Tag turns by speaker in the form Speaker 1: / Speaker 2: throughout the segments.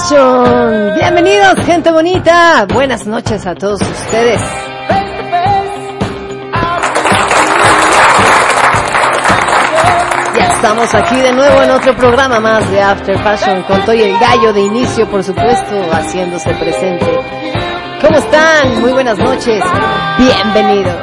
Speaker 1: After Passion. Bienvenidos, gente bonita. Buenas noches a todos ustedes. Ya estamos aquí de nuevo en otro programa más de After Passion con Toy el Gallo de inicio, por supuesto, haciéndose presente. ¿Cómo están? Muy buenas noches. Bienvenidos.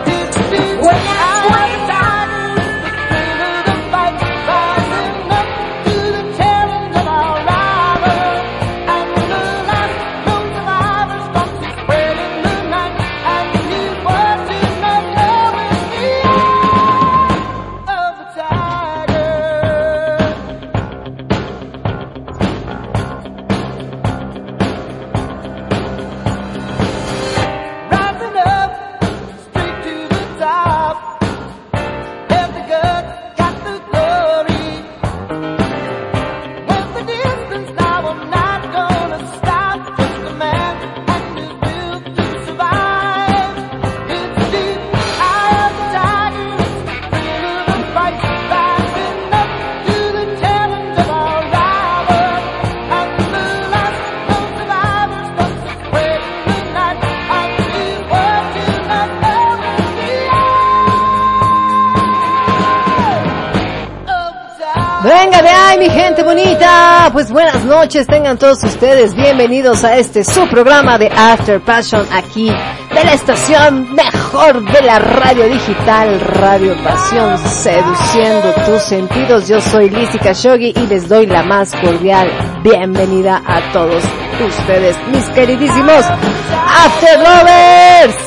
Speaker 1: Noches, tengan todos ustedes bienvenidos a este su programa de After Passion aquí de la estación mejor de la radio digital, Radio Pasión, seduciendo tus sentidos. Yo soy Lizzy Khashoggi y les doy la más cordial bienvenida a todos ustedes, mis queridísimos After Lovers.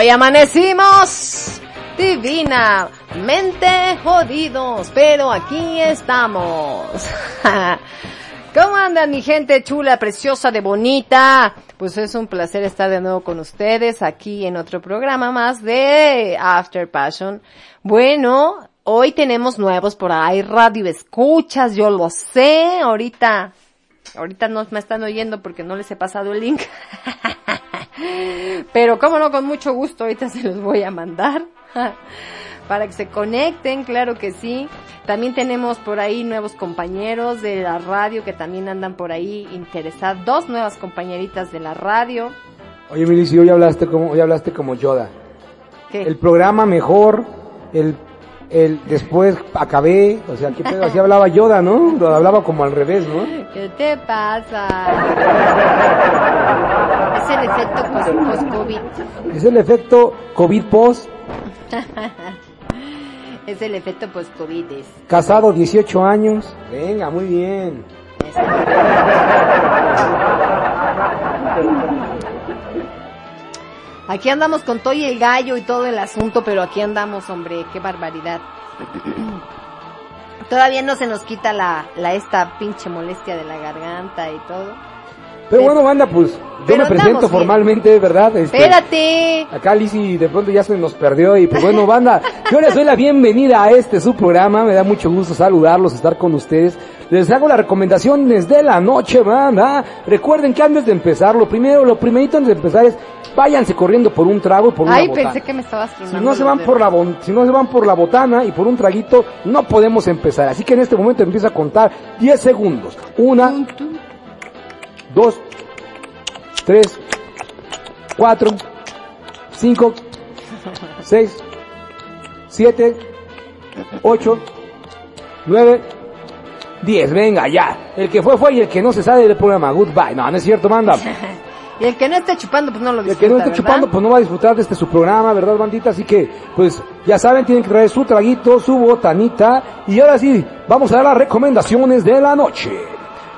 Speaker 1: Hoy amanecimos divinamente jodidos, pero aquí estamos. ¿Cómo andan mi gente chula, preciosa, de bonita? Pues es un placer estar de nuevo con ustedes aquí en otro programa más de After Passion. Bueno, hoy tenemos nuevos por ahí, radio escuchas, yo lo sé, ahorita, ahorita no me están oyendo porque no les he pasado el link. Pero como no, con mucho gusto, ahorita se los voy a mandar. Para que se conecten, claro que sí. También tenemos por ahí nuevos compañeros de la radio que también andan por ahí interesados. Dos nuevas compañeritas de la radio.
Speaker 2: Oye, Milici, hoy hablaste como, hoy hablaste como Yoda.
Speaker 1: ¿Qué?
Speaker 2: El programa mejor, el, el, después acabé, o sea, ¿qué pedo? Así hablaba Yoda, ¿no? Lo hablaba como al revés, ¿no?
Speaker 1: ¿Qué te pasa? Es el efecto post- post-COVID.
Speaker 2: Es el efecto COVID post,
Speaker 1: Es el efecto post-COVID.
Speaker 2: casado 18 años. Venga, muy bien.
Speaker 1: Aquí andamos con Toy el gallo y todo el asunto, pero aquí andamos, hombre, qué barbaridad. Todavía no se nos quita la, la esta pinche molestia de la garganta y todo.
Speaker 2: Pero bueno, banda, pues, yo me presento
Speaker 1: bien.
Speaker 2: formalmente, ¿verdad? Este,
Speaker 1: Espérate.
Speaker 2: Acá Lizzy de pronto ya se nos perdió y pues bueno, banda, yo les doy la bienvenida a este su programa, me da mucho gusto saludarlos, estar con ustedes. Les hago las recomendaciones de la noche, banda. Recuerden que antes de empezar, lo primero, lo primerito antes de empezar es váyanse corriendo por un trago y por una
Speaker 1: Ay,
Speaker 2: botana.
Speaker 1: pensé que me estabas
Speaker 2: Si no se van por la si no se van por la botana y por un traguito, no podemos empezar. Así que en este momento empieza a contar 10 segundos. Una, dos, tres, cuatro, cinco, seis, siete, ocho, nueve, diez. Venga, ya. El que fue fue y el que no se sale del programa. Goodbye. No, no es cierto, manda.
Speaker 1: Y el que no esté chupando, pues no lo
Speaker 2: El
Speaker 1: disfruta,
Speaker 2: que no esté
Speaker 1: ¿verdad?
Speaker 2: chupando, pues no va a disfrutar de este su programa, ¿verdad, bandita? Así que, pues, ya saben, tienen que traer su traguito, su botanita. Y ahora sí, vamos a dar las recomendaciones de la noche.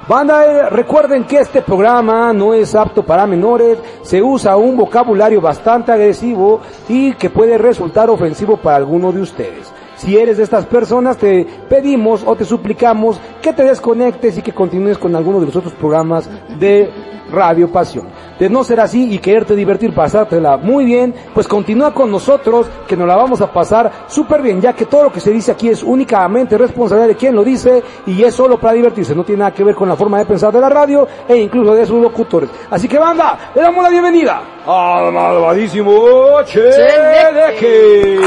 Speaker 2: Banda, eh, recuerden que este programa no es apto para menores, se usa un vocabulario bastante agresivo y que puede resultar ofensivo para alguno de ustedes. Si eres de estas personas, te pedimos o te suplicamos que te desconectes y que continúes con alguno de los otros programas de Radio Pasión. De no ser así y quererte divertir, pasártela muy bien, pues continúa con nosotros, que nos la vamos a pasar súper bien, ya que todo lo que se dice aquí es únicamente responsabilidad de quien lo dice y es solo para divertirse, no tiene nada que ver con la forma de pensar de la radio e incluso de sus locutores. Así que banda, le damos la bienvenida al malvadísimo Chedeque.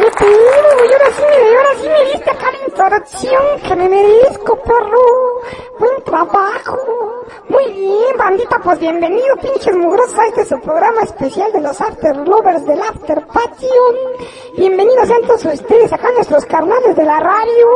Speaker 3: Me pido, y ahora sí me, ahora sí me diste acá introducción que me merezco, perro. Buen trabajo. Muy bien, bandita, pues bienvenido, pinches mugrosos, a este su programa especial de los After Lovers del After Passion. Bienvenidos sean todos ustedes, acá nuestros carnales de la radio,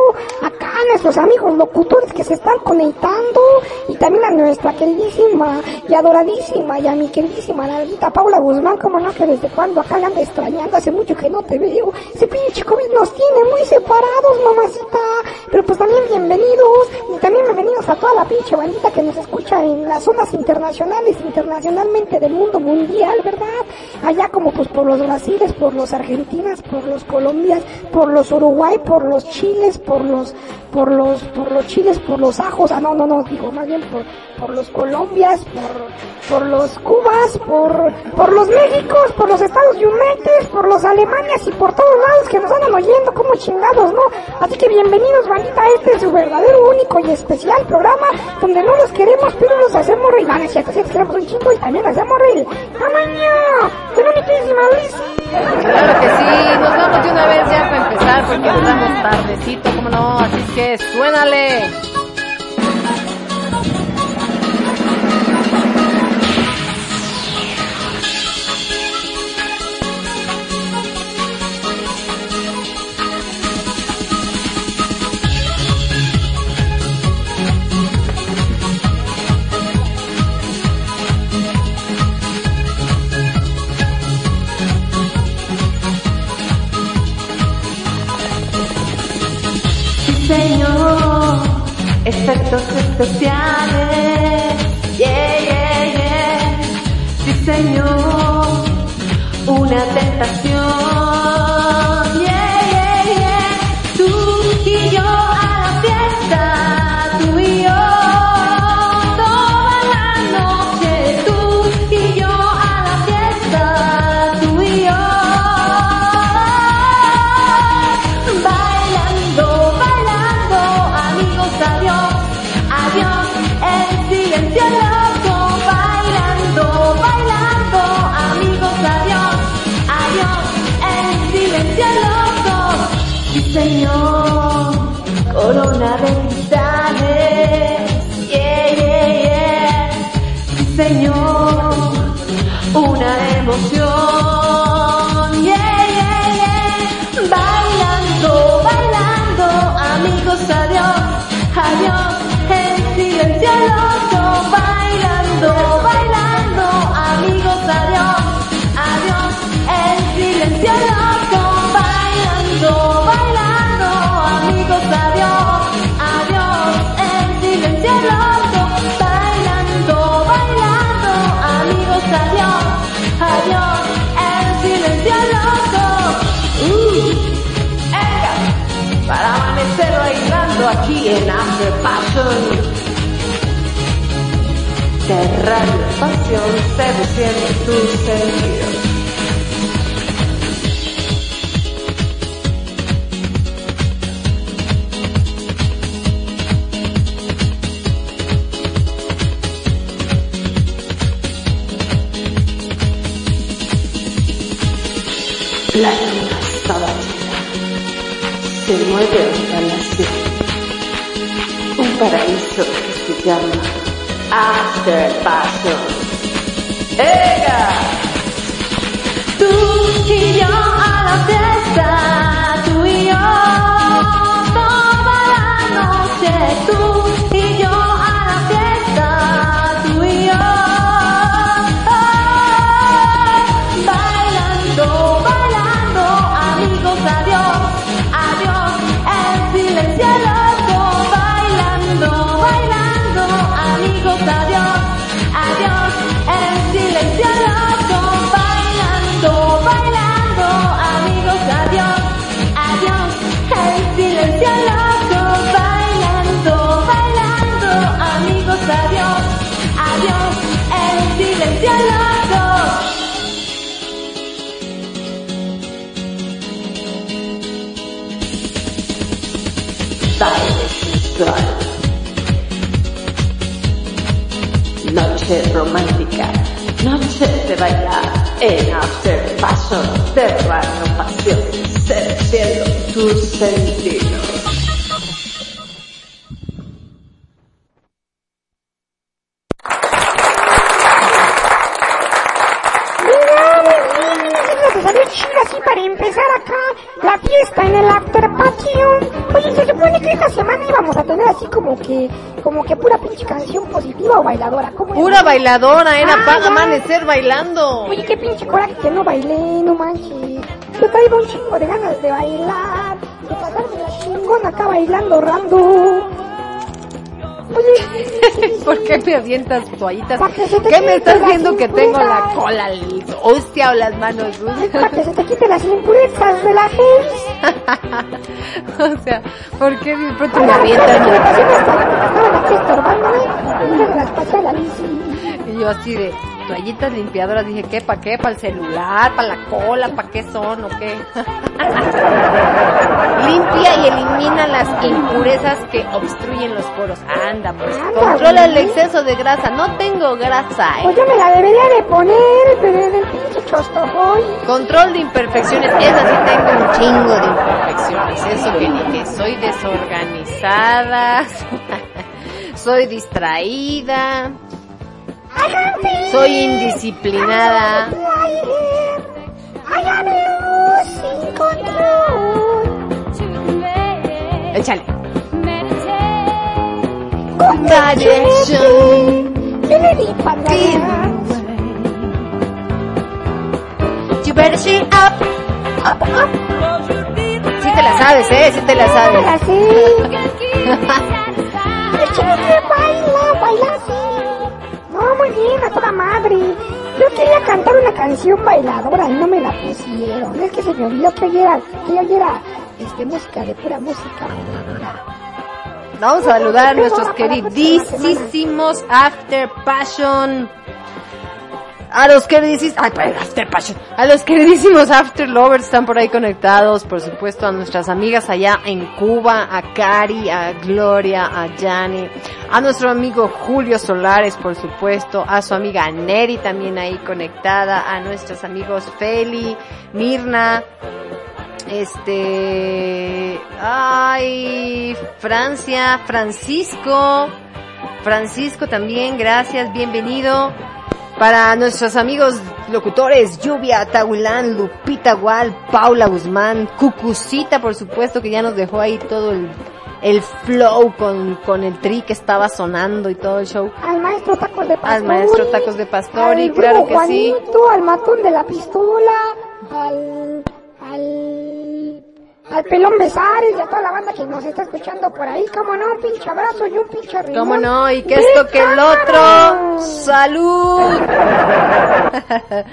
Speaker 3: acá nuestros amigos locutores que se están conectando, y también a nuestra queridísima y adoradísima, y a mi queridísima Nalguita Paula Guzmán, como no, que desde cuando acá la anda extrañando, hace mucho que no te veo. Ese pinche COVID nos tiene muy separados, mamacita. Pero pues también bienvenidos, y también bienvenidos a toda la pinche bandita que nos escucha en las zonas internacionales, internacionalmente del mundo mundial, ¿verdad? Allá como pues por los Brasiles, por los Argentinas, por los Colombias, por los Uruguay, por los Chiles, por los, por los, por los Chiles, por los ajos, ah no, no, no, digo más bien por, por los Colombias, por, por los Cubas, por, por los Méxicos, por los Estados Unidos, por los Alemanias y por todos lados que nos andan oyendo como chingados, ¿no? Así que bienvenidos, bandita, este es su verdadero, único y especial programa donde no los queremos, pero los hacemos reír. No, no es cierto, sí, queremos un chingo y también hacemos reír. ¡Tamaño! ¡Tú no me quieres, Mauricio!
Speaker 1: Claro que sí, nos vamos de una vez ya para empezar porque estamos tardecito, como no, así que suénale.
Speaker 4: Efectos especiales. Yeah, yeah, yeah. Sí, señor, una tentación. Aquí en After Passion. De Radio Pasión, seduciendo tus sentidos. La luna sabatina se mueve paraíso que se llama After Passion. ¡Ega! Tú y yo a la fiesta, tú y yo toda la noche, tú
Speaker 5: Noche romántica, noche de bailar en After Passion de Radio Pasión, seduciendo tus sentidos.
Speaker 3: Bailadora, era Ah,
Speaker 1: para amanecer bailando.
Speaker 3: Oye, qué pinche coraje que no bailé, no manches. Yo traigo un chingo de ganas de bailar, de pasarme la chingona acá bailando rando. Oye,
Speaker 1: ¿Por qué me avientas toallitas?
Speaker 3: Que te
Speaker 1: ¿Qué me
Speaker 3: quite
Speaker 1: estás viendo que tengo la cola hostia o las manos sucias?
Speaker 3: para que se te quiten las impurezas de la face.
Speaker 1: o sea, ¿por qué de pronto me avientas?
Speaker 3: las
Speaker 1: Y yo así de toallitas limpiadoras, dije, ¿qué? ¿Para qué? ¿Para el celular? ¿Para la cola? ¿Para qué son o qué? Limpia y elimina las impurezas que obstruyen los poros. Anda, pues,
Speaker 3: Anda,
Speaker 1: controla el exceso de grasa. No tengo grasa,
Speaker 3: Pues
Speaker 1: ¿eh?
Speaker 3: yo me la debería de poner, pero en el pinche.
Speaker 1: Control de imperfecciones, esa sí tengo un chingo de imperfecciones. Eso que ni que soy desorganizada, soy distraída, soy indisciplinada. Échale.
Speaker 3: Contradiction. Yo le di para atrás.
Speaker 1: You better shake up. Up, up. Sí te la sabes, eh, sí te la sabes.
Speaker 3: chile baila, baila así. Bien, a toda madre. Yo quería cantar una canción bailadora y no me la pusieron. Es que se me olvidó que hoy era, que hoy era este, música de pura música bailadora.
Speaker 1: Vamos a saludar a nuestros queridísimos After Passion. A los queridísimos, ay. A los queridísimos After Lovers están por ahí conectados, por supuesto, a nuestras amigas allá en Cuba, a Cari, a Gloria, a Jani, a nuestro amigo Julio Solares, por supuesto, a su amiga Neri también ahí conectada, a nuestros amigos Feli, Mirna, este, ay, Francia, Francisco, Francisco también, gracias, bienvenido. Para nuestros amigos locutores, Lluvia, Tahuilán, Lupita Gual, Paula Guzmán, Cucucita, por supuesto, que ya nos dejó ahí todo el, el flow con, con el tri que estaba sonando y todo el show.
Speaker 3: Al maestro Tacos de Pastori.
Speaker 1: Al maestro Tacos de Pastori, claro que sí.
Speaker 3: Al matón de la pistola, al, al, al pelón Besares y a toda la banda que nos está escuchando por ahí. Como no, un pinche abrazo y un pinche rimón.
Speaker 1: ¿Cómo no? Y que esto que el otro. ¡Salud!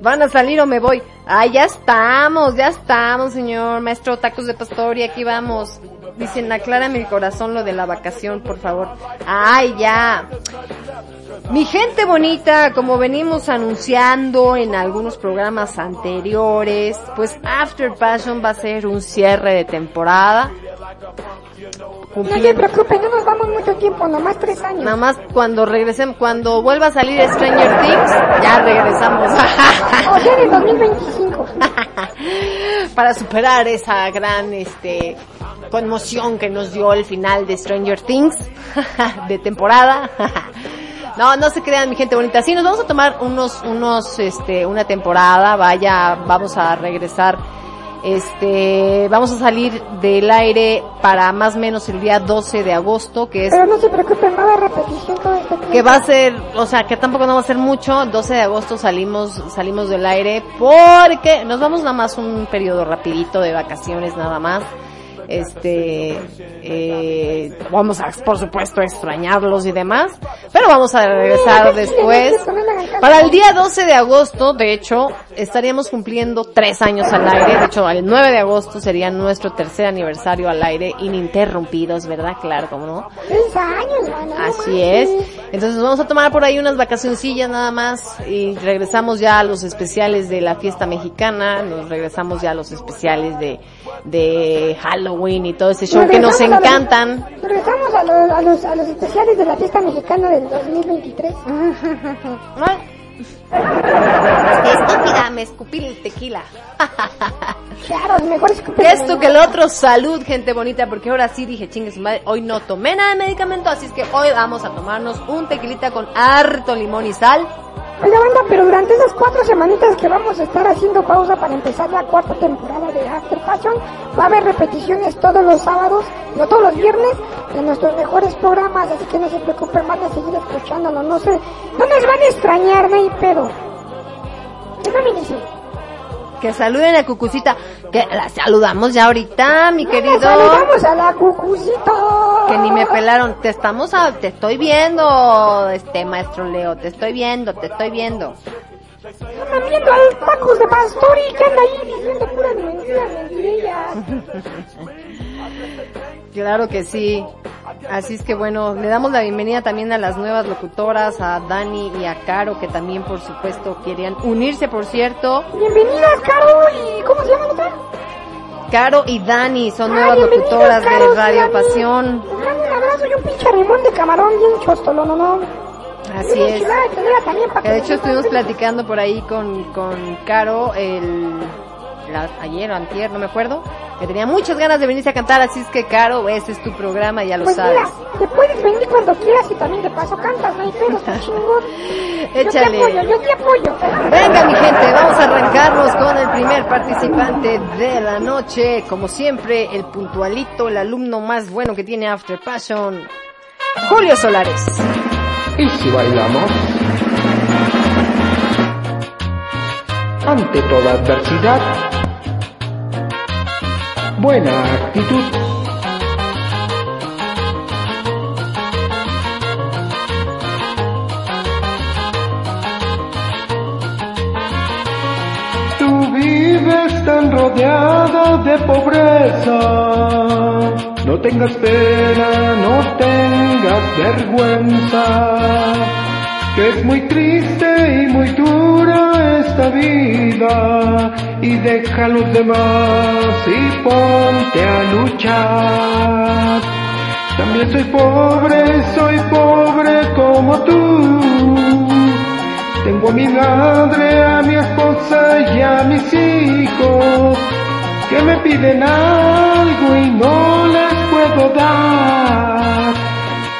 Speaker 1: ¿Van a salir o me voy? Ay, ya estamos, ya estamos, señor maestro Tacos de Pastor, y aquí vamos. Dicen, aclárame el corazón lo de la vacación, por favor. Ay, ya. Mi gente bonita, como venimos anunciando en algunos programas anteriores, pues After Passion va a ser un cierre de temporada.
Speaker 3: No se preocupen, no nos vamos mucho tiempo, nomás tres años.
Speaker 1: Nada más cuando regresemos, cuando vuelva a salir Stranger Things, ya regresamos.
Speaker 3: O sea, en el 2025.
Speaker 1: Para superar esa gran, este, conmoción que nos dio el final de Stranger Things, de temporada. No, no se crean mi gente bonita. Sí, nos vamos a tomar unos, unos, este, una temporada, vaya, vamos a regresar, este, vamos a salir del aire para más o menos el día 12 de agosto, que es
Speaker 3: Pero no se preocupen, va a repetición todo este tiempo.
Speaker 1: que va a ser, o sea, que tampoco no va a ser mucho, 12 de agosto salimos, salimos del aire, porque nos vamos nada más un periodo rapidito de vacaciones nada más, este, eh, vamos a, por supuesto, extrañarlos y demás, pero vamos a regresar después. Para el día 12 de agosto, de hecho, estaríamos cumpliendo tres años al aire. De hecho, el 9 de agosto sería nuestro tercer aniversario al aire, ininterrumpidos, ¿verdad? Claro, ¿cómo no? Así es. Entonces vamos a tomar por ahí unas vacacioncillas nada más y regresamos ya a los especiales de la fiesta mexicana, nos regresamos ya a los especiales de, de Halloween y todo ese show que nos
Speaker 3: Regresamos a los-
Speaker 1: encantan.
Speaker 3: Regresamos a los, a, los, a los especiales de la fiesta mexicana del 2023.
Speaker 1: Estúpida, me escupí el tequila.
Speaker 3: Claro, mejor
Speaker 1: esto que el otro, salud, gente bonita, porque ahora sí dije, chingue su madre, hoy no tomé nada de medicamento, así es que hoy vamos a tomarnos un tequilita con harto limón y sal.
Speaker 3: Oiga, banda, pero durante esas cuatro semanitas que vamos a estar haciendo pausa para empezar la cuarta temporada de After Passion, va a haber repeticiones todos los sábados, no todos los viernes, de nuestros mejores programas, así que no se preocupen, van a seguir escuchándolo, no sé, no nos van a extrañar, no hay pedo. ¿Qué no me dice?
Speaker 1: Que saluden a Cucucita, que la saludamos ya ahorita, mi querido.
Speaker 3: Saludamos a la cucucito.
Speaker 1: Que ni me pelaron, te estamos a, te estoy viendo, este maestro Leo, te estoy viendo, te estoy viendo.
Speaker 3: Andan viendo al tacos de pastor y que anda ahí diciendo puras mentiras, mentirillas.
Speaker 1: Claro que sí. Así es que bueno, le damos la bienvenida también a las nuevas locutoras, a Dani y a Caro, que también por supuesto querían unirse, por cierto.
Speaker 3: Bienvenidas, Caro, y ¿cómo se llama la otra?
Speaker 1: Caro y Dani son
Speaker 3: Ah,
Speaker 1: nuevas locutoras
Speaker 3: Caro,
Speaker 1: de Radio
Speaker 3: Dani.
Speaker 1: Pasión.
Speaker 3: Un abrazo y un pinche rimón de camarón bien chostolo, no, no.
Speaker 1: Así es.
Speaker 3: de
Speaker 1: hecho estuvimos platicando por ahí con, con Caro el, la- ayer o antier, no me acuerdo, que tenía muchas ganas de venirse a cantar, así es que Caro, ese es tu programa, ya lo
Speaker 3: Pues
Speaker 1: sabes.
Speaker 3: mira, te puedes venir cuando quieras y también de paso cantas, no hay pedo, chingón.
Speaker 1: Échale.
Speaker 3: Yo te apoyo, yo te apoyo.
Speaker 1: Venga mi gente, vamos a arrancarnos con el primer participante de la noche, como siempre, el puntualito, el alumno más bueno que tiene After Passion, Julio Solares.
Speaker 6: ¿Y si bailamos? Ante toda adversidad, buena actitud. Tú vives tan rodeada de pobreza. No tengas pena, no tengas vergüenza. Es muy triste y muy dura esta vida. Y deja a los demás y ponte a luchar. También soy pobre, soy pobre como tú. Tengo a mi madre, a mi esposa y a mis hijos que me piden algo y no les puedo dar.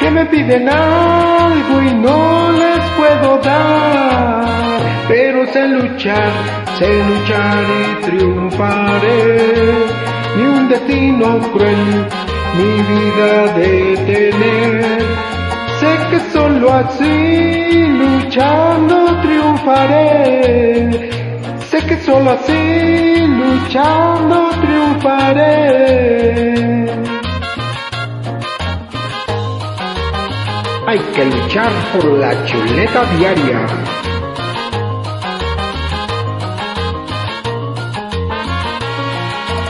Speaker 6: Que me piden algo y no les puedo dar. Pero sé luchar, sé luchar y triunfaré. Ni un destino cruel mi vida detener. Sé que solo así luchando triunfaré. Sé que solo así luchando triunfaré. Hay que luchar por la chuleta diaria.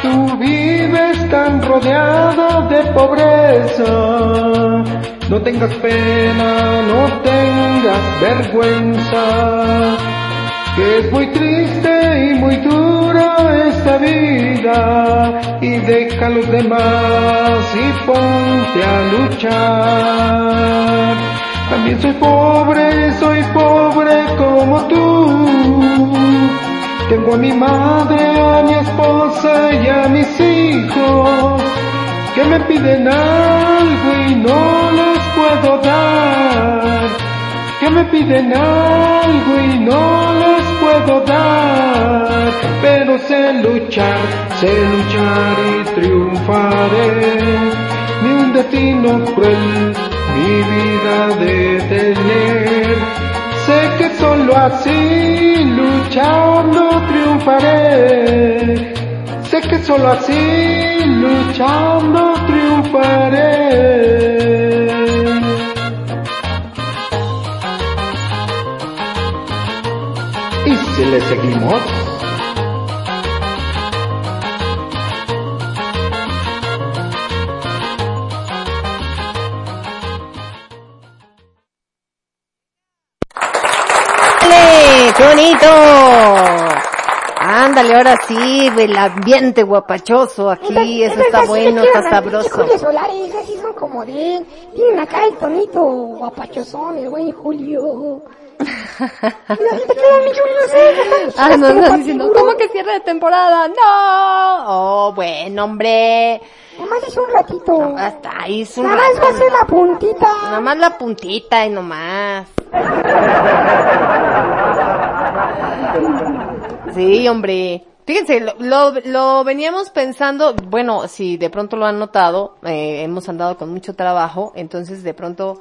Speaker 6: Tú vives tan rodeado de pobreza. No tengas pena, no tengas vergüenza. Que es muy triste y muy dura vida. Y deja a los demás y ponte a luchar. También soy pobre, soy pobre como tú. Tengo a mi madre, a mi esposa y a mis hijos que me piden algo y no les puedo dar. Que me piden algo y no les puedo dar. Pero sé luchar, sé luchar y triunfaré. Ni un destino cruel mi vida detener. Sé que solo así luchando triunfaré. Sé que solo así luchando triunfaré. le seguimos.
Speaker 1: ¡Qué bonito! Ándale, ahora sí, el ambiente guapachoso aquí, eso está bueno, está sabroso.
Speaker 3: Julio Solares, así son como de, tienen acá el tonito guapachosón, el buen Julio.
Speaker 1: Ah, no, no, diciendo, ¿cómo que cierre de temporada? ¡No! Oh, bueno, hombre.
Speaker 3: Nomás es un ratito.
Speaker 1: Hasta ahí es un
Speaker 3: Nada más va a ser la puntita.
Speaker 1: Nada más la puntita y nomás. Sí, hombre. Fíjense, lo, lo, lo veníamos pensando, bueno, si de pronto lo han notado, eh, hemos andado con mucho trabajo, entonces de pronto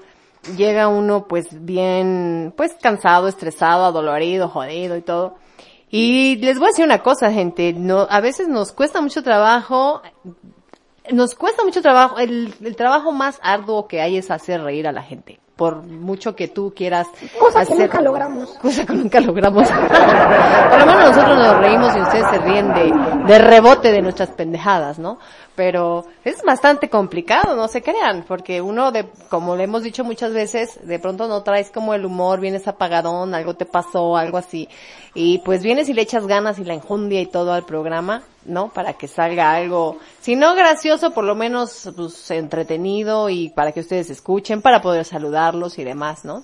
Speaker 1: llega uno pues bien, pues cansado, estresado, adolorido, jodido y todo. Y les voy a decir una cosa, gente, no, a veces nos cuesta mucho trabajo, nos cuesta mucho trabajo, el, el trabajo más arduo que hay es hacer reír a la gente. Por mucho que tú quieras
Speaker 3: Cosa que
Speaker 1: hacer-
Speaker 3: nunca logramos.
Speaker 1: cosa que nunca logramos. Por lo menos nosotros nos reímos y ustedes se ríen de, de rebote de nuestras pendejadas, ¿no? Pero es bastante complicado, no se crean, porque uno de, como le hemos dicho muchas veces, de pronto no traes como el humor, vienes apagadón, algo te pasó, algo así, y pues vienes y le echas ganas y la enjundia y todo al programa, ¿no? Para que salga algo, si no gracioso, por lo menos, pues, entretenido y para que ustedes escuchen, para poder saludarlos y demás, ¿no?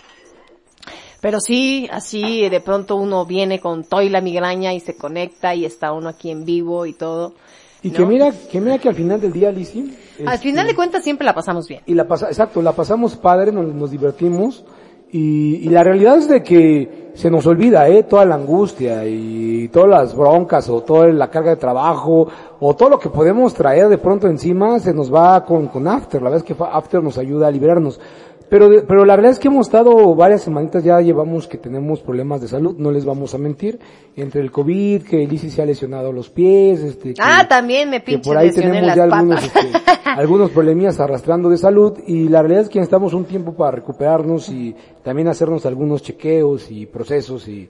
Speaker 1: Pero sí, así de pronto uno viene con toy la migraña y se conecta y está uno aquí en vivo y todo.
Speaker 2: Y
Speaker 1: ¿no?
Speaker 2: que mira, que mira que al final del día, Lizzy,
Speaker 1: Al
Speaker 2: este,
Speaker 1: final de cuentas siempre la pasamos bien.
Speaker 2: y la pasa, exacto, la pasamos padre, nos, nos divertimos y, y la realidad es de que se nos olvida, eh, toda la angustia y todas las broncas o toda la carga de trabajo o todo lo que podemos traer de pronto encima se nos va con, con After, la verdad es que After nos ayuda a liberarnos. Pero, pero la verdad es que hemos estado varias semanitas ya llevamos que tenemos problemas de salud, no les vamos a mentir, entre el COVID, que Lizzy se ha lesionado los pies, este, que-
Speaker 1: Ah, también me
Speaker 2: que
Speaker 1: pinche
Speaker 2: por ahí tenemos
Speaker 1: las
Speaker 2: ya algunos, este, algunos problemillas arrastrando de salud y la realidad es que necesitamos un tiempo para recuperarnos y también hacernos algunos chequeos y procesos y,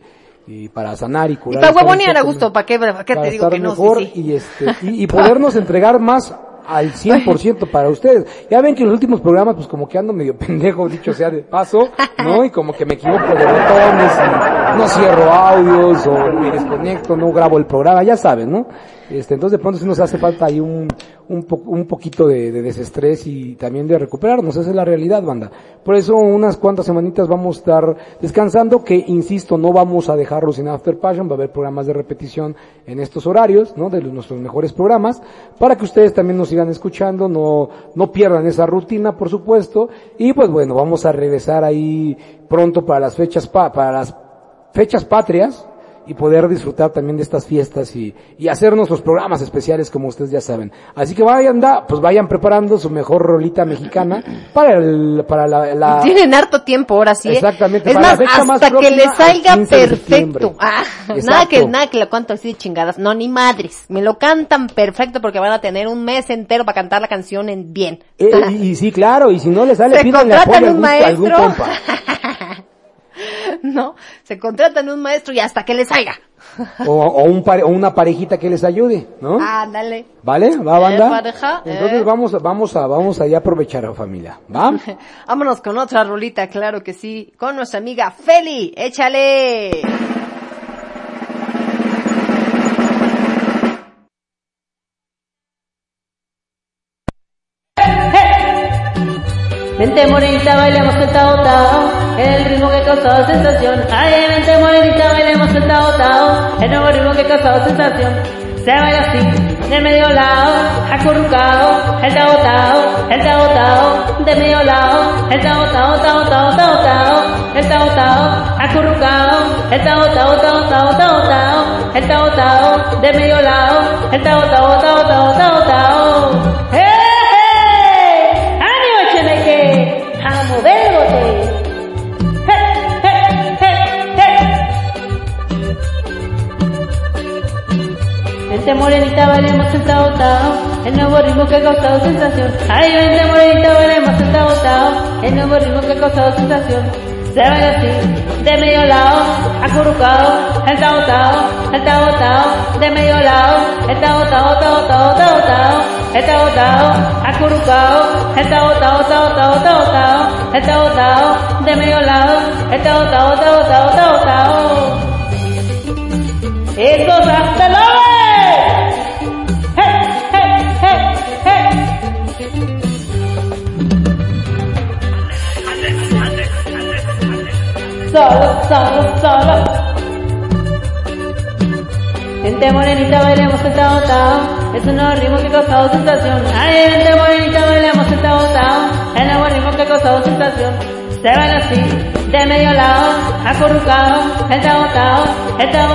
Speaker 2: y para sanar y
Speaker 1: Y
Speaker 2: curar.
Speaker 1: para
Speaker 2: estar
Speaker 1: huevonear a gusto, ¿para qué, para qué
Speaker 2: para
Speaker 1: te digo que no? Sí,
Speaker 2: mejor
Speaker 1: sí.
Speaker 2: y este y, y podernos entregar más al 100% para ustedes. Ya ven que en los últimos programas pues como que ando medio pendejo, dicho sea de paso, ¿no? Y como que me equivoco de botones y no cierro audios o me desconecto, no grabo el programa, ya saben, ¿no? Este, entonces de pronto sí nos hace falta ahí un, un, po- un poquito de, de desestrés y también de recuperarnos, esa es la realidad, banda. Por eso unas cuantas semanitas vamos a estar descansando, que insisto, no vamos a dejarlos sin After Passion, va a haber programas de repetición en estos horarios, ¿no? De nuestros mejores programas, para que ustedes también nos sigan escuchando, no, no pierdan esa rutina, por supuesto, y pues bueno, vamos a regresar ahí pronto para las fechas, pa- para las fechas patrias, y poder disfrutar también de estas fiestas y, y hacer nuestros programas especiales como ustedes ya saben. Así que vayan, da, pues vayan preparando su mejor rolita mexicana para el, para la, la-
Speaker 1: Tienen harto tiempo ahora sí. ¿eh?
Speaker 2: Exactamente,
Speaker 1: Es
Speaker 2: para
Speaker 1: más,
Speaker 2: la fecha más
Speaker 1: hasta que
Speaker 2: próxima,
Speaker 1: le
Speaker 2: al
Speaker 1: salga
Speaker 2: 15 de septiembre.
Speaker 1: perfecto. Ah, nada que, nada que lo canto así de chingadas. No, ni madres. Me lo cantan perfecto porque van a tener un mes entero para cantar la canción en bien.
Speaker 2: Eh, y, y sí, claro, y si no les sale, pídanle apoyo a algún, algún
Speaker 1: maestro.
Speaker 2: compa.
Speaker 1: ¿No? Se contratan un maestro y hasta que le salga.
Speaker 2: O, o un pare- o una parejita que les ayude, ¿no?
Speaker 1: Ándale.
Speaker 2: ¿Vale? ¿Va, banda?
Speaker 1: Eh, pareja,
Speaker 2: Entonces
Speaker 1: eh.
Speaker 2: vamos, a- vamos a, vamos a ya aprovechar a familia, ¿va?
Speaker 1: Vámonos con otra rolita, claro que sí. Con nuestra amiga Feli. Échale.
Speaker 5: Vente morenita, bailemos el tao tao, el ritmo que causa sensación. Ay, vente morenita, bailemos el tao tao, el nuevo ritmo que causa sensación. Se baila así, de medio lado, acurrucado, el tao tao, el tao tao, de medio lado, el tao tao, tao tao, tao tao, el tao tao, acurrucado, el tao tao, tao tao, tao tao, el tao tao, de medio lado, el tao tao, tao tao, tao tao. ¡Hey! hey! Vente morenita, bailemos el tao el nuevo ritmo que ha causado sensación. Ay, vente morenita, bailemos el tao el nuevo ritmo que ha causado sensación. Se baila así, de medio lado, acurrucado, el tao tao, el de medio lado, el tao tao, tao tao, tao tao, el tao acurrucado, el tao tao, tao tao, tao tao, el de medio lado, el tao tao, tao tao, tao tao. ¡Estos hasta ¡Hey, Solo, solo, solo. Gente morenita, bailemos el tao tao. Es un nuevo ritmo que ha causado sensación. Ay, gente morenita, bailemos el tao tao. El nuevo ritmo que ha causado sensación. Se baila así, de medio lado, acurrucado. El tao tao, el tao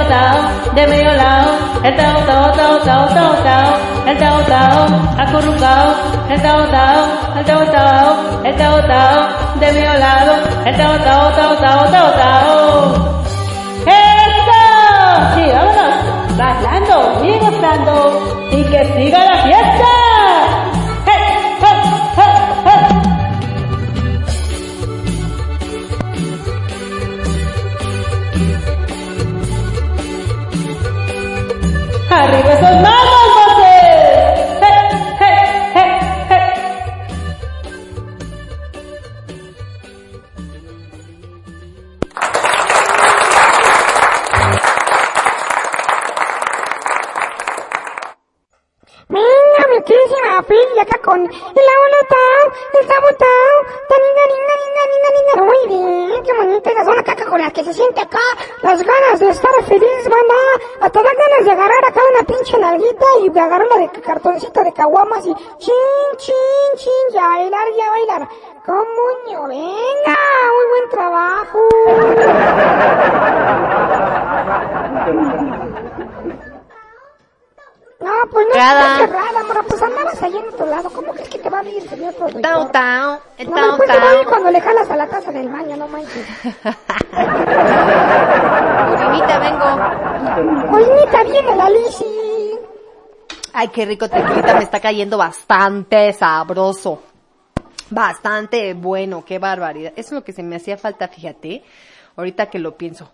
Speaker 5: de medio lado. El tao tao, tao tao, tao tao. El tao tao, acurrucado. El tao tao, el tao tao, tao de medio lado. El tao, tao tao, tao tao. ¡Eso! Sí, vámonos, bailando y gozando, y que siga la fiesta. ¡Arriba esos manos, voces! ¡Hey, hey, hey!
Speaker 3: Venga, mi queridísima Pili, acá con el abuelo el Tao Tao, taninga, ninga, ninga, ninga, ninga. Muy bien, qué bonita la zona caca con la que se siente acá, las ganas de estar feliz, banda. Hasta dan ganas de agarrar acá una pinche nalguita y de agarrarla de cartoncito de caguamas y chin, chin, chin, ya bailar, ya bailar. Comuño, venga, muy buen trabajo. No, pues no
Speaker 1: Cada-
Speaker 3: está cerrada, mora, pues andabas ahí en otro lado. ¿Cómo crees que te va a abrir el señor productor?
Speaker 1: Tao, el
Speaker 3: No,
Speaker 1: tao
Speaker 3: después te va a ir
Speaker 1: tao.
Speaker 3: cuando le jalas a la taza del baño, no manches.
Speaker 1: Morenita, vengo.
Speaker 3: Oinita, viene la Lisi.
Speaker 1: Ay, qué rico tequilita, me está cayendo bastante sabroso. Bastante bueno, qué barbaridad. Eso es lo que se me hacía falta, fíjate. Ahorita que lo pienso.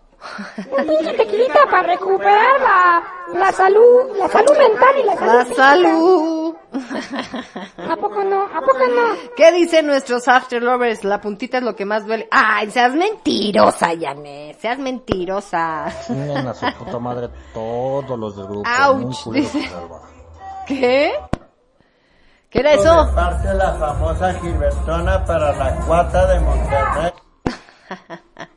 Speaker 3: Un pinche tequilita para recuperar la, la salud, la salud mental y la salud
Speaker 1: La
Speaker 3: física.
Speaker 1: salud.
Speaker 3: ¿A poco no? ¿A poco no?
Speaker 1: ¿Qué dicen nuestros after lovers? La puntita es lo que más duele. Ay, seas mentirosa, Yané. Seas mentirosa.
Speaker 7: Chinguen a su puta madre todos los del grupo.
Speaker 1: Ouch, dice.
Speaker 7: que.
Speaker 1: ¿Qué? ¿Qué era eso?
Speaker 8: parte la famosa Gilbertona para la cuata de Monterrey.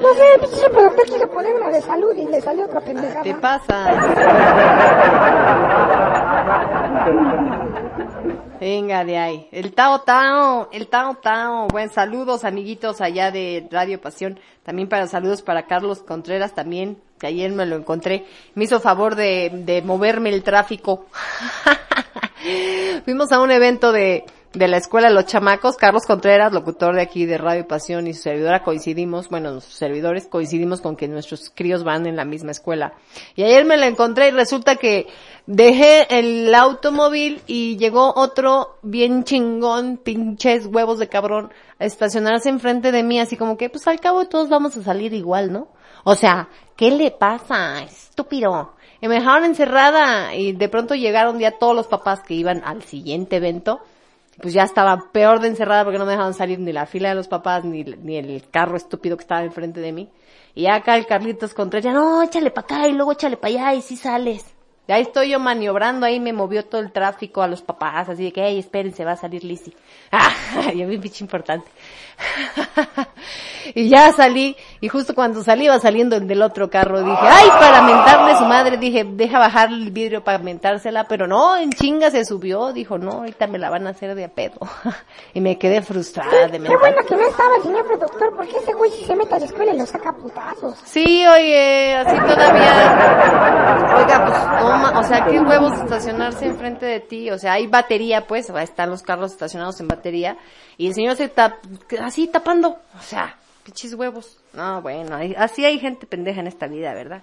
Speaker 3: No sé, el pinche productor quiso poner una de salud y le salió otra pendejada.
Speaker 1: ¿Qué pasa? Venga de ahí. El Tao Tao, el Tao Tao. Buen saludos amiguitos allá de Radio Pasión. También para saludos para Carlos Contreras también, que ayer me lo encontré. Me hizo favor de, de moverme el tráfico. Fuimos a un evento de, de la escuela los chamacos. Carlos Contreras, locutor de aquí de Radio Pasión y su servidora coincidimos, bueno, los servidores coincidimos con que nuestros críos van en la misma escuela. Y ayer me lo encontré y resulta que dejé el automóvil y llegó otro bien chingón, pinches huevos de cabrón, a estacionarse enfrente de mí, así como que, pues al cabo todos vamos a salir igual, ¿no? O sea, ¿qué le pasa? Estúpido. Y me dejaron encerrada y de pronto llegaron ya todos los papás que iban al siguiente evento. Pues ya estaba peor de encerrada porque no me dejaban salir ni la fila de los papás ni, ni el carro estúpido que estaba enfrente de mí. Y ya acá el Carlitos Contreras, no, échale para acá y luego échale para allá y sí sales. Y ahí estoy yo maniobrando, ahí me movió todo el tráfico a los papás, así de que, hey, espérense, va a salir Lizzy. Ah, yo bien pinche importante. y ya salí, y justo cuando salí iba saliendo el del otro carro, dije, ay, para mentarle su madre, dije, deja bajar el vidrio para mentársela, pero no, en chinga se subió, dijo, no, ahorita me la van a hacer de a pedo. y me quedé frustrada de
Speaker 3: Qué bueno que no estaba el señor productor, porque ese güey si se mete a la escuela y lo saca a putazos.
Speaker 1: Sí, oye, así todavía. Oiga, pues, no, ma- o sea, qué huevos estacionarse enfrente de ti. O sea, hay batería, pues, están los carros estacionados en batería. Y el señor se está así tapando. O sea, pinches huevos. No, bueno, así hay gente pendeja en esta vida, ¿verdad?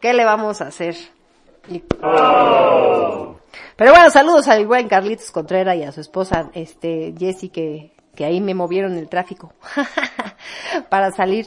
Speaker 1: ¿Qué le vamos a hacer? Pero bueno, saludos al buen Carlitos Contreras y a su esposa, este, Jessie, que, que ahí me movieron el tráfico para salir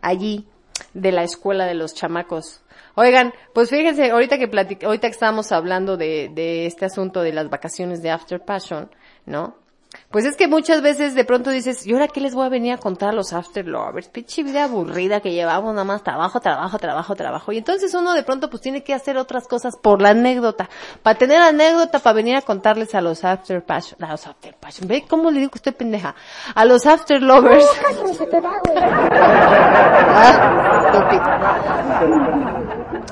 Speaker 1: allí de la escuela de los chamacos. Oigan, pues fíjense, ahorita que platic ahorita que estábamos hablando de, de este asunto de las vacaciones de After Passion, ¿no? Pues es que muchas veces de pronto dices, ¿y ahora qué les voy a venir a contar a los after lovers? Pinche vida aburrida que llevamos nada más trabajo, trabajo, trabajo, trabajo. Y entonces uno de pronto pues tiene que hacer otras cosas por la anécdota. Para tener anécdota, para venir a contarles a los after passion, a los after passion. ¿Ve cómo le digo estoy pendeja? A los after lovers.
Speaker 3: Casi ni se te va, güey.
Speaker 1: Ah.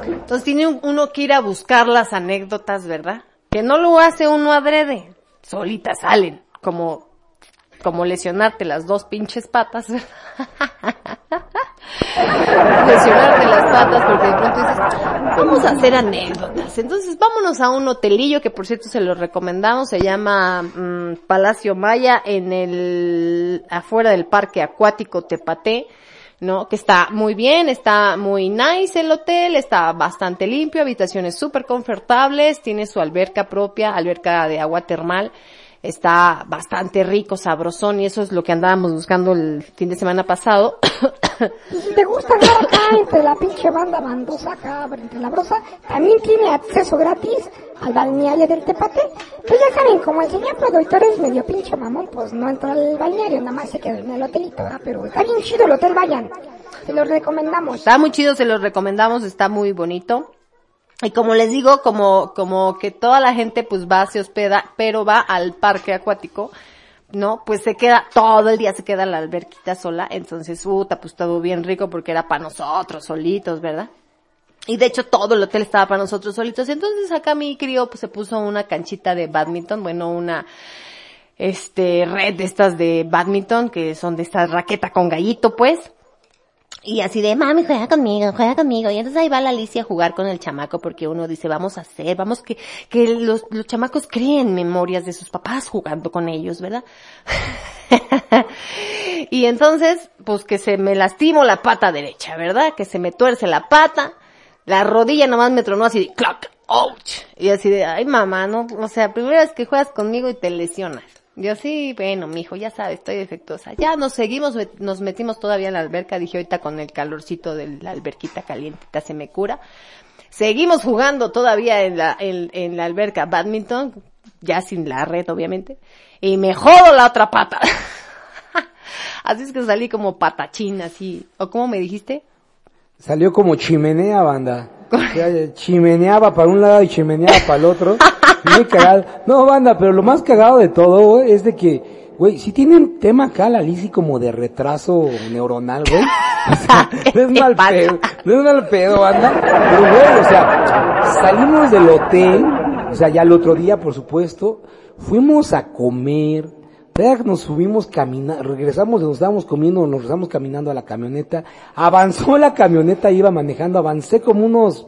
Speaker 1: Entonces tiene un- uno que ir a buscar las anécdotas, ¿verdad? Que no lo hace uno adrede. Solitas salen. Como, como lesionarte las dos pinches patas. lesionarte las patas porque de pronto dices, vamos a hacer anécdotas. Entonces vámonos a un hotelillo que por cierto se lo recomendamos, se llama mm, Palacio Maya en el, afuera del parque acuático Tepate. ¿no? Que está muy bien, está muy nice el hotel, está bastante limpio, habitaciones súper confortables, tiene su alberca propia, alberca de agua termal, está bastante rico, sabrosón y eso es lo que andábamos buscando el fin de semana pasado.
Speaker 3: Te gusta andar acá entre la pinche banda bandosa acá, entre la brosa, también tiene acceso gratis al balneario del Tepate. Pues ya saben, como el señor productor es medio pinche mamón, pues no entra al balneario, nada más se queda en el hotelito. Pero está bien chido el hotel, vayan. Se los recomendamos.
Speaker 1: Está muy chido, se los recomendamos, está muy bonito. Y como les digo, como, como que toda la gente pues va, se hospeda, pero va al parque acuático, ¿no? Pues se queda, todo el día se queda la alberquita sola, entonces, puta, pues todo bien rico porque era para nosotros solitos, ¿verdad? Y de hecho todo el hotel estaba para nosotros solitos. Entonces acá mi crío pues se puso una canchita de badminton, bueno, una este red de estas de badminton que son de esta raqueta con gallito pues. Y así de, mami, juega conmigo, juega conmigo. Y entonces ahí va la Alicia a jugar con el chamaco porque uno dice, vamos a hacer, vamos que, que los, los chamacos creen memorias de sus papás jugando con ellos, ¿verdad? y entonces, pues que se me lastimo la pata derecha, ¿verdad? Que se me tuerce la pata, la rodilla nomás me tronó así de, clac, ouch. Y así de, ay mamá, no, o sea, primera vez que juegas conmigo y te lesionas. Yo sí, bueno, mijo, ya sabes, estoy defectuosa. Ya nos seguimos, nos metimos todavía en la alberca, dije ahorita con el calorcito de la alberquita calientita se me cura. Seguimos jugando todavía en la, en, en la alberca badminton, ya sin la red obviamente, y me jodo la otra pata. así es que salí como patachín, así, o como me dijiste,
Speaker 2: Salió como chimenea, banda. Chimeneaba para un lado y chimeneaba para el otro. Muy cagado. No, banda, pero lo más cagado de todo, güey, es de que, güey, si tienen tema acá la Lizzy como de retraso neuronal, güey. O sea, no es mal pedo, no es mal pedo, banda. Pero, güey, o sea, salimos del hotel, o sea, ya el otro día, por supuesto, fuimos a comer, Nos subimos caminando, regresamos donde estábamos comiendo, nos regresamos caminando a la camioneta, avanzó la camioneta, iba manejando, avancé como unos,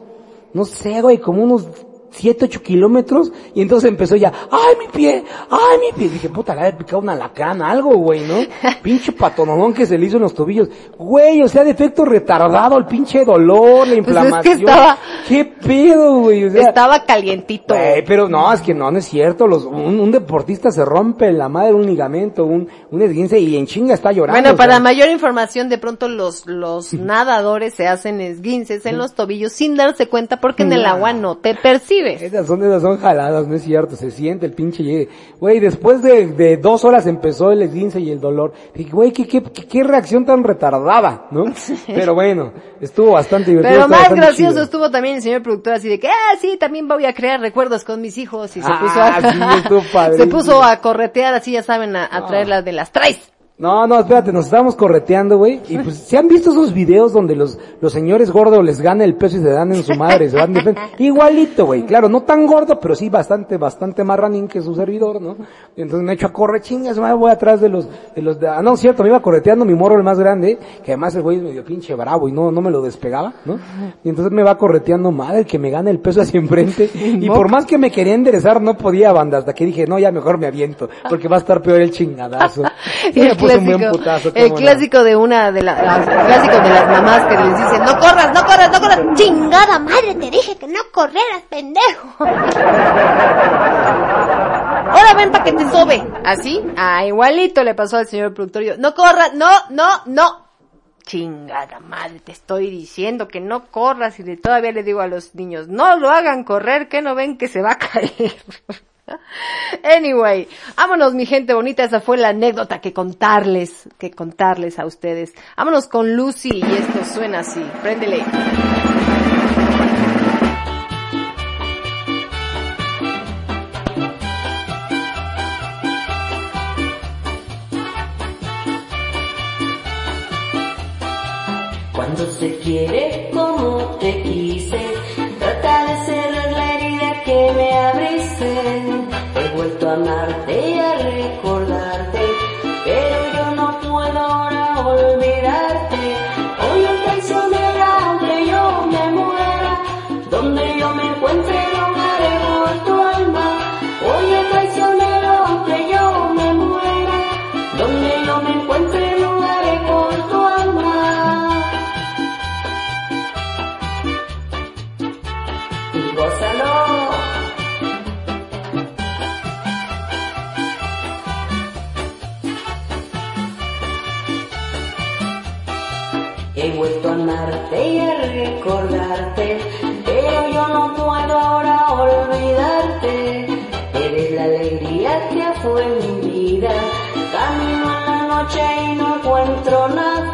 Speaker 2: no sé, güey, como unos siete, ocho kilómetros, y entonces empezó ya, ay mi pie, ay mi pie, dije, puta, le había picado una lacrana, algo, güey, ¿no? pinche patononón que se le hizo en los tobillos, güey, o sea, de efecto retardado, el pinche dolor, la
Speaker 1: Pues es que
Speaker 2: inflamación,
Speaker 1: estaba-
Speaker 2: qué pedo, güey, o sea,
Speaker 1: estaba calientito.
Speaker 2: Güey, pero no, es que no, no es cierto. Los, un, un deportista se rompe la madre un ligamento, un, un esguince y en chinga está llorando.
Speaker 1: Bueno,
Speaker 2: o
Speaker 1: para
Speaker 2: sea.
Speaker 1: mayor información, de pronto los, los nadadores se hacen esguinces en los tobillos sin darse cuenta porque en el agua no te
Speaker 2: Esas son, esas son jaladas, no es cierto, se siente el pinche llegue. Güey, después de, de dos horas empezó el esguince y el dolor. Dije, güey, ¿qué, qué, qué, qué reacción tan retardada, ¿no? Pero bueno, estuvo bastante divertido.
Speaker 1: Pero más gracioso
Speaker 2: chido.
Speaker 1: estuvo también el señor productor así de que, ah, sí, también voy a crear recuerdos con mis hijos y se
Speaker 2: Ah,
Speaker 1: puso a,
Speaker 2: sí,
Speaker 1: se puso a corretear así, ya saben, a, a traer las de las traes.
Speaker 2: No, no, espérate, nos estábamos correteando, güey. Y pues, ¿se han visto esos videos donde los, los señores gordos les gana el peso y se dan en su madre, se dan de frente? Igualito, güey. Claro, no tan gordo, pero sí bastante, bastante más running que su servidor, ¿no? Y entonces me echo a correr, chingas, madre, voy atrás de los, de los, de- ah, no, cierto, me iba correteando mi morro el más grande, que además el güey es medio pinche bravo y no, no me lo despegaba, ¿no? Y entonces me va correteando, madre, que me gana el peso hacia enfrente. Y por más que me quería enderezar, no podía, banda, hasta que dije, no, ya mejor me aviento, porque va a estar peor el chingadazo.
Speaker 1: El clásico,
Speaker 2: putazo,
Speaker 1: el
Speaker 2: cómo no.
Speaker 1: clásico de una de la- las, el clásico de las mamás que les dicen, no corras, no corras, no corras, chingada madre, te dije que no correras, pendejo. Ahora ven para que te sobe. ¿Así? Ah, igualito le pasó al señor productor. Yo, no corras, no, no, no. Chingada madre, te estoy diciendo que no corras y de- todavía le digo a los niños, no lo hagan correr, que no ven que se va a caer. Anyway, vámonos mi gente bonita, esa fue la anécdota que contarles, que contarles a ustedes. Vámonos con Lucy y esto suena así, préndele.
Speaker 9: Cuando se quiere como te quise, me abriste. He vuelto a amarte y a recordarte, amarte y a recordarte, pero yo no puedo ahora olvidarte. Eres la alegría que fue mi vida. Camino en la noche y no encuentro nada.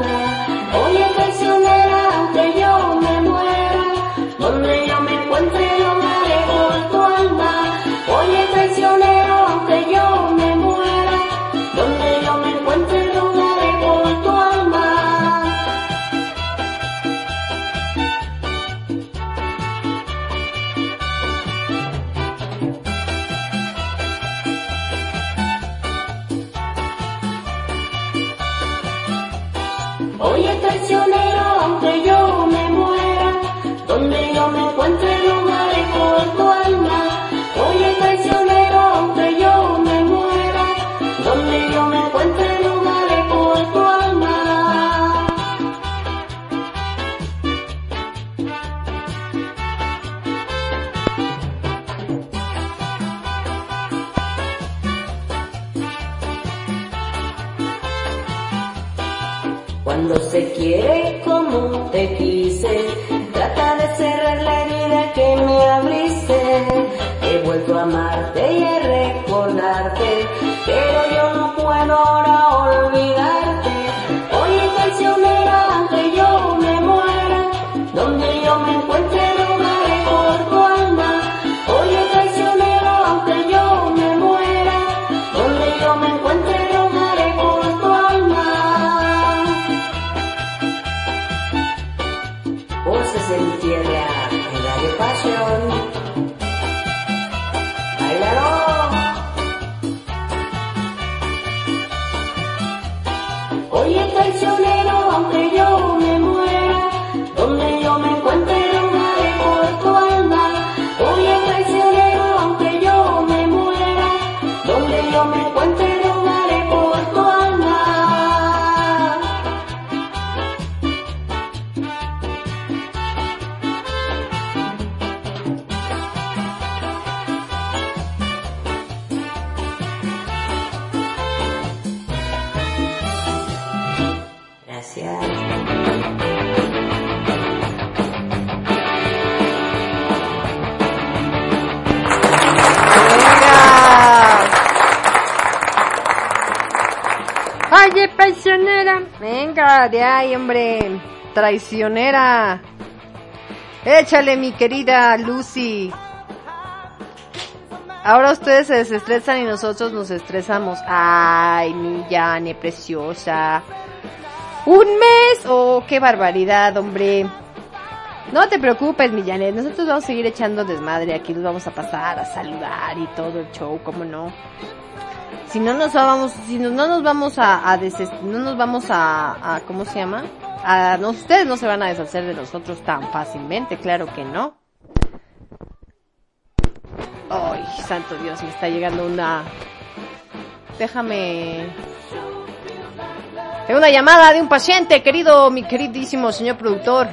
Speaker 1: Ahí, hombre. Traicionera. Échale, mi querida Lucy. Ahora ustedes se desestresan y nosotros nos estresamos. Ay, mi Yane preciosa. ¿Un mes? Oh, qué barbaridad, hombre. No te preocupes, mi Janet. Nosotros vamos a seguir echando desmadre. Aquí nos vamos a pasar a saludar y todo el show, ¿cómo no? Si no nos vamos, si no, no nos vamos a, a no nos vamos a, a, ¿cómo se llama? A, no, ustedes no se van a deshacer de nosotros tan fácilmente, claro que no. Ay, santo Dios, me está llegando una... Déjame... Tengo una llamada de un paciente, querido, mi queridísimo señor productor.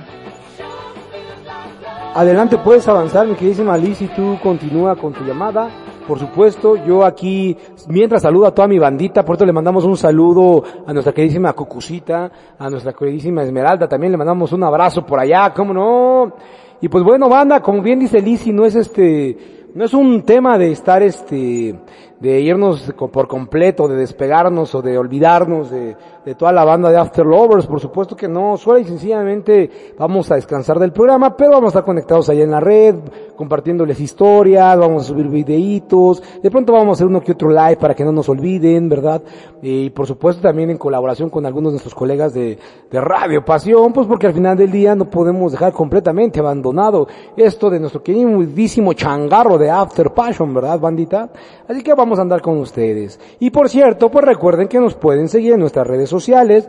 Speaker 2: Adelante, puedes avanzar, mi queridísima Liz, y tú continúa con tu llamada. Por supuesto, yo aquí, mientras saludo a toda mi bandita, por eso le mandamos un saludo a nuestra queridísima Cucucita, a nuestra queridísima Esmeralda, también le mandamos un abrazo por allá, cómo no. Y pues bueno, banda, como bien dice Lizzy, no es este, no es un tema de estar este, de irnos por completo, de despegarnos o de olvidarnos de, de toda la banda de After Lovers, por supuesto que no, suele y sencillamente vamos a descansar del programa, pero vamos a estar conectados allá en la red, compartiéndoles historias, vamos a subir videitos, de pronto vamos a hacer uno que otro live para que no nos olviden, ¿verdad? Y por supuesto también en colaboración con algunos de nuestros colegas de, de Radio Pasión, pues porque al final del día no podemos dejar completamente abandonado esto de nuestro queridísimo changarro de After Passion, ¿verdad, bandita? Así que vamos a andar con ustedes. Y por cierto, pues recuerden que nos pueden seguir en nuestras redes sociales,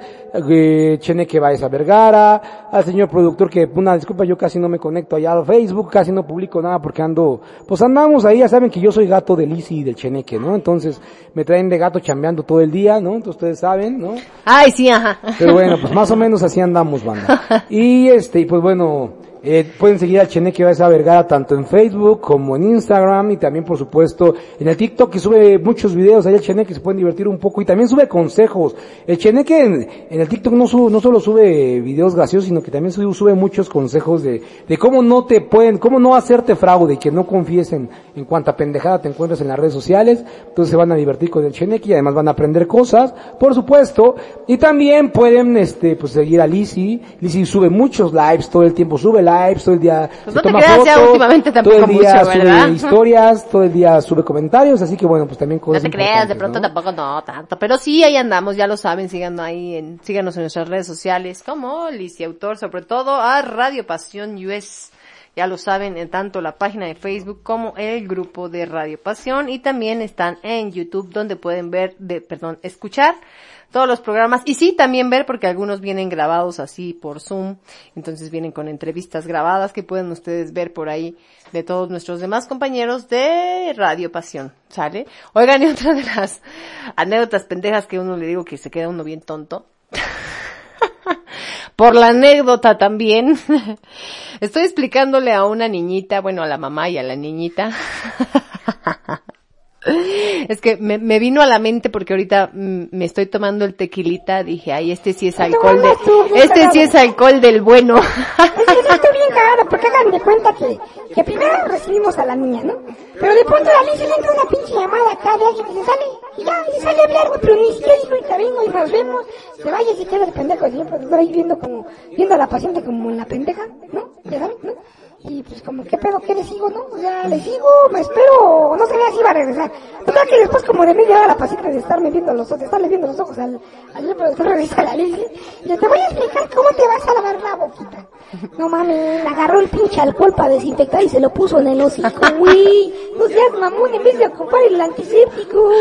Speaker 2: eh, Cheneque Baeza Vergara, al señor productor que, una disculpa, yo casi no me conecto allá al Facebook, casi no publico nada porque ando, pues andamos ahí, ya saben que yo soy gato del Lisi y del Cheneque, ¿no? Entonces, me traen de gato chambeando todo el día, ¿no? Entonces ustedes saben, ¿no?
Speaker 1: Ay, sí, ajá.
Speaker 2: Pero bueno, pues más o menos así andamos, banda. Y este, y pues bueno, eh, pueden seguir al Cheneque Baeza Vergara tanto en Facebook como en Instagram y también por supuesto en el TikTok que sube muchos videos ahí el Cheneque se pueden divertir un poco y también sube consejos. El Cheneque en, el TikTok no, sube, no solo sube videos graciosos sino que también sube, muchos consejos de, de cómo no te pueden, cómo no hacerte fraude y que no confíes en, en cuanta pendejada te encuentres en las redes sociales. Entonces se van a divertir con el Cheneque y además van a aprender cosas, por supuesto. Y también pueden este pues seguir a Lizzy. Lizzy sube muchos lives, todo el tiempo sube lives, todo el día
Speaker 1: Pues
Speaker 2: se
Speaker 1: no te
Speaker 2: toma
Speaker 1: creas, ya
Speaker 2: fotos,
Speaker 1: últimamente
Speaker 2: todo
Speaker 1: tampoco
Speaker 2: el día
Speaker 1: mucho,
Speaker 2: sube
Speaker 1: ¿verdad?
Speaker 2: historias, todo el día sube comentarios, así que bueno, pues también
Speaker 1: No
Speaker 2: cosas
Speaker 1: te creas, de pronto
Speaker 2: ¿no?
Speaker 1: tampoco no tanto, pero sí ahí andamos, ya lo saben, síganos ahí en, síganos en nuestras redes sociales como Lizy Autor, sobre todo a Radio Pasión US. Ya lo saben, en tanto la página de Facebook como el grupo de Radio Pasión y también están en YouTube donde pueden ver, de, perdón, escuchar todos los programas y sí también ver porque algunos vienen grabados así por Zoom, entonces vienen con entrevistas grabadas que pueden ustedes ver por ahí de todos nuestros demás compañeros de Radio Pasión, ¿sale? Oigan, y otra de las anécdotas pendejas que uno le digo que se queda uno bien tonto. Por la anécdota también. Estoy explicándole a una niñita, bueno, a la mamá y a la niñita. Es que me, me vino a la mente porque ahorita mm, me estoy tomando el tequilita, dije, ay, este sí es alcohol de, este sí es alcohol del bueno.
Speaker 3: Es que sí estoy bien cagado, porque hagan de cuenta que, que primero recibimos a la niña, ¿no? Pero de pronto a la Liz le entra una pinche llamada acá de alguien y se sale, y ya, y sale a hablar, güey, pero ni siquiera dijo, ahorita vengo y nos vemos, se vaya se queda el pendejo siempre, está ahí viendo como, viendo a la paciente como la pendeja, ¿no? Ya saben, ¿no? Y pues como, ¿qué pedo? ¿Qué le sigo, no? O sea, le sigo, me espero, no sabía si iba a regresar. Total que después como de media hora la paciente de estarme viendo los ojos, de estarle viendo los ojos al, al productor regresa a la Liz, y yo te voy a explicar cómo te vas a lavar la boquita. No mames, agarró el pinche alcohol para desinfectar y se lo puso en el hocico, güey. No seas mamón, en vez de ocupar el antiséptico.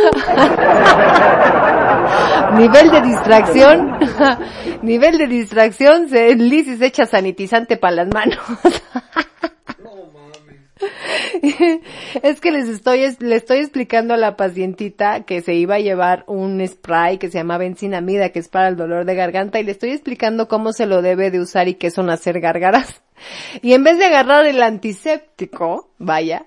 Speaker 1: nivel de distracción, nivel de distracción, Liz se echa sanitizante para las manos. Es que les estoy, es- le estoy explicando a la pacientita que se iba a llevar un spray que se llama bencinamida, que es para el dolor de garganta, y le estoy explicando cómo se lo debe de usar y qué son hacer gárgaras. Y en vez de agarrar el antiséptico, vaya,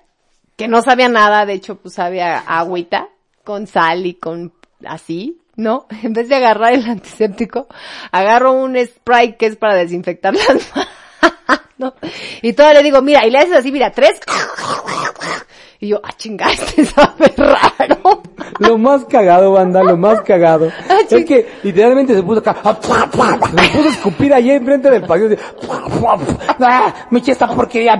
Speaker 1: que no sabía nada, de hecho pues sabía agüita, con sal y con así, ¿no? En vez de agarrar el antiséptico, agarro un spray que es para desinfectar las manos. Y todavía le digo, mira, y le haces así, mira, tres. Y yo, ah, chinga, este sabe raro.
Speaker 2: Lo más cagado, banda, lo más cagado.
Speaker 1: Ah,
Speaker 2: es que literalmente se puso acá, ah, se puso a escupir allá enfrente del pasillo. ¡pua, pua, pua! ¡Ah! Me eché esta porquería.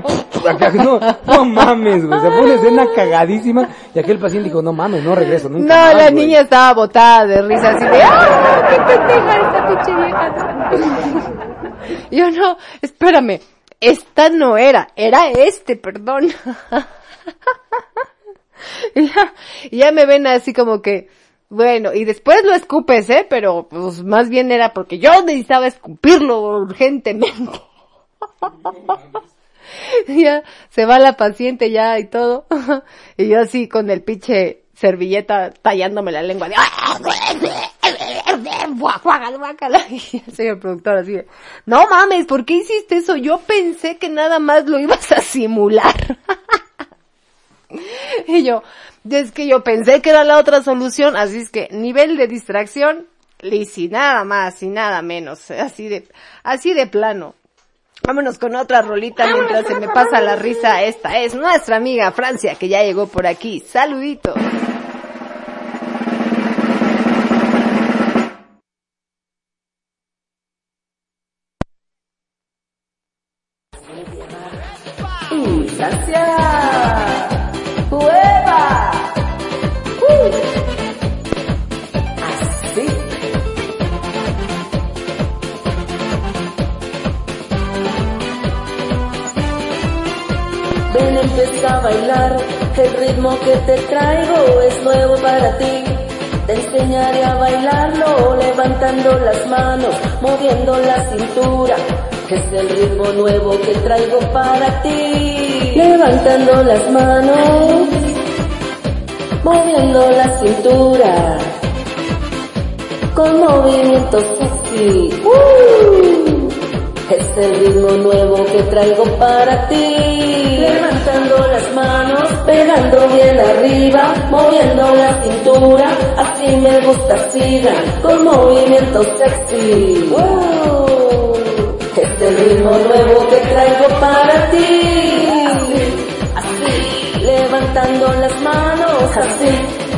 Speaker 2: No, no mames, güey. Se fue una escena cagadísima. Y aquel paciente dijo, no mames, no regreso
Speaker 1: No,
Speaker 2: nunca. más,
Speaker 1: la
Speaker 2: güey".
Speaker 1: niña estaba botada de risa así de, ¡ah, qué pendeja esta pinche vieja! Yo no, espérame, esta no era, era este, perdón. Ya, ya me ven así como que, bueno, y después lo escupes, ¿eh? Pero pues más bien era porque yo necesitaba escupirlo urgentemente. Ya se va la paciente ya y todo. Y yo así con el pinche servilleta tallándome la lengua. De, Y el señor productor así de, no mames, ¿por qué hiciste eso? Yo pensé que nada más lo ibas a simular. Y yo, es que yo pensé que era la otra solución, así es que nivel de distracción, y sin nada más y nada menos, así de, así de plano. Vámonos con otra rolita mientras se me pasa la risa. Esta es nuestra amiga Francia que ya llegó por aquí. Saluditos.
Speaker 10: Moviendo la cintura. Es el ritmo nuevo que traigo para ti. Levantando las manos, moviendo la cintura. Con movimientos sexy. ¡Uh! Es el ritmo nuevo que traigo para ti. Levantando las manos, pegando bien arriba, moviendo la cintura. Así me gusta, sigan con movimientos sexy. ¡Wow! Es el ritmo nuevo que traigo para ti. Así, así, levantando las manos, así,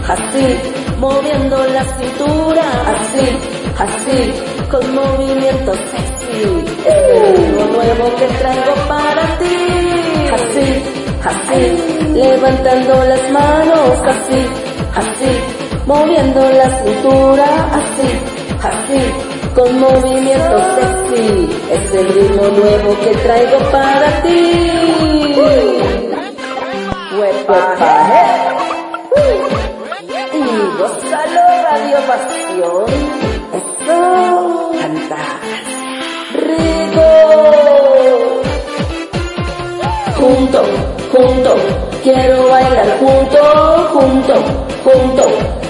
Speaker 10: así, moviendo la cintura, así, así, con movimientos sexy. Ritmo nuevo que traigo para ti. Así, así, levantando las manos, así, así, moviendo la cintura, así, así, con movimientos sexy. Es el ritmo nuevo que traigo para ti. Huepa, y gózalo, Radio Pasión. Eso, canta. Junto, junto, quiero bailar junto, junto, junto,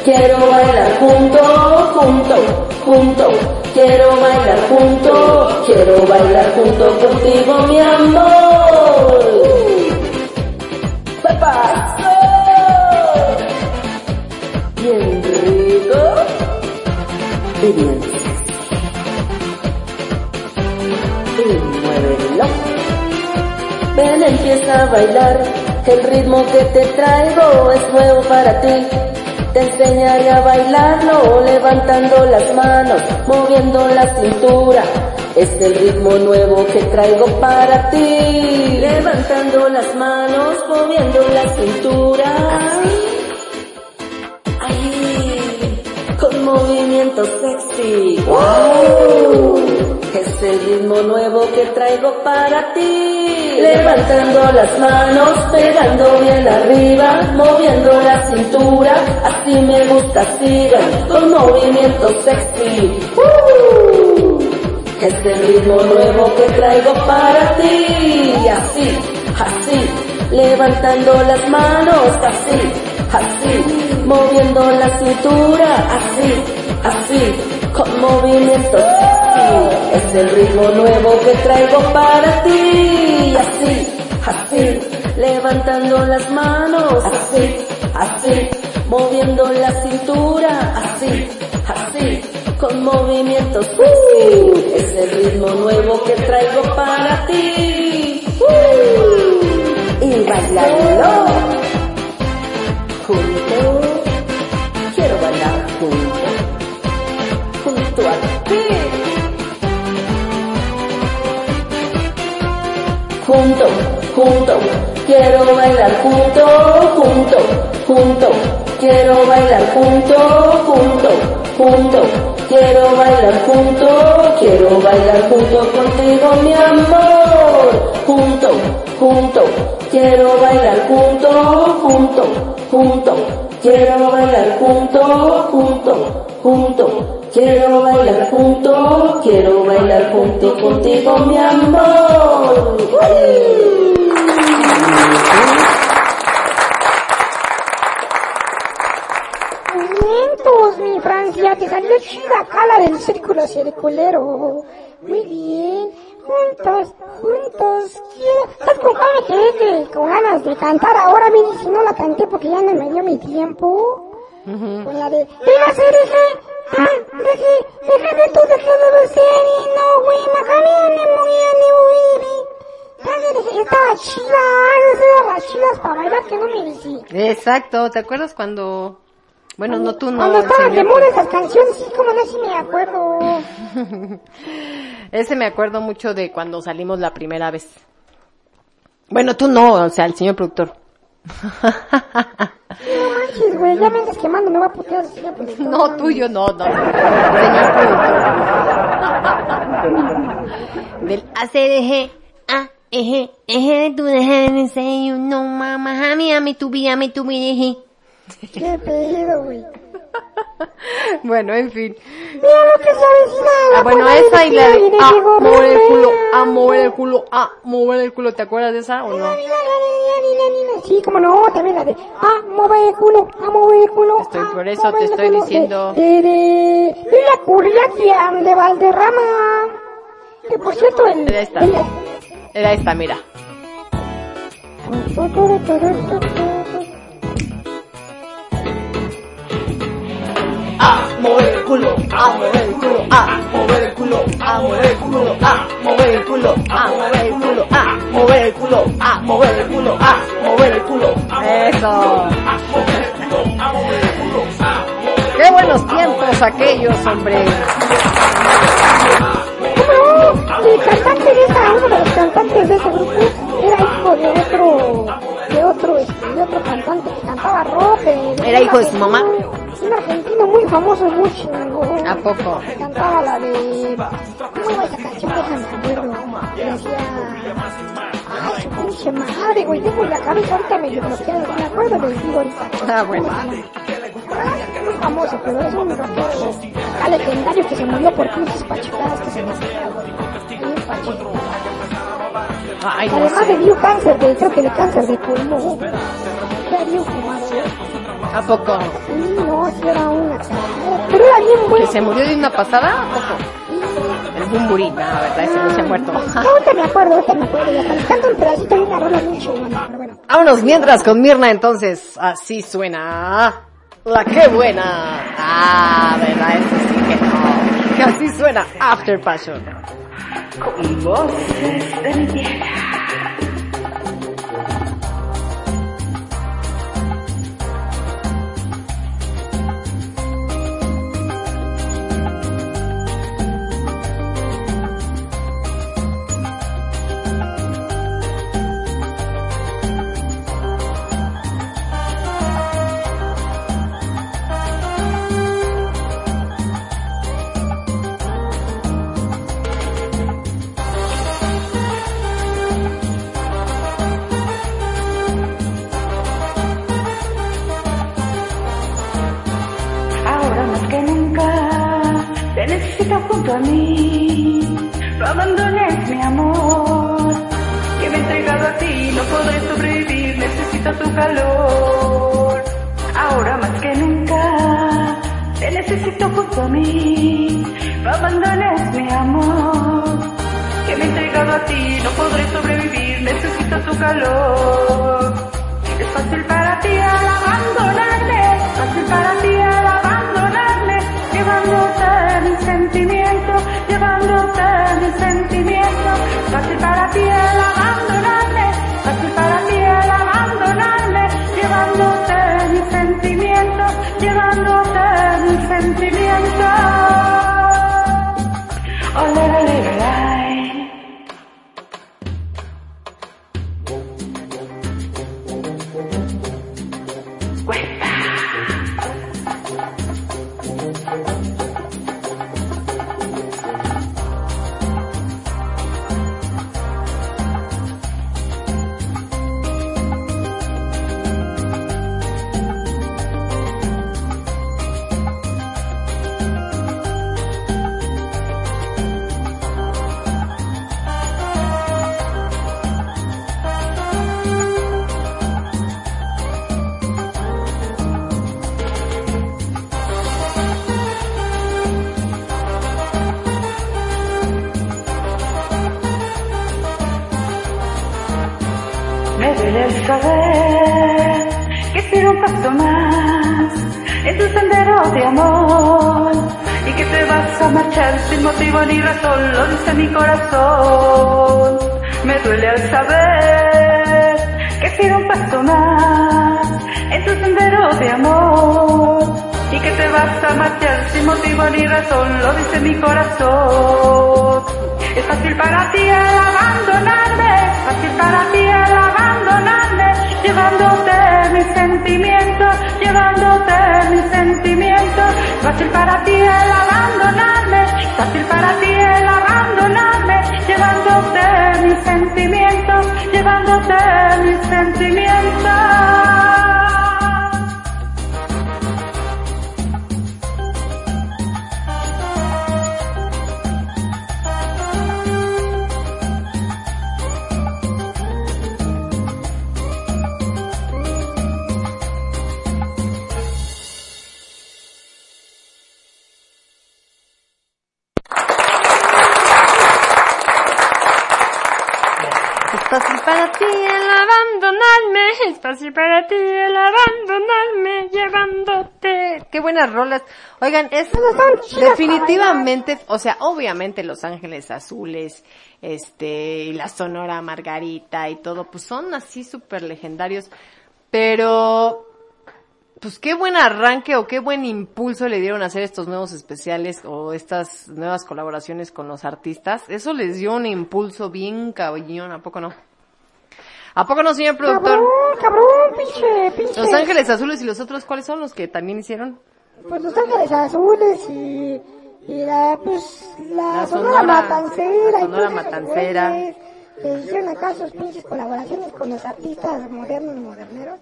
Speaker 10: quiero bailar junto, junto, junto, quiero bailar junto, quiero bailar junto contigo, mi amor. ¿Qué pasó? Bien rico bien Ven, empieza a bailar. El ritmo que te traigo es nuevo para ti. Te enseñaré a bailarlo, levantando las manos, moviendo la cintura. Es el ritmo nuevo que traigo para ti. Levantando las manos, moviendo la cintura. Ahí, con movimiento sexy. ¡Wow! Es el ritmo nuevo que traigo para ti. Levantando las manos, pegando bien arriba, moviendo la cintura. Así me gusta, sigan con movimiento sexy. ¡Uh! Es el ritmo nuevo que traigo para ti. Así, así, levantando las manos, así, así, moviendo la cintura, así, así, con movimiento sexy. Es el ritmo nuevo que traigo para ti. Así, así, levantando las manos, así, así, moviendo la cintura, así, así, con movimientos. Es el ritmo nuevo que traigo para ti. Y bailando Junto, quiero bailar junto, junto, junto, quiero bailar junto, junto, junto, quiero bailar junto, quiero bailar junto contigo mi amor, junto, junto, quiero bailar junto, junto, junto, quiero bailar junto, junto, junto, quiero bailar junto, quiero bailar junto contigo mi amor.
Speaker 3: Vientos, mi Francia, te salió chida cala del círculo circulero. Muy bien. Juntos, juntos, quiero... ¿Estás con ganas de, con ganas de cantar ahora, mire, si no la canté porque ya no me dio mi tiempo? Con la de... ¡Viva Cereje! Ah, dejé, déjame tú, déjame ver no, güey, majani, muy, ni muy, estaba chida, esas las chidas para bailar que no me dice.
Speaker 1: Exacto, ¿te acuerdas cuando... Bueno, no tú, no.
Speaker 3: Cuando estaban de moda esas canciones, sí, como no, sí me acuerdo.
Speaker 1: Ese me acuerdo mucho de cuando salimos la primera vez. Bueno, tú no, o sea, el señor productor.
Speaker 3: No manches, güey, ya me andas quemando, me va a putear. sí, ya,
Speaker 1: No, tuyo no, no. Señor productor. Del ACDG, A, eje, eje, tú déjame say you know, mama, hami, ami, tu bi, ami, tu eje.
Speaker 3: Qué pedo, güey.
Speaker 1: Bueno, en fin.
Speaker 3: Mira lo que se avecina.
Speaker 1: Ah, bueno, esa y la de,
Speaker 3: cielo,
Speaker 1: ah,
Speaker 3: llegó
Speaker 1: mover el culo, ah, mover el culo, ah, mover el culo, ¿te acuerdas de esa o no?
Speaker 3: Mira, mira, mira, mira, mira. Sí, como no, también la de, ah, mover el culo, ah, mover el culo.
Speaker 1: Estoy-
Speaker 3: ah,
Speaker 1: por eso te
Speaker 3: el
Speaker 1: estoy diciendo.
Speaker 3: De, de, de, de la curriatia de Valderrama. Que por cierto, el...
Speaker 1: Esta.
Speaker 3: el-
Speaker 1: Era esta, mira. Ah, mover el culo, ah, mover el culo, ah, mover el culo, ah, mover el culo, ah, mover el culo, ah, mover el culo, ah, mover el culo, ah, mover el culo, ah, mover el culo. Eso. Qué buenos tiempos aquellos, hombre.
Speaker 3: El cantante de esa, uno de los cantantes de ese grupo, era hijo de otro, de otro, de otro cantante que cantaba rock.
Speaker 1: ¿Era hijo de su mamá?
Speaker 3: Un argentino muy famoso, muy chingón.
Speaker 1: ¿A poco?
Speaker 3: Que cantaba la de, ¿cómo iba esa canción? Déjame acuerdo. Decía, ay, su pinche madre, güey, tengo la cabeza ahorita medio bloqueada, no me acuerdo, les digo ahorita.
Speaker 1: Ah, bueno.
Speaker 3: Ah, Muy famoso, pero es un rockero acá legendario que se murió por pinches pachucadas que se pachuco.
Speaker 1: Ay, no
Speaker 3: Además le dio cáncer de, creo que de cáncer de pulmón. Bien fumado.
Speaker 1: ¿A poco?
Speaker 3: Sí, no, sí era una Pero era bien
Speaker 1: ¿Que
Speaker 3: bueno.
Speaker 1: se murió de una pasada? ¿A poco? El Bumburi, no, verdad, ese no se ha muerto.
Speaker 3: Ahorita me acuerdo, ahorita me acuerdo. Ya canto un pedacito de una rola muy chingona, pero bueno.
Speaker 1: Vámonos mientras con Mirna, entonces, así suena. La que buena. Ah, verdad, eso sí que no. Así suena After Passion.
Speaker 11: Con voces. Necesito junto a mí. No abandones mi amor, que me he entregado a ti, no podré sobrevivir, necesito tu calor. Ahora más que nunca te necesito junto a mí. No abandones mi amor, que me he entregado a ti, no podré sobrevivir, necesito tu calor. Es fácil para ti al abandonarme, fácil para ti llevándote mis sentimientos, llevándote mis sentimientos. Fácil para ti el abandonarme, fácil para ti el abandonarme, llevándote mis sentimientos, llevándote mis sentimientos. Oh, la, la, marchar sin motivo ni razón, lo dice mi corazón. Me duele al saber que pido un paso más en tu sendero de amor y que te vas a marchar sin motivo ni razón, lo dice mi corazón. Es fácil para ti el abandonarme, es fácil para ti el abandonarme, llevándote mis sentimientos, llevándote mis sentimientos. Fácil para ti el abandonarme, fácil para ti el abandonarme, llevándote mis sentimientos, llevándote mis sentimientos.
Speaker 1: Buenas rolas. Oigan, es definitivamente, o sea, obviamente Los Ángeles Azules, este, y la Sonora Margarita y todo, pues son así súper legendarios, pero pues qué buen arranque o qué buen impulso le dieron a hacer estos nuevos especiales o estas nuevas colaboraciones con los artistas. Eso les dio un impulso bien caballón, ¿a poco no? ¿A poco no, señor productor?
Speaker 3: Cabrón, cabrón, pinche, pinche.
Speaker 1: Los Ángeles Azules y los otros, ¿cuáles son los que también hicieron?
Speaker 3: Pues Los Ángeles Azules y, y la, pues, la,
Speaker 1: La
Speaker 3: Sonora,
Speaker 1: Sonora-
Speaker 3: Matancera.
Speaker 1: la
Speaker 3: y
Speaker 1: Sonora
Speaker 3: esos
Speaker 1: Matancera.
Speaker 3: Que hicieron acá sus pinches colaboraciones con los artistas modernos, moderneros.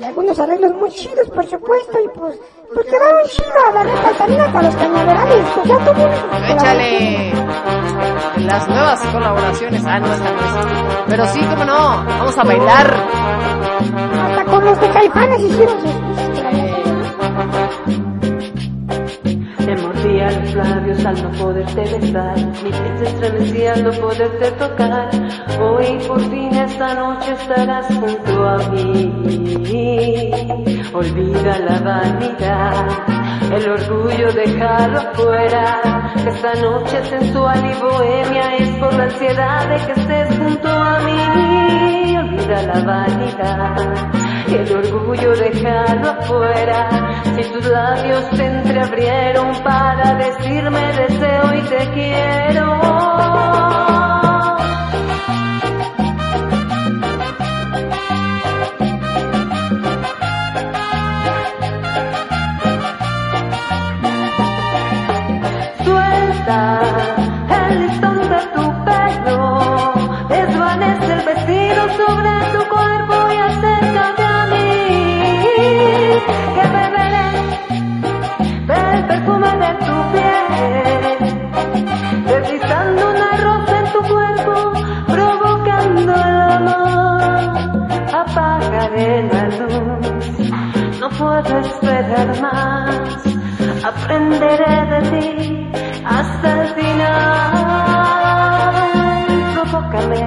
Speaker 3: Y algunos arreglos muy chidos, por supuesto, y pues, pues quedaron chidos, la neta, también hasta los cañaverales, pues ya tuvieron sus
Speaker 1: Échale las nuevas colaboraciones. Ah, no, esta no. Pero sí, cómo no, vamos a bailar.
Speaker 3: Hasta con los de Caifanes hicieron sus
Speaker 11: Los labios al no poderte besar, mi piel se estremecía al no poderte tocar. Hoy por fin esta noche estarás junto a mí. Olvida la vanidad, el orgullo déjalo afuera. Esta noche sensual y bohemia es por la ansiedad de que estés junto a mí. Olvida la vanidad. El orgullo déjalo afuera. Si tus labios se entreabrieron para decirme deseo y te quiero. Aprenderé de ti hasta el final, provócame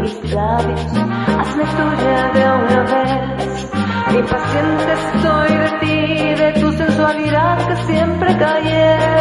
Speaker 11: mis labios, hazme tuya de una vez, impaciente estoy de ti, de tu sensualidad que siempre callé.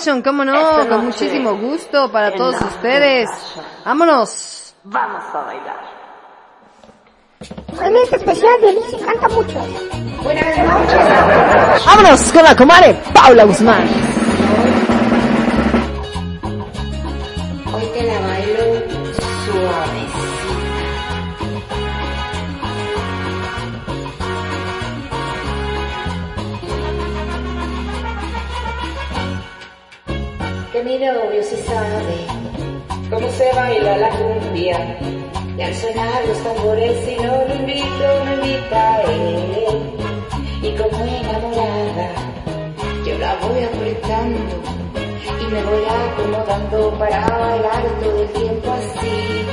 Speaker 1: Passion, cómo no, con muchísimo gusto para todos ustedes. Vámonos.
Speaker 4: Vamos a bailar.
Speaker 3: En este especial de Lizzy canta mucho. Buenas noches.
Speaker 1: Vámonos con la comadre Paula Guzmán.
Speaker 4: Para bailar todo el tiempo así.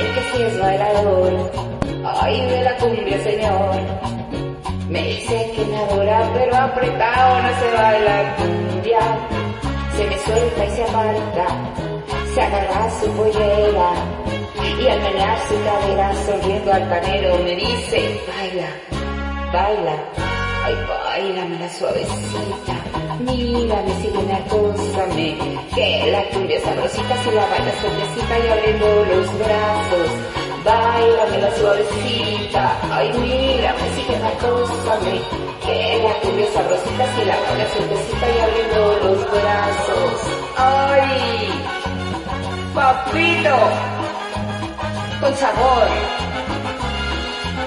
Speaker 4: El que sí es bailador, ay de la cumbia señor, me dice que me adora pero apretado no se baila cumbia. Se me suelta y se aparta, se agarra su pollera y al menear su cadera sonriendo altanero me dice baila, baila, ay bailame la suavecita, mírame, sígueme, acósame, que la cumbia sabrosita si la baila suavecita y abriendo los brazos, bailame la suavecita, ay mírame, sígueme, acósame, que la cumbia sabrosita si la baila suavecita y abriendo los brazos, ay, papito, con sabor,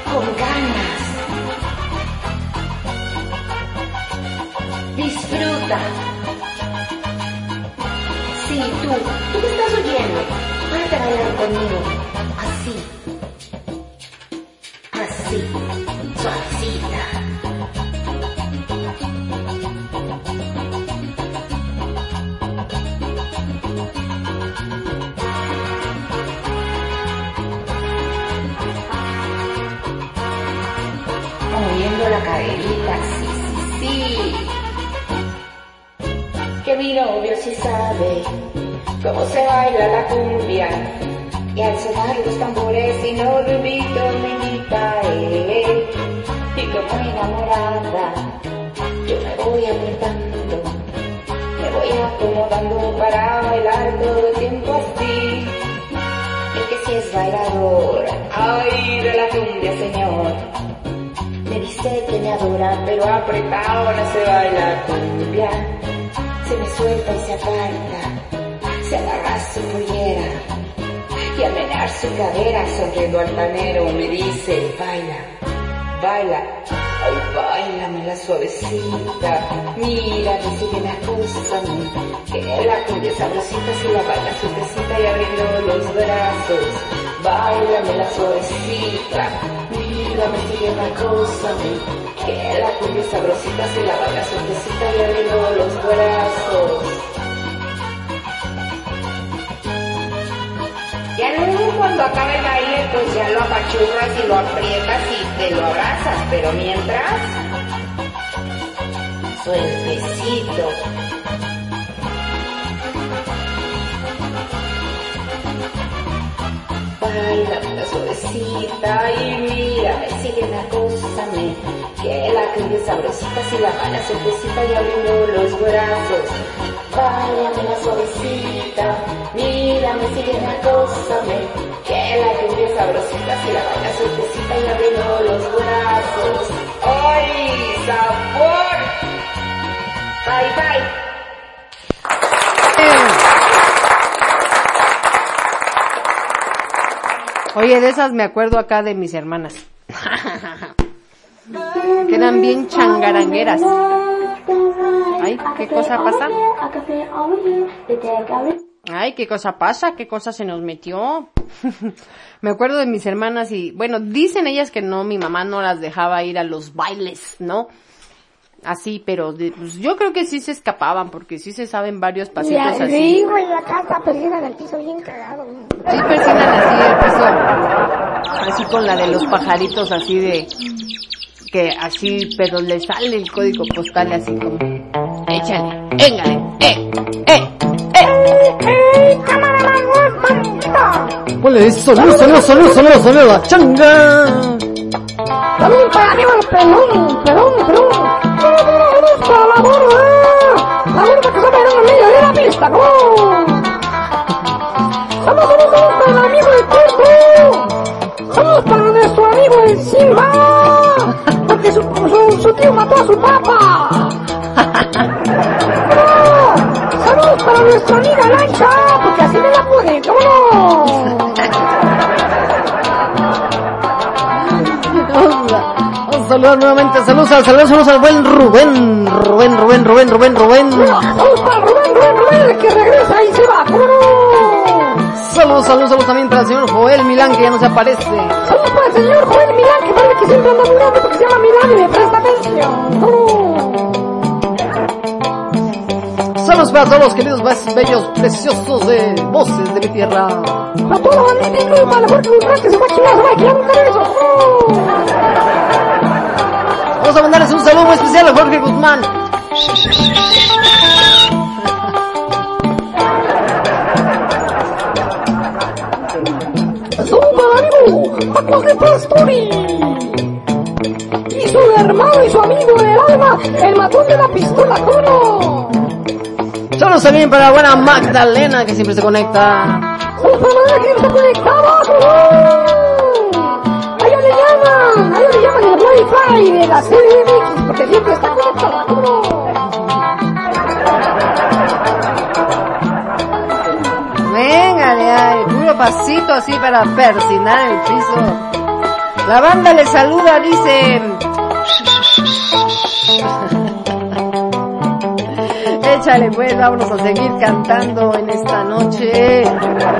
Speaker 4: con ganas. Disfruta. Sí, tú, tú me estás oyendo. Vete a bailar conmigo. Así. Mi novio sí sabe cómo se baila la cumbia. Y al sonar los tambores y no invito, me invita a. Y como enamorada, yo me voy apretando, me voy acomodando para bailar todo el tiempo así. El que sí es bailador, ay de la cumbia señor. Me dice que me adora, pero apretado no se baila cumbia. Se me suelta y se aparta, se agarra su pollera. Y al menear su cadera, sonriendo altanero, me dice, baila, baila, ay, bailame la suavecita. Mira, que sigue me acósame, que la cumbia sabrosita si la baila suavecita y abriendo los brazos. Bailame la suavecita, mírame, sigue me acósame, que la cumbia sabrosita si la baila suavecita y abriendo los brazos. Ya luego cuando acabe el baile, pues ya lo apachurras y lo aprietas y te lo abrazas, pero mientras, sueltecito. Baila la suavecita y mírame, sígueme, acósame, que la cumbia sabrosita si la baila suavecita y abriendo los brazos. Báilame la suavecita, mírame, sígueme, acósame, que la cumbia sabrosita si la baila suavecita y abriendo los brazos. ¡Ay, sabor! Bye, bye.
Speaker 1: Oye, de esas me acuerdo acá de mis hermanas. que eran bien changarangueras. Ay, ¿qué cosa pasa? Ay, ¿qué cosa pasa? ¿Qué cosa se nos metió? me acuerdo de mis hermanas y, bueno, dicen ellas que no, mi mamá no las dejaba ir a los bailes, ¿no? Así, pero de- pues, yo creo que sí se escapaban porque sí se saben varios pasitos
Speaker 3: Ya,
Speaker 1: así.
Speaker 3: sí, güey, acá está perdida en el piso bien cagado. güey.
Speaker 1: Sí, persinan así el piso, así con la de los pajaritos, así de, que así, pero le sale el código postal así como, échale, éngale, eh, eh, eh.
Speaker 3: ¡Ey, cámara!
Speaker 1: Ponle eso, sonido, sonido, sonido, sonido, sonido, la changa.
Speaker 3: También para arriba el pelón, pelón, pelón mucho la borda. La borda que se pegó el niño y la pista, ¿cómo? Somos, somos, somos el amigo del cuerpo. Somos para nuestro amigo el Silva. Porque su, su, tío mató a su papá. No, somos para nuestra amiga Lancha, porque así me la pone, ¿cómo no?
Speaker 1: Saludar nuevamente. Saludos, saludos, saludos al buen Rubén. Rubén, Rubén, Rubén, Rubén, Rubén.
Speaker 3: Saludos para Rubén, Rubén, Rubén, que regresa y se va.
Speaker 1: Saludos, saludos, saludos también para el señor Joel Milán, que ya no se aparece.
Speaker 3: Saludos para el señor Joel Milán, que parece que siempre anda mirando porque se llama Milán y le presta atención.
Speaker 1: Saludos para todos los queridos bes- bellos, preciosos de voces de mi tierra.
Speaker 3: A la bandita incluido para la Guzmán, que se va a chingar, se va a. ¿Cómo no?
Speaker 1: Vamos a mandarles un saludo muy especial a Jorge Guzmán.
Speaker 3: Pastori. Y su hermano y su amigo del alma, el matón de la pistola, ¿cómo no?
Speaker 1: Saludos también para la buena Magdalena, que siempre se conecta.
Speaker 3: La Wi-Fi de la CDMX, porque siempre está conectada, ¿cómo no?
Speaker 1: Véngale, ay, puro pasito así para persinar el piso. La banda le saluda, dice. Échale pues, vámonos a seguir cantando en esta noche.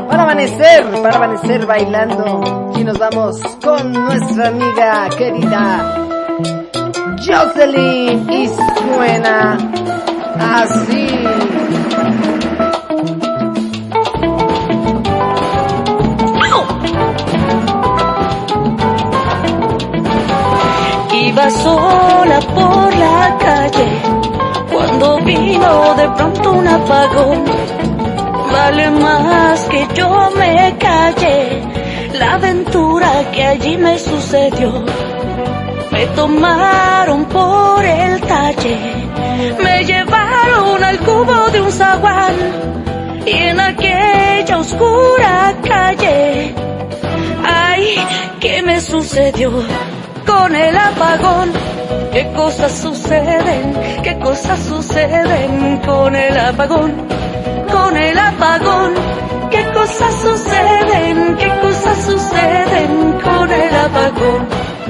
Speaker 1: Para amanecer, para amanecer bailando. Y nos vamos con nuestra amiga querida Jocelyn y suena así.
Speaker 10: Iba sola por la calle cuando vino de pronto un apagón. Vale más que yo me calle la aventura que allí me sucedió. Me tomaron por el talle, me llevaron al cubo de un zaguán y en aquella oscura calle, ay, ¿qué me sucedió? con el apagón. ¿Qué cosas suceden? ¿Qué cosas suceden con el apagón? Con el apagón. ¿Qué cosas suceden? ¿Qué cosas suceden con el apagón?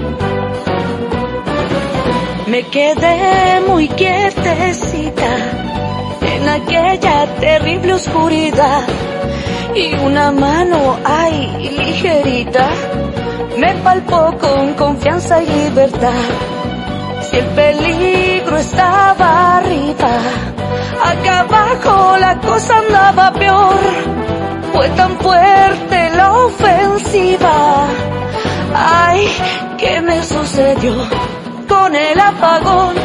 Speaker 10: Me quedé muy quietecita en aquella terrible oscuridad y una mano, ay, ligerita, me palpó con confianza y libertad. Si el peligro estaba arriba, acá abajo la cosa andaba peor. Fue tan fuerte la ofensiva. Ay, ¿qué me sucedió con el apagón?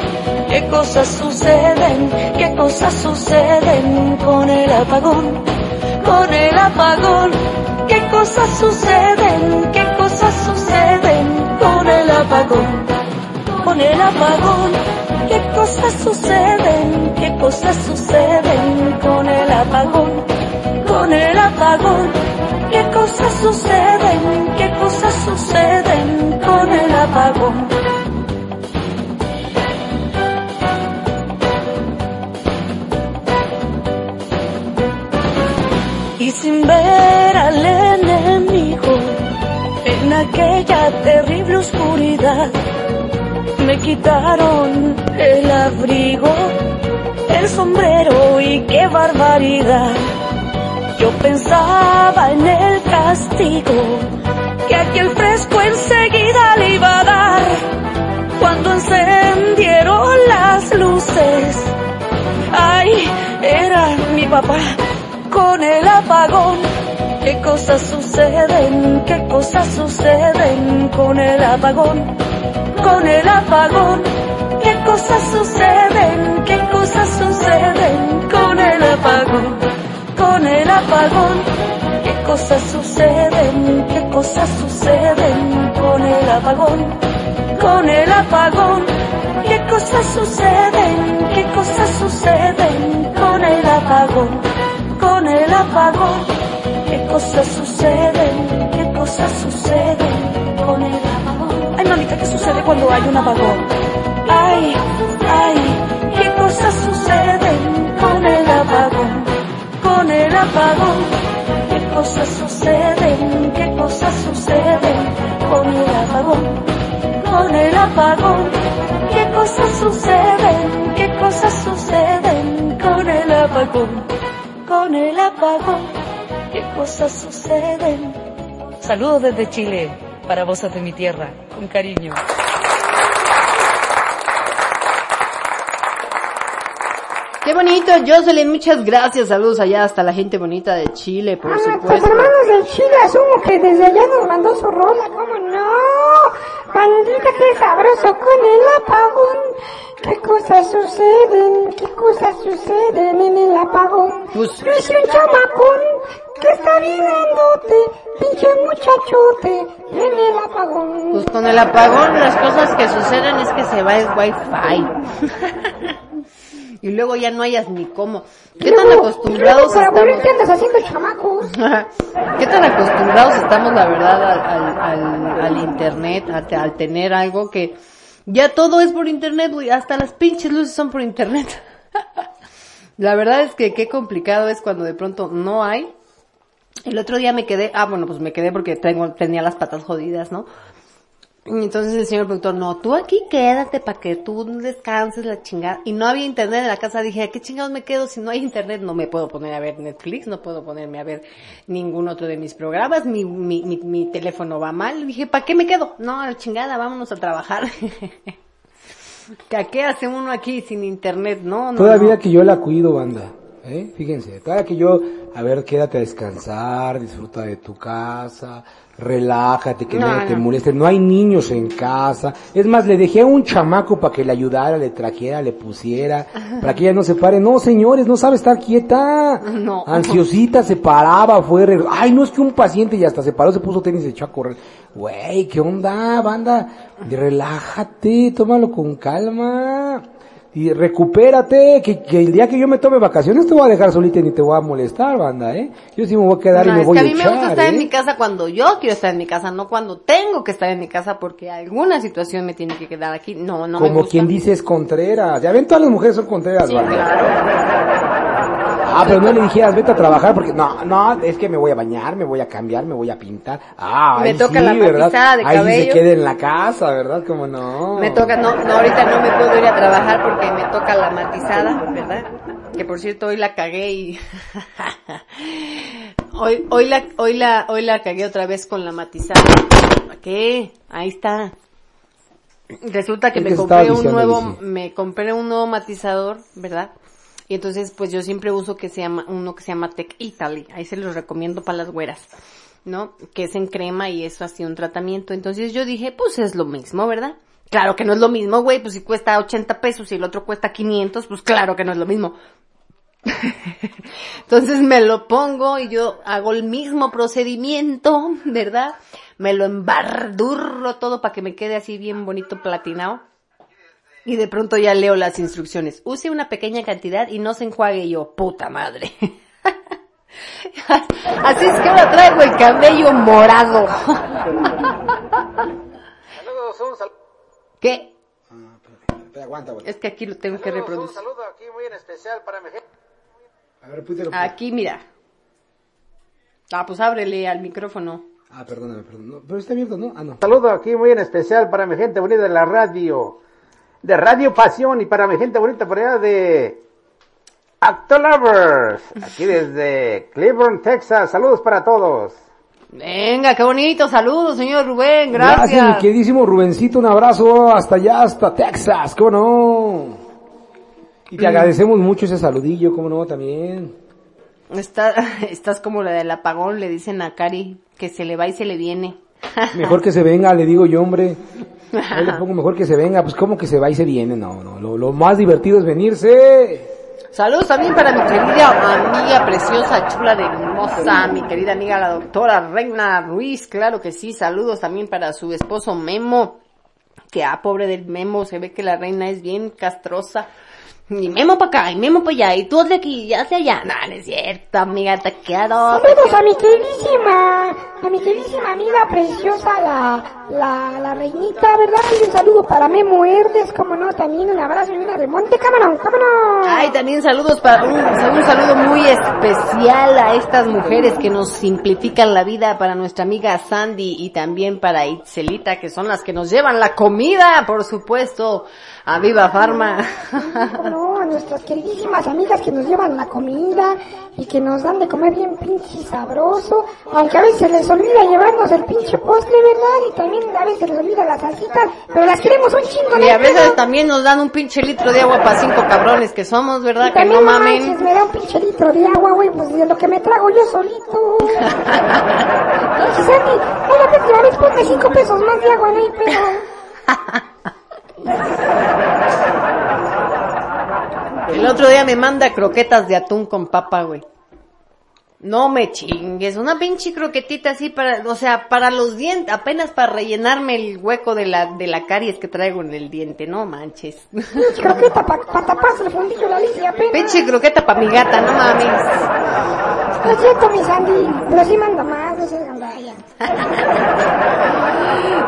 Speaker 10: ¿Qué cosas suceden? ¿Qué cosas suceden con el apagón? Con el apagón. ¿Qué cosas suceden? ¿Qué cosas suceden con el apagón? Con el apagón. ¿Qué cosas suceden? ¿Qué cosas suceden con el apagón? Con el apagón. ¿Qué cosas suceden? ¿Qué cosas suceden con el apagón? Sin ver al enemigo en aquella terrible oscuridad. Me quitaron el abrigo, el sombrero y qué barbaridad. Yo pensaba en el castigo que aquel fresco enseguida le iba a dar cuando encendieron las luces. Ay, era mi papá con el apagón. ¿Qué cosas suceden? ¿Qué cosas suceden con el apagón? Con el apagón. ¿Qué cosas suceden? ¿Qué cosas suceden con el apagón? Con el apagón. ¿Qué cosas suceden? ¿Qué cosas suceden con el apagón? Con el apagón. ¿Qué cosas suceden? ¿Qué cosas suceden con el apagón? Con el apagón. ¿Qué cosas suceden? ¿Qué cosas suceden con el apagón? Ay, mamita, ¿qué sucede cuando hay un apagón? Ay, ay, ¿qué cosas suceden con el apagón? apagón. ¿Qué cosas suceden? ¿Qué cosas suceden con el apagón? Con el apagón. ¿Qué cosas suceden? ¿Qué cosas suceden con el apagón? Con el apagón. ¿Qué cosas suceden? Saludos desde Chile para Voces de mi Tierra, con cariño.
Speaker 1: Qué bonito, Jocelyn, muchas gracias. Saludos allá hasta la gente bonita de Chile, por
Speaker 3: A nuestros
Speaker 1: supuesto.
Speaker 3: hermanos de Chile, asumo que desde allá nos mandó su rola, ¿cómo no? Bandita, qué sabroso con el apagón. ¿Qué cosas suceden? ¿Qué cosas suceden en el apagón?
Speaker 1: Pues-
Speaker 3: un chamacón que está viéndote, pinche muchachote, en el apagón.
Speaker 1: Pues con el apagón las cosas que suceden es que se va el wifi. y luego ya no hayas ni cómo. ¿Qué tan acostumbrados estamos?
Speaker 3: te andas haciendo chamacos.
Speaker 1: ¿Qué tan acostumbrados estamos, la verdad, al, al, al- al internet, a- al, tener algo que ya todo es por internet, güey, hasta las pinches luces son por internet. la verdad es que qué complicado es cuando de pronto no hay. El otro día me quedé, ah, bueno, pues me quedé porque tengo, tenía las patas jodidas, ¿no? Y entonces el señor productor, no, tú aquí quédate para que tú descanses la chingada. Y no había internet en la casa, dije, ¿a qué chingados me quedo si no hay internet? No me puedo poner a ver Netflix, no puedo ponerme a ver ningún otro de mis programas, mi, mi, mi, mi teléfono va mal. Dije, ¿para qué me quedo? No, la chingada, vámonos a trabajar. ¿A qué hace uno aquí sin internet? No, no.
Speaker 2: Todavía
Speaker 1: no.
Speaker 2: que yo la cuido, banda. ¿Eh? Fíjense, todavía que yo, a ver, quédate a descansar, disfruta de tu casa, relájate, que
Speaker 1: No,
Speaker 2: nadie te moleste. No hay niños en casa. Es más, le dejé a un chamaco para que le ayudara, le trajera, le pusiera, para que ella no se pare. No, señores, no sabe estar quieta.
Speaker 1: No.
Speaker 2: Ansiosita, se paraba, fue, re- ay, no es que un paciente y hasta se paró, se puso tenis y se echó a correr. Güey, ¿qué onda, banda? Relájate, tómalo con calma. Y recupérate, que, que el día que yo me tome vacaciones te voy a dejar solita y ni te voy a molestar, banda, ¿eh? Yo sí me voy a quedar
Speaker 1: No,
Speaker 2: y me
Speaker 1: es
Speaker 2: voy
Speaker 1: que
Speaker 2: a
Speaker 1: a mí me
Speaker 2: echar,
Speaker 1: gusta estar en
Speaker 2: ¿eh?
Speaker 1: mi casa cuando yo quiero estar en mi casa, no cuando tengo que estar en mi casa porque alguna situación me tiene que quedar aquí. No, no me
Speaker 2: Como
Speaker 1: gusta.
Speaker 2: quien dice es Contreras. Ya ven, todas las mujeres son Contreras,
Speaker 1: Sí, claro.
Speaker 2: Ah, pero no le dijeras, vete a trabajar porque, no, no, es que me voy a bañar, me voy a cambiar, me voy a pintar. Ah,
Speaker 1: Me
Speaker 2: ahí
Speaker 1: toca
Speaker 2: sí,
Speaker 1: la
Speaker 2: ¿verdad?
Speaker 1: matizada de
Speaker 2: Ahí sí se
Speaker 1: cabello.
Speaker 2: queda en la casa, ¿verdad? Como no.
Speaker 1: Me toca, no, no, ahorita no me puedo ir a trabajar porque me toca la matizada, ¿verdad? Que por cierto hoy la cagué y... hoy, hoy la, hoy la, hoy la cagué otra vez con la matizada. ¿Qué? Ahí está. Resulta que me compré un nuevo, me compré un nuevo matizador, ¿verdad? Y entonces pues yo siempre uso que se llama, uno que se llama Tech Italy. Ahí se los recomiendo para las güeras. ¿no? Que es en crema y eso así un tratamiento. Entonces yo dije, pues es lo mismo, ¿verdad? Claro que no es lo mismo, güey, pues si cuesta 80 pesos y el otro cuesta 500, pues claro que no es lo mismo. Entonces me lo pongo y yo hago el mismo procedimiento, ¿verdad? Me lo embardurro todo para que me quede así bien bonito platinado. Y de pronto ya leo las instrucciones. Use una pequeña cantidad y no se enjuague yo, puta madre. Así es que ahora traigo el cabello morado. ¿Qué?
Speaker 2: aguanta, güey.
Speaker 1: Es que aquí lo tengo que reproducir.
Speaker 8: saludo aquí muy en especial para mi gente.
Speaker 2: A ver, púntelo.
Speaker 1: Aquí, mira. Ah, pues ábrele al micrófono.
Speaker 2: Ah, perdóname, perdón. No, pero está abierto, ¿no? Ah, no.
Speaker 8: Saludo aquí muy en especial para mi gente bonita de la radio. De Radio Pasión y para mi gente bonita por allá de Actolovers. Aquí desde Cleveland, Texas. Saludos para todos.
Speaker 1: Venga, qué bonito. Saludos, señor Rubén. Gracias.
Speaker 2: Gracias, mi queridísimo Rubencito. Un abrazo hasta allá, hasta Texas. ¿Cómo no? Y te
Speaker 1: Mm.
Speaker 2: agradecemos mucho ese saludillo, ¿cómo no? También.
Speaker 1: Está, estás como la del apagón, le dicen a Cari, que se le va y se le viene.
Speaker 2: Mejor que se venga, le digo yo, hombre. Ahí le pongo mejor que se venga. Pues, ¿cómo que se va y se viene? No, no. Lo, lo más divertido es venirse.
Speaker 1: Saludos también para mi querida amiga preciosa, chula de hermosa, mi querida amiga la doctora Reina Ruiz, claro que sí, saludos también para su esposo Memo, que ah, pobre del Memo, se ve que la reina es bien castrosa, Y memo para acá, y memo para allá, y tú de aquí, ya hacia allá. No, no es cierto, amiga, te quiero.
Speaker 3: Saludos a mi queridísima, a mi queridísima amiga preciosa, la, la, la reinita, ¿verdad? Y un saludo para Memo Herdes, como no, también un abrazo y una remonte, cámara, cámara.
Speaker 1: Ay, también saludos para un, un saludo muy especial a estas mujeres que nos simplifican la vida para nuestra amiga Sandy y también para Itzelita, que son las que nos llevan la comida, por supuesto, a Viva Farma.
Speaker 3: No, a nuestras queridísimas amigas que nos llevan la comida y que nos dan de comer bien pinche sabroso, aunque a veces les olvida llevarnos el pinche postre, ¿verdad? Y también a veces les olvida la salsita, pero las queremos un chingo,
Speaker 1: Y a
Speaker 3: ¿no?
Speaker 1: veces también nos dan un pinche litro de agua para cinco cabrones que somos, ¿verdad?
Speaker 3: Y
Speaker 1: Que no
Speaker 3: no
Speaker 1: mamen.
Speaker 3: manches, me da un pinche litro de agua, güey, pues de lo que me trago yo solito. Sandy, ay, la próxima vez ponme cinco pesos más de agua, no hay pedo.
Speaker 1: El otro día me manda croquetas de atún con papa, güey. No me chingues, una pinche croquetita así para, o sea, para los dientes, apenas para rellenarme el hueco de la, de la caries que traigo en el diente, no manches.
Speaker 3: Croqueta para taparse el fundillo la licia apenas.
Speaker 1: Pinche croqueta para mi gata, no mames.
Speaker 3: No es cierto, mi Sandy, pero sí manda más,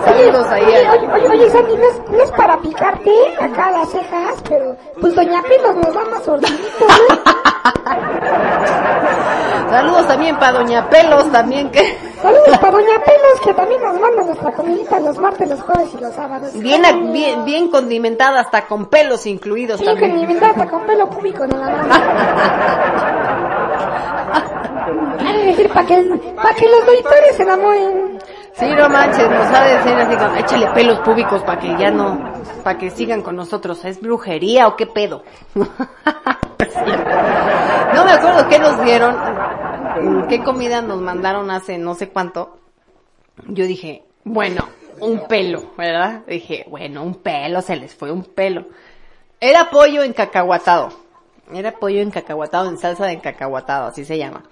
Speaker 1: Saludos ahí
Speaker 3: Oye,
Speaker 1: a-
Speaker 3: oye, oye, oye, Sandy, no es, no es para picarte acá las cejas, pero pues Doña Pelos nos da más ordinito, ¿no?
Speaker 1: Saludos también para Doña Pelos también que
Speaker 3: Saludos para Doña Pelos, que también nos manda nuestra comidita los martes, los jueves y los sábados.
Speaker 1: bien, bien, bien condimentada hasta con pelos incluidos
Speaker 3: Sí,
Speaker 1: también.
Speaker 3: ni vendata con pelo público nada más. Decir, para que, pa' que los doitores se enamoren.
Speaker 1: Sí, no manches, nos ha de decir así como, échale pelos públicos para que ya no, para que sigan con nosotros. ¿Es brujería o qué pedo? no me acuerdo qué nos dieron, qué comida nos mandaron hace no sé cuánto. Yo dije, bueno, un pelo, ¿verdad? Dije, bueno, un pelo, se les fue un pelo. Era pollo encacahuatado. Era pollo encacahuatado en salsa de encacahuatado, así se llama.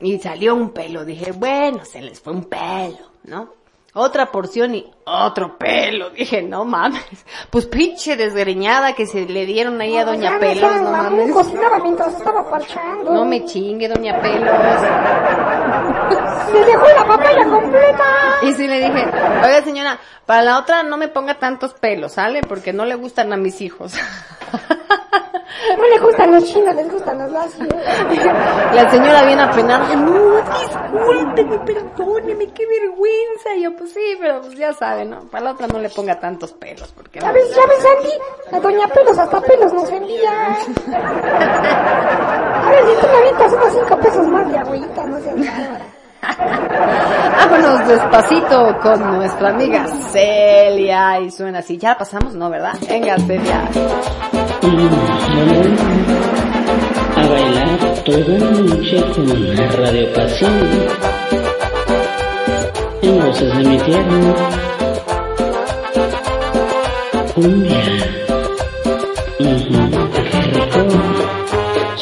Speaker 1: Y salió un pelo. Dije, bueno, se les fue un pelo, ¿no? Otra porción y otro pelo. Dije, no mames. Pues pinche desgreñada que se le dieron ahí a Doña Pelos, no mames.
Speaker 3: cocinaba mientras estaba parchando.
Speaker 1: No me chingue, Doña Pelos.
Speaker 3: Se dejó la papaya completa.
Speaker 1: Y sí le dije, oiga señora, para la otra no me ponga tantos pelos, ¿sale? Porque no le gustan a mis hijos.
Speaker 3: No le gustan los chinos, les gustan los lacios.
Speaker 1: La señora bien apenada, no, discúlpeme, perdóneme, qué vergüenza. Y yo, pues sí, pero pues ya sabe, ¿no? Para la otra no le ponga tantos pelos, porque
Speaker 3: Ya ves, ya ves, Andy, la doña Pelos hasta pelos nos envía. A ver, si tú me avientas unos cinco pesos más de agüita, no bárbara.
Speaker 1: Vámonos despacito con nuestra amiga Celia. Y suena así, ya pasamos, ¿no, verdad? Venga, Celia.
Speaker 12: a bailar toda la noche con la radio pasión en voces de mi tierra cumbia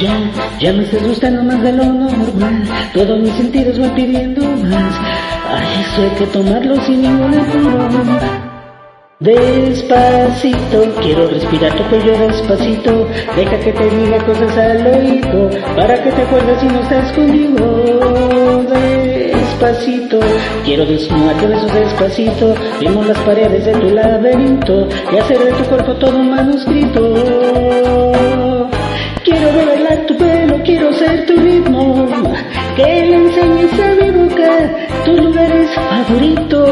Speaker 12: Ya, ya me estás gustando más de lo normal. Todos mis sentidos van pidiendo más. Ay, eso hay que tomarlo sin ningún apuro. Despacito, quiero respirar tu cuello despacito. Deja que te diga cosas al oído, para que te acuerdes si no estás conmigo. Despacito, quiero desnudarte besos despacito. Vimos las paredes de tu laberinto y hacer de tu cuerpo todo un manuscrito. Quiero bailar tu pelo, quiero ser tu ritmo. Que le enseñes a mi boca tus lugares favoritos.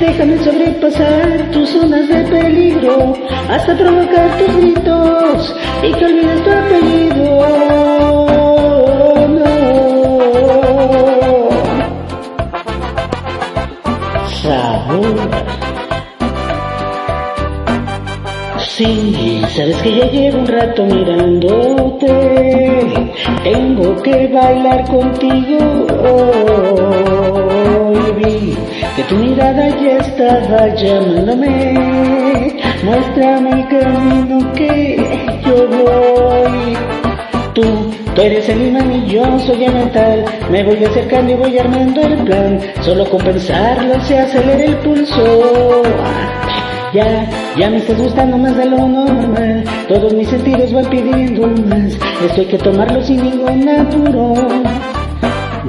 Speaker 12: Déjame sobrepasar tus zonas de peligro hasta provocar tus gritos y que olvides tu apellido. No. Sabor. Sí, Sabes que ya llevo un rato mirándote, tengo que bailar contigo. Vi que tu mirada ya estaba llamándome, muéstrame el camino que yo voy. Tú, tú eres el imán y yo soy el mental, me voy acercando y voy armando el plan, solo con pensarlo se acelera el pulso. Ya, ya me estás gustando más de lo normal. Todos mis sentidos van pidiendo más. Esto hay que tomarlo sin ningún apuro.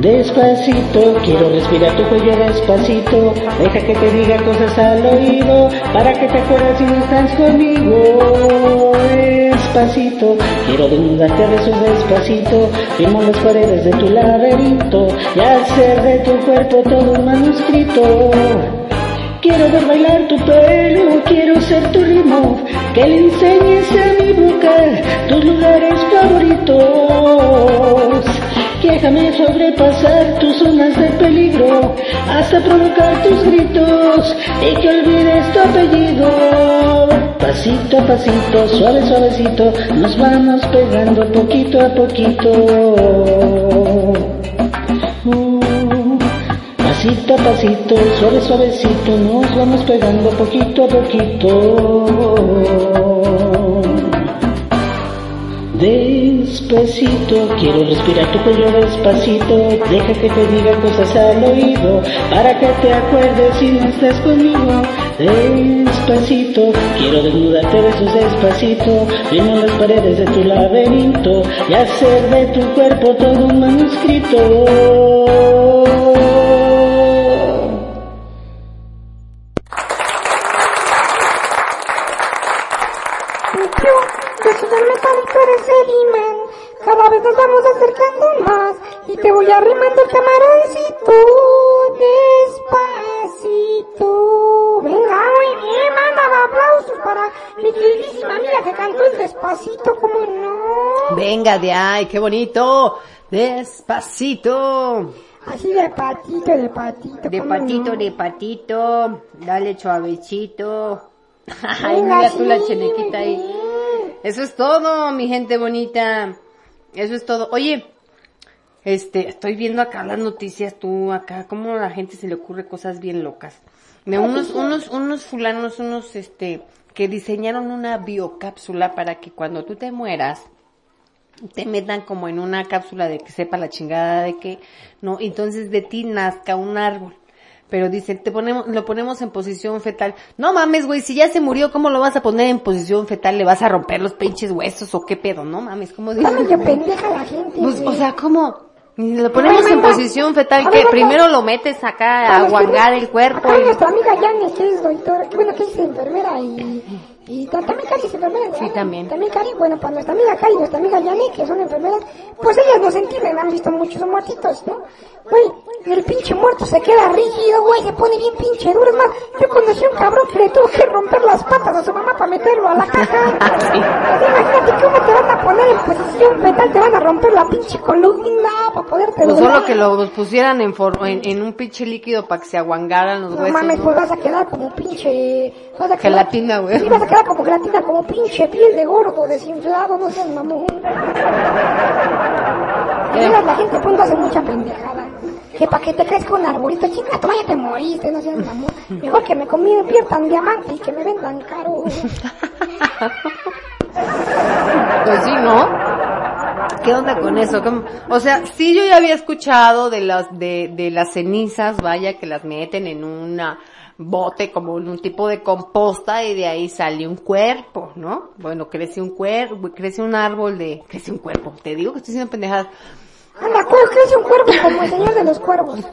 Speaker 12: Despacito, quiero respirar tu cuello despacito. Deja que te diga cosas al oído. Para que te acuerdes si no estás conmigo. Despacito, quiero desnudarte a besos despacito. Firmo las paredes de tu laberinto. Y hacer de tu cuerpo todo un manuscrito. Quiero ver bailar tu pelo, quiero ser tu ritmo, que le enseñes a mi boca tus lugares favoritos. Déjame sobrepasar tus zonas de peligro, hasta provocar tus gritos y que olvides tu apellido. Pasito a pasito, suave suavecito, nos vamos pegando poquito a poquito. Pasito a pasito, suave suavecito, nos vamos pegando poquito a poquito. Despacito, quiero respirar tu cuello despacito, deja que te diga cosas al oído, para que te acuerdes si no estás conmigo. Despacito, quiero desnudarte besos despacito, firmo las paredes de tu laberinto y hacer de tu cuerpo todo un manuscrito.
Speaker 1: Ahí, qué bonito. Despacito.
Speaker 3: Así de patito, de patito.
Speaker 1: De
Speaker 3: ¿cómo
Speaker 1: patito,
Speaker 3: no?
Speaker 1: de patito. Dale suavecito. Ay, mira tú la chenequita ahí. Eso es todo, mi gente bonita. Eso es todo. Oye, este, estoy viendo acá las noticias, tú acá, cómo a la gente se le ocurre cosas bien locas. De unos, unos, unos fulanos, unos, este, que diseñaron una biocápsula para que cuando tú te mueras, te metan como en una cápsula de que sepa la chingada de que, no, entonces de ti nazca un árbol. Pero dicen, te ponemos, lo ponemos en posición fetal. No mames, güey, si ya se murió, ¿cómo lo vas a poner en posición fetal? ¿Le vas a romper los pinches huesos o qué pedo? No mames, ¿cómo dices?
Speaker 3: medio pendeja la gente.
Speaker 1: Pues, o sea, ¿cómo? Lo ponemos en posición fetal que primero lo metes acá a guangar el cuerpo
Speaker 3: Acá
Speaker 1: y...
Speaker 3: nuestra amiga que es doctora, bueno, que es enfermera y, y ta- también Cari es enfermera.
Speaker 1: Sí, también.
Speaker 3: También Cari, bueno, para nuestra amiga Cari y nuestra amiga Yani, que son enfermeras, pues ellas nos entienden, han visto muchos muertitos, ¿no? Güey, el pinche muerto se queda rígido, güey, se pone bien pinche duro. Es más, yo conocí a un cabrón que le tuvo que romper las patas a su mamá para meterlo a la caja. Así, imagínate cómo te van a poner en posición fetal, te van a romper la pinche columna para poderte
Speaker 1: Pues solo que lo pusieran en, for- en, en un pinche líquido para que se aguangaran los
Speaker 3: No
Speaker 1: huesos.
Speaker 3: mames,
Speaker 1: ¿no?
Speaker 3: pues vas a quedar como pinche... Vas a quedar,
Speaker 1: Gelatina, güey.
Speaker 3: Sí, vas a quedar como gelatina, como pinche piel de gordo, desinflado, no seas mamón. Y mira, la gente pronto hace mucha pendejada. Que pa' que te crezca un arbolito, chica, tú ya te moriste, no seas mamón. Mejor que me conviertan diamante y que me vendan caro.
Speaker 1: Pues sí, ¿no? ¿Qué onda con eso? ¿Cómo? O sea, sí yo ya había escuchado de las, de, de las cenizas, vaya, que las meten en una bote como en un tipo de composta y de ahí sale un cuerpo, ¿no? Bueno, crece un cuerpo, crece un árbol de, crece un cuerpo. Te digo que estoy haciendo pendejadas.
Speaker 3: Cuervo, crece un cuervo como el señor de los cuervos.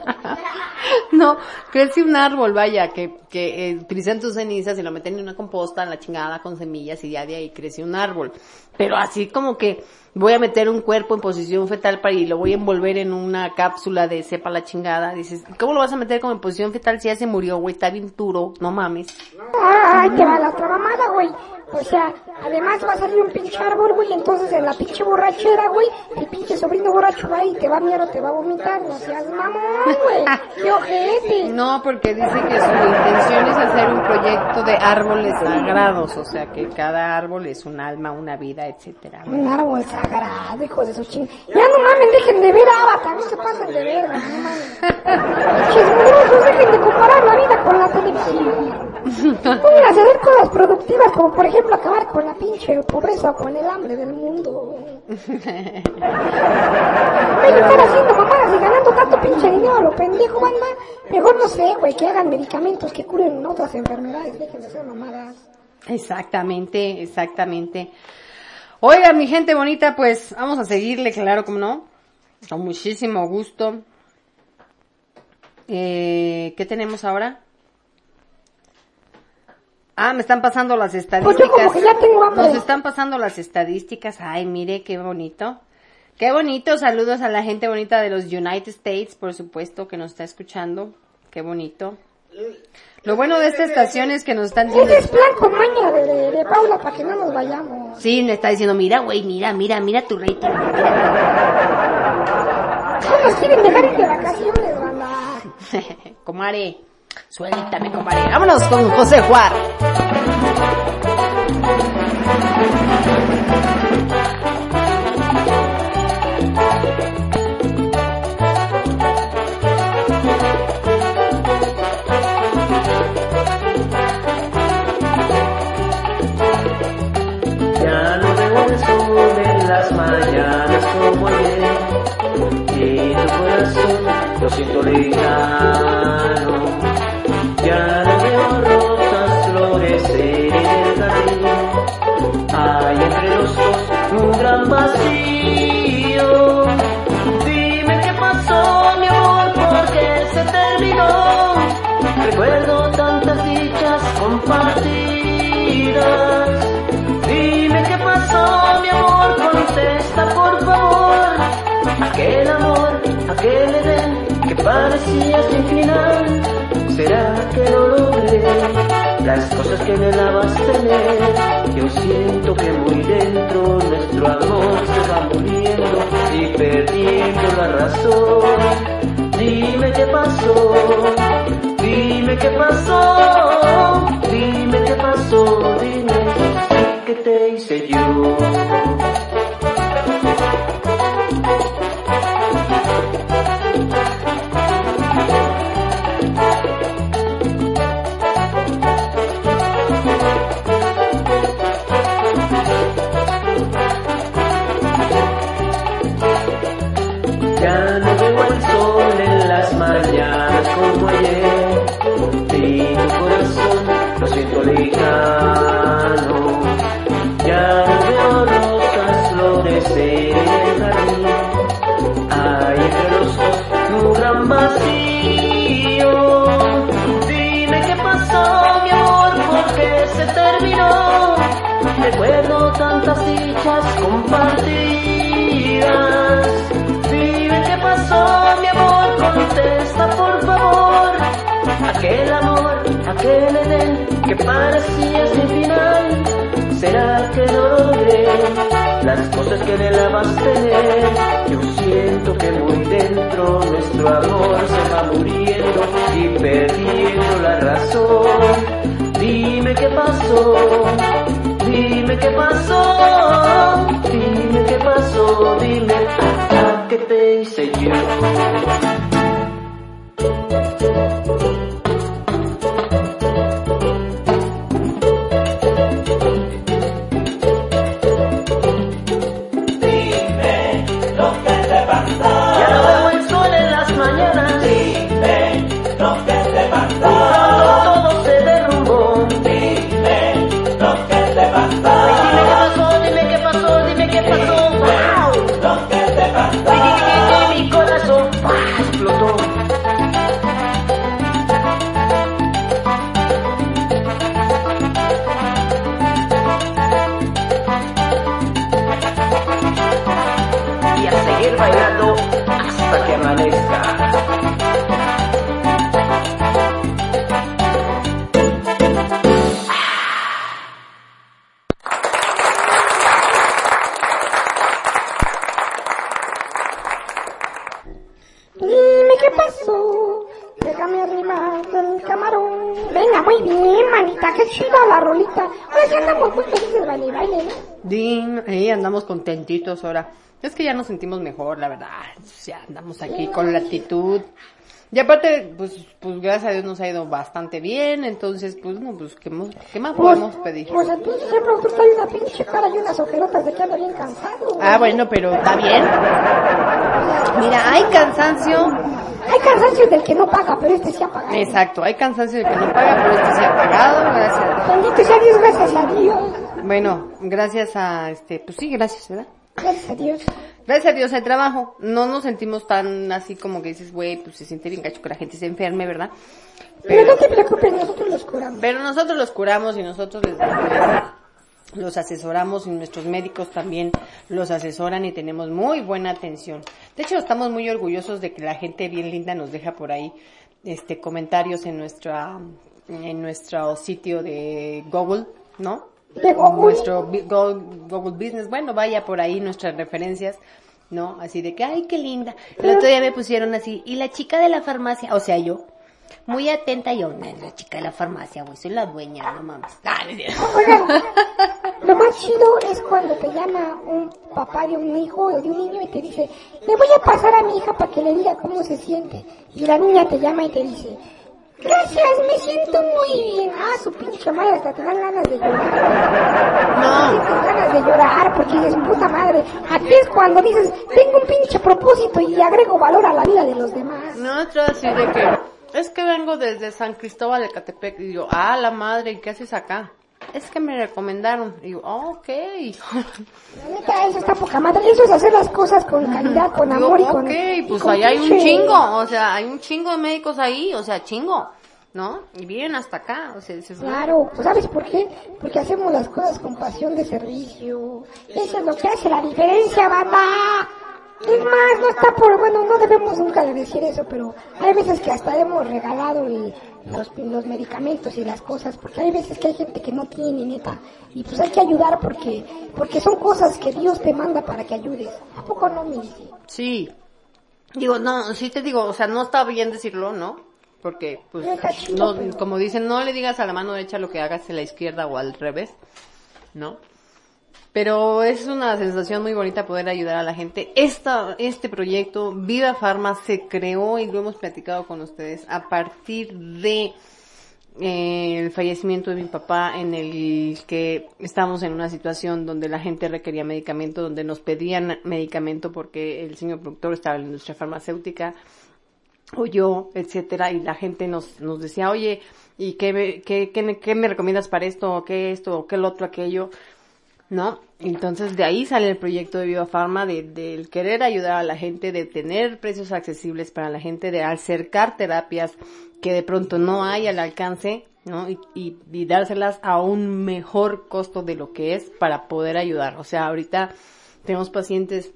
Speaker 1: No, crece un árbol, vaya, que, que eh, utilizan tus cenizas y lo meten en una composta, en la chingada con semillas y ya de ahí crece un árbol. Pero así como que voy a meter un cuerpo en posición fetal para y lo voy a envolver en una cápsula de sepa la chingada. Dices, ¿cómo lo vas a meter como en posición fetal si ya se murió, güey? Está bien duro, no mames.
Speaker 3: Ay, te va la otra mamada, güey. O sea, además va a salir un pinche árbol, güey, entonces en la pinche borrachera, güey, el pinche sobrino borracho va y te va a mierda, te va a vomitar, no seas mamón, güey. ¡Qué ojete!
Speaker 1: No, porque dice que su intención es hacer un proyecto de árboles sagrados, o sea que cada árbol es un alma, una vida, etcétera.
Speaker 3: Un árbol sagrado, hijo de su ching. Ya no mames, dejen de ver Avatar, no se pasen de verga, no mames. Dejen de comparar la vida con la televisión. Pónganse a hacer cosas productivas, como por ejemplo acabar con la pinche pobreza o con el hambre del mundo. Que estar haciendo mamadas y ganando tanto pinche dinero a lo pendejo, banda. Mejor no sé, güey, que hagan medicamentos que curen otras enfermedades, dejen de hacer mamadas.
Speaker 1: Exactamente, exactamente. Oiga, mi gente bonita, pues vamos a seguirle, claro, como no. Con muchísimo gusto. Eh, ¿Qué tenemos ahora? Ah, me están pasando las estadísticas.
Speaker 3: Pues como que ya tengo.
Speaker 1: Nos están pasando las estadísticas. Ay, mire qué bonito. Qué bonito. Saludos a la gente bonita de los United States, por supuesto, que nos está escuchando. Qué bonito. Lo bueno de esta estación es que nos están diciendo...
Speaker 3: Ese es plan con maña de, Paula para que no nos vayamos.
Speaker 1: Sí, me está diciendo, mira, güey, mira, mira, mira tu rating.
Speaker 3: No nos quieren dejar de vacaciones, banda.
Speaker 1: Comare, suéltame, comare. Vámonos con José Juárez.
Speaker 13: Mañanas como ayer Y tu corazón lo siento lejano. Ya no veo rosas florecer en el jardín Hay entre los dos un gran vacío. Dime qué pasó mi amor, porque se terminó Recuerdo tantas dichas compartidas Aquel amor, aquel Edén que parecía sin final. ¿Será que lo logré? Las cosas que me dabas tener. Yo siento que muy dentro nuestro amor se va muriendo y perdiendo la razón. Dime qué pasó, dime qué pasó, dime qué pasó, dime que te hice yo.
Speaker 1: Contentitos ahora. Es que ya nos sentimos mejor, la verdad. Ya andamos aquí con la actitud. Y aparte, pues, pues gracias a Dios nos ha ido bastante bien, entonces, pues, no, pues, ¿qué, mo- qué más podemos pedir?
Speaker 3: Pues el pinche productor trae una pinche cara y unas ojerotas de que anda bien cansado.
Speaker 1: Ah, bueno, pero está bien. Mira, hay cansancio.
Speaker 3: Hay cansancio del que no paga, pero este sí ha pagado.
Speaker 1: Exacto, hay cansancio de que no paga, pero este se ha pagado, gracias a Dios.
Speaker 3: Bendito sea Dios, gracias a Dios.
Speaker 1: Bueno, gracias a este, pues sí, gracias, ¿verdad?
Speaker 3: Gracias a Dios.
Speaker 1: Gracias a Dios hay trabajo. No nos sentimos tan así como que dices, güey, pues se siente bien gacho que la gente se enferme, ¿verdad?
Speaker 3: Pero no te preocupes, nosotros los curamos.
Speaker 1: Pero nosotros los curamos y nosotros les, los asesoramos y nuestros médicos también los asesoran y tenemos muy buena atención. De hecho, estamos muy orgullosos de que la gente bien linda nos deja por ahí este comentarios en nuestra en nuestro sitio de Google, ¿no? Nuestro Google Business, bueno, vaya por ahí nuestras referencias, ¿no? Así de que, ay, qué linda. El otro día me pusieron así, y la chica de la farmacia, o sea, yo, muy atenta, yo, "No, la chica de la farmacia, güey, soy la dueña, no mames.
Speaker 3: Oigan, lo más chido es cuando te llama un papá de un hijo o de un niño y te dice, le voy a pasar a mi hija para que le diga cómo se siente. Y la niña te llama y te dice, gracias, me siento muy bien. Ah, su pinche madre, hasta te dan ganas de llorar. No. Tienes ganas de llorar porque dices, puta madre. Aquí es cuando dices, tengo un pinche propósito y agrego valor a la vida de los demás.
Speaker 1: No, otro así de que, es que vengo desde San Cristóbal de Catepec, y yo, ah, la madre, ¿y qué haces acá? Es que me recomendaron, y yo, ah, ok.
Speaker 3: La neta, eso está poca madre. Eso es hacer las cosas con calidad, con amor y con...
Speaker 1: ok, pues allá hay un chingo, o sea, hay un chingo de médicos ahí, o sea, chingo, ¿no? Y vienen hasta acá, o sea, dices,
Speaker 3: Claro, pues ¿sabes por qué? Porque hacemos las cosas con pasión de servicio. Eso es lo que hace la diferencia, banda. Es más, no está por, bueno, no debemos nunca de decir eso, pero hay veces que hasta hemos regalado el- los, los medicamentos y las cosas, porque hay veces que hay gente que no tiene, neta. Y pues hay que ayudar porque, porque son cosas que Dios te manda para que ayudes. ¿A poco no, mi
Speaker 1: Sí. Digo, no, sí te digo, o sea, no está bien decirlo, ¿no? Porque, pues,
Speaker 3: No
Speaker 1: como dicen, no le digas a la mano derecha lo que hagas a la izquierda o al revés, ¿no? Pero es una sensación muy bonita poder ayudar a la gente. Esta, este proyecto, Viva Farma, se creó y lo hemos platicado con ustedes a partir de eh, el fallecimiento de mi papá en el que estábamos en una situación donde la gente requería medicamento, donde nos pedían medicamento porque el señor productor estaba en la industria farmacéutica o yo, etcétera, y la gente nos, nos decía, oye, ¿y qué, qué, qué, qué me recomiendas para esto, o qué esto, o qué lo otro, aquello? ¿No? Entonces de ahí sale el proyecto de Viva Pharma, de, del querer ayudar a la gente, de tener precios accesibles para la gente, de acercar terapias que de pronto no hay al alcance, ¿no? Y, y, y dárselas a un mejor costo de lo que es para poder ayudar. O sea, ahorita tenemos pacientes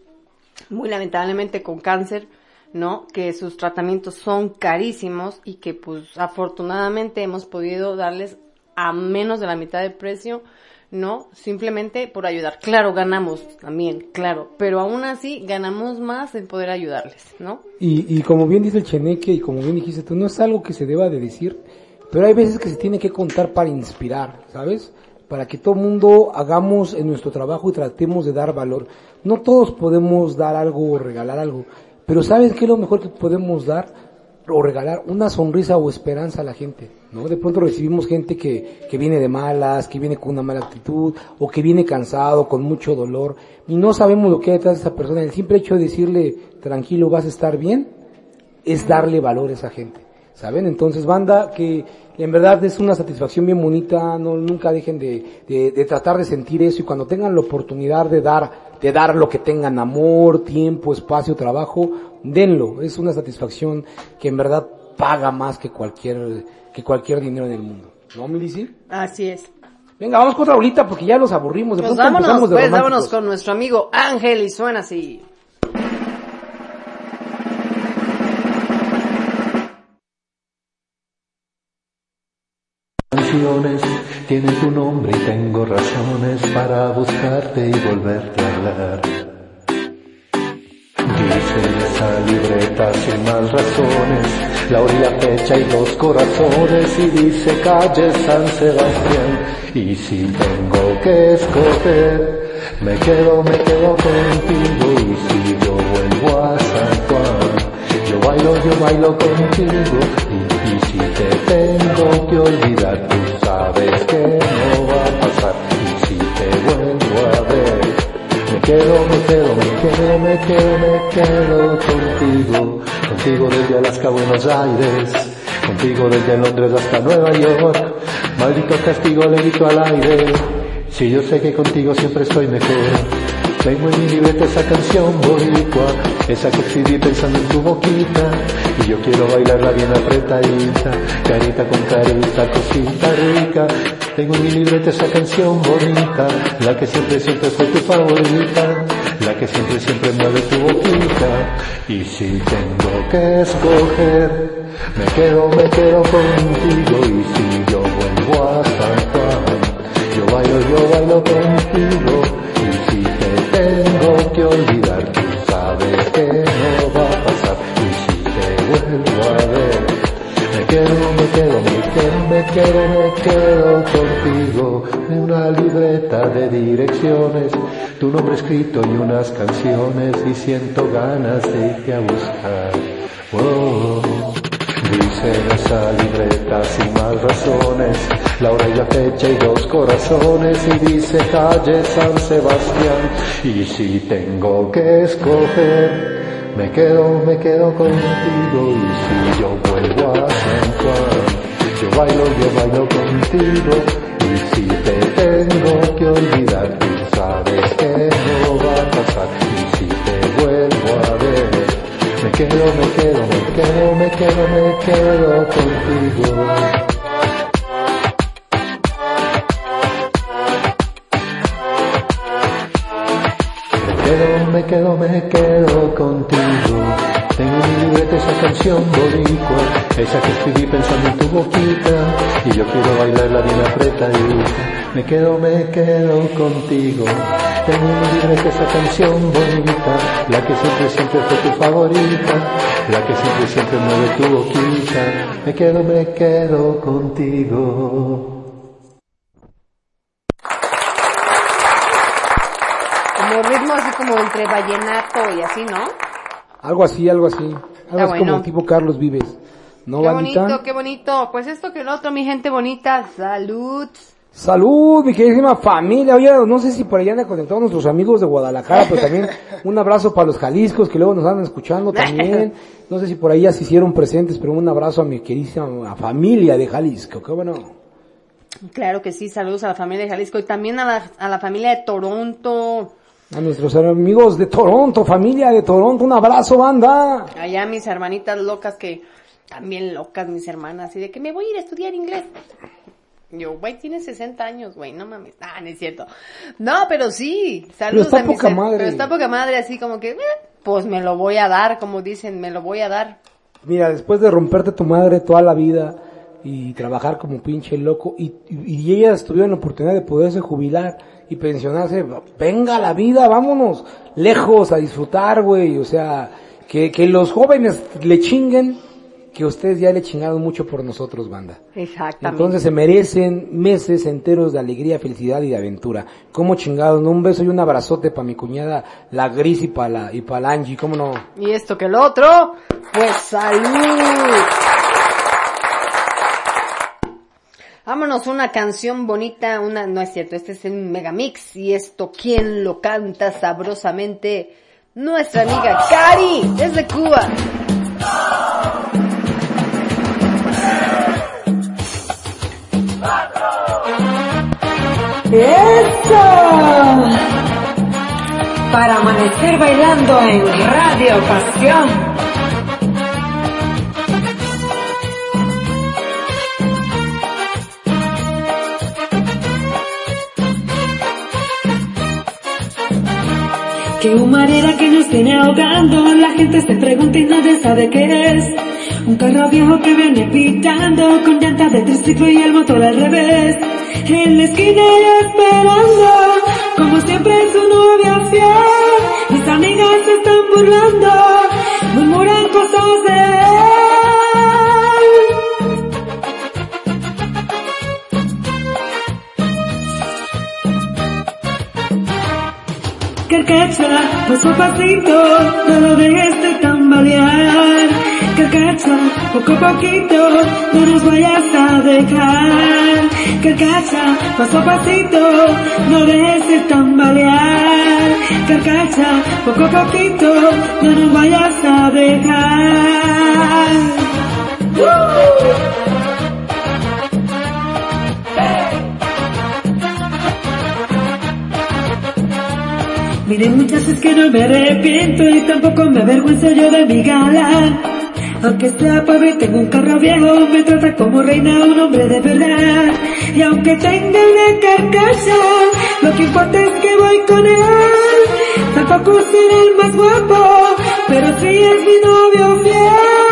Speaker 1: muy lamentablemente con cáncer, ¿no? Que sus tratamientos son carísimos y que pues afortunadamente hemos podido darles a menos de la mitad del precio, ¿no? Simplemente por ayudar. Claro, ganamos también, claro, pero aún así ganamos más en poder ayudarles, ¿no?
Speaker 2: Y, y como bien dice el Cheneque y como bien dijiste tú, no es algo que se deba de decir, pero hay veces que se tiene que contar para inspirar, ¿sabes? Para que todo mundo hagamos en nuestro trabajo y tratemos de dar valor. No todos podemos dar algo o regalar algo, pero ¿sabes qué es lo mejor que podemos dar? O regalar una sonrisa o esperanza a la gente, ¿no? De pronto recibimos gente que, que viene de malas, que viene con una mala actitud, o que viene cansado, con mucho dolor, y no sabemos lo que hay detrás de esa persona. El simple hecho de decirle, tranquilo, vas a estar bien, es darle valor a esa gente, ¿saben? Entonces, banda, que en verdad es una satisfacción bien bonita, no, nunca dejen de, de, de tratar de sentir eso, y cuando tengan la oportunidad de dar, de dar lo que tengan, amor, tiempo, espacio, trabajo, denlo. Es una satisfacción que en verdad paga más que cualquier, que cualquier dinero en el mundo. ¿No, Milici?
Speaker 1: Así es.
Speaker 2: Venga, vamos con otra bolita porque ya los aburrimos. De
Speaker 1: Pues vámonos,
Speaker 2: de
Speaker 1: pues vámonos con nuestro amigo Ángel y suena así.
Speaker 14: canciones tienen tu nombre y tengo razones para buscarte y volverte a hablar. Dice esa libreta sin más razones, la orilla fecha y dos corazones y dice calle San Sebastián. Y si tengo que escoger, me quedo, me quedo contigo y si yo vuelvo a San bailo, yo bailo contigo. Y, si te tengo que olvidar, tú sabes que no va a pasar. Y si te vuelvo a ver, me quedo, me quedo, me quedo, me quedo, me quedo contigo, contigo desde Alaska Buenos Aires, contigo desde Londres hasta Nueva York, maldito castigo le grito al aire, si yo sé que contigo siempre estoy mejor. Tengo en mi libreta esa canción boricua, esa que escribí pensando en tu boquita, y yo quiero bailarla bien apretadita, carita con carita, cosita rica. Tengo en mi libreta esa canción bonita, la que siempre, siempre fue tu favorita, la que siempre, siempre mueve tu boquita. Y si tengo que escoger, me quedo, me quedo contigo, y si yo vuelvo a San Juan, yo bailo, yo bailo contigo, tengo que olvidar, tú sabes que no va a pasar, y si te vuelvo a ver, me quedo, me quedo, me quedo, me quedo, me quedo contigo, en una libreta de direcciones, tu nombre escrito y unas canciones, y siento ganas de irte a buscar. Oh. Dice en esa libreta sin más razones, la hora y la fecha y dos corazones y dice calle San Sebastián. Y si tengo que escoger, me quedo, me quedo contigo. Y si yo vuelvo a San Juan, yo bailo, yo bailo contigo. Y si te tengo que olvidar, tú sabes que no va a pasar. Y si te vuelvo me quedo, me quedo, me quedo, me quedo, me quedo contigo. Me quedo, me quedo, me quedo contigo. Tengo en mi libreta esa canción boricua, esa que escribí pensando en tu boquita, y yo quiero bailarla bien apretadita. Me quedo, me quedo contigo. Tengo en mi libreta esa canción bonita, la que siempre, siempre fue tu favorita, la que siempre, siempre mueve tu boquita. Me quedo, me quedo contigo.
Speaker 1: Como ritmo así como entre vallenato y así, ¿no?
Speaker 2: Algo así, algo así. Algo
Speaker 1: Está
Speaker 2: así como
Speaker 1: bueno.
Speaker 2: tipo Carlos Vives. ¿No,
Speaker 1: qué
Speaker 2: bandita?
Speaker 1: bonito, qué bonito. Pues esto que el otro, mi gente bonita. Salud.
Speaker 2: Salud, mi queridísima familia. Oye, no sé si por allá han conectado nuestros amigos de Guadalajara, pero también un abrazo para los Jaliscos que luego nos andan escuchando también. No sé si por ahí ya se hicieron presentes, pero un abrazo a mi queridísima familia de Jalisco. Qué bueno.
Speaker 1: Claro que sí, saludos a la familia de Jalisco y también a la, a la familia de Toronto.
Speaker 2: A nuestros amigos de Toronto, familia de Toronto, un abrazo, banda.
Speaker 1: Allá mis hermanitas locas que, también locas mis hermanas, y de que me voy a ir a estudiar inglés. Yo, güey, tienes 60 años, güey, no mames. Ah, no es cierto. No, pero sí, saludos
Speaker 2: está
Speaker 1: a
Speaker 2: poca madre.
Speaker 1: Pero está poca madre, así como que, eh, pues me lo voy a dar, como dicen, me lo voy a dar.
Speaker 2: Mira, después de romperte tu madre toda la vida y trabajar como pinche loco y, y, y ellas tuvieron la oportunidad de poderse jubilar y pensionarse, venga la vida, vámonos lejos a disfrutar, güey, o sea, que, que los jóvenes le chinguen, que ustedes ya le chingaron mucho por nosotros, banda.
Speaker 1: Exactamente.
Speaker 2: Entonces se merecen meses enteros de alegría, felicidad y de aventura. ¿Cómo chingados? ¿no? Un beso y un abrazote para mi cuñada, la Gris y para la, y para la Angie, ¿cómo no?
Speaker 1: Y esto que el otro, pues salud. Vámonos una canción bonita, una, no es cierto, este es un megamix y esto, ¿quién lo canta sabrosamente? Nuestra amiga Cari, desde Cuba.
Speaker 15: ¡Eso! Para amanecer bailando en Radio Pasión.
Speaker 10: Que humarera que nos viene ahogando, la gente se pregunta y nadie sabe qué es.
Speaker 11: Un carro viejo que viene pitando con llantas de triciclo y el motor al revés. En la esquina esperando, como siempre su novia fiel. Mis amigas se están burlando, murmuran cosas de él. Carcacha, paso a pasito, no lo dejes de tambalear. Poco a poquito, no nos vayas a dejar. Carcacha, paso a pasito, no dejes de tambalear. Carcacha, poco a poquito, no nos vayas a dejar. Miren muchachos que no me arrepiento y tampoco me avergüenzo yo de mi galán. Aunque sea pobre tengo un carro viejo, me trata como reina un hombre de verdad. Y aunque tenga una carcasa, lo que importa es que voy con él. Tampoco seré el más guapo, pero sí es mi novio fiel.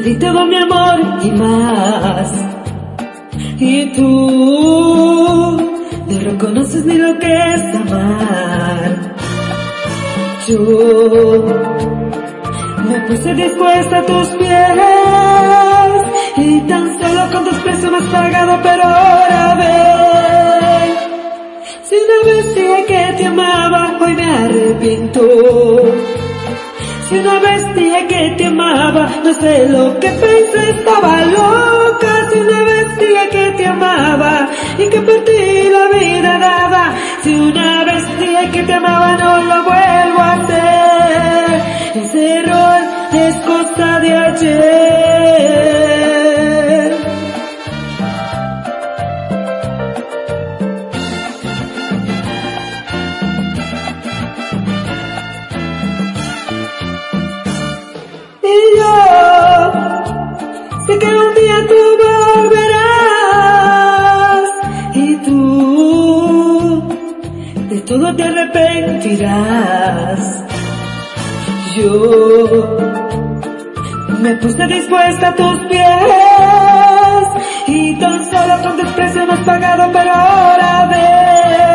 Speaker 11: Di todo mi amor y más. Y tú no reconoces ni lo que es amar. Yo me puse dispuesta a tus pies y tan solo con desprecio me has pagado, pero ahora ven. Si vez dije que te amaba, hoy me arrepiento. Si una dije que te amaba, no sé lo que pensé, estaba loca. Si una dije que te amaba y que por ti la vida daba. Si una dije que te amaba, no lo vuelvo a hacer. Ese error es cosa de ayer. Todo te arrepentirás. Yo me puse dispuesta a tus pies y tan solo con desprecio me has pagado, pero ahora ven.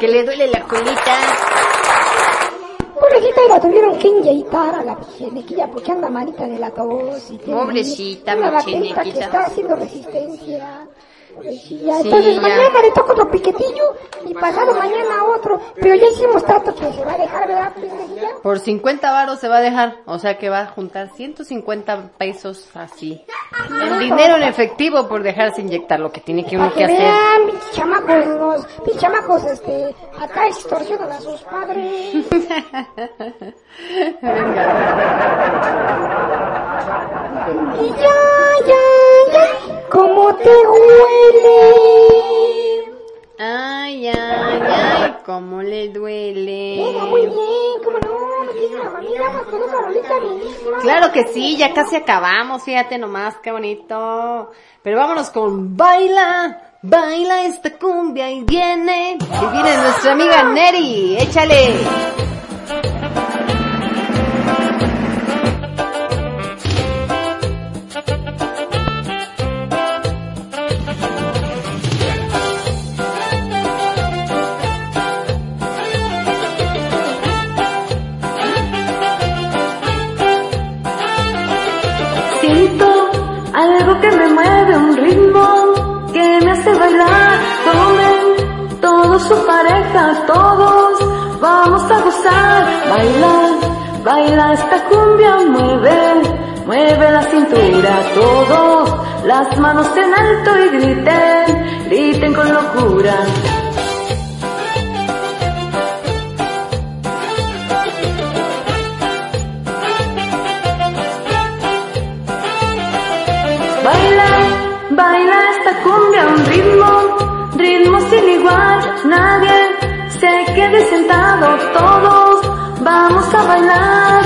Speaker 11: Que
Speaker 1: le duele la colita.
Speaker 3: Pobrecita, la tuvieron que inyectar a la chenequilla porque anda malita de la tos. Y tiene
Speaker 1: Pobrecita,
Speaker 3: una que está haciendo resistencia. Pobrecilla.
Speaker 1: Sí,
Speaker 3: Entonces mañana le toca otro piquetillo y pasado mañana otro. Pero ya hicimos trato que se va a.
Speaker 1: Por 50 varos se va a dejar, o sea que va a juntar 150 pesos así. En dinero en efectivo por dejarse inyectar lo que tiene que uno que
Speaker 3: que
Speaker 1: hacer.
Speaker 3: vean, mis chamacos, los, mis chamacos, este, acá extorsionan a sus padres. Y ya, ya, ya, ¿cómo te huele?
Speaker 1: Ay, ay, ay, cómo le duele.
Speaker 3: Venga, muy bien, ¿cómo no? Muchísima familia, vamos con esa rolita bellísima.
Speaker 1: Claro que sí, ya casi acabamos, fíjate nomás, qué bonito. Pero vámonos con Baila, Baila esta cumbia y viene. Y viene nuestra amiga Neri. Échale.
Speaker 11: Parejas, todos vamos a gozar. Baila, baila esta cumbia, mueve, mueve la cintura. Todos las manos en alto y griten, griten con locura. Baila, baila igual. Nadie se quede sentado, todos vamos a bailar.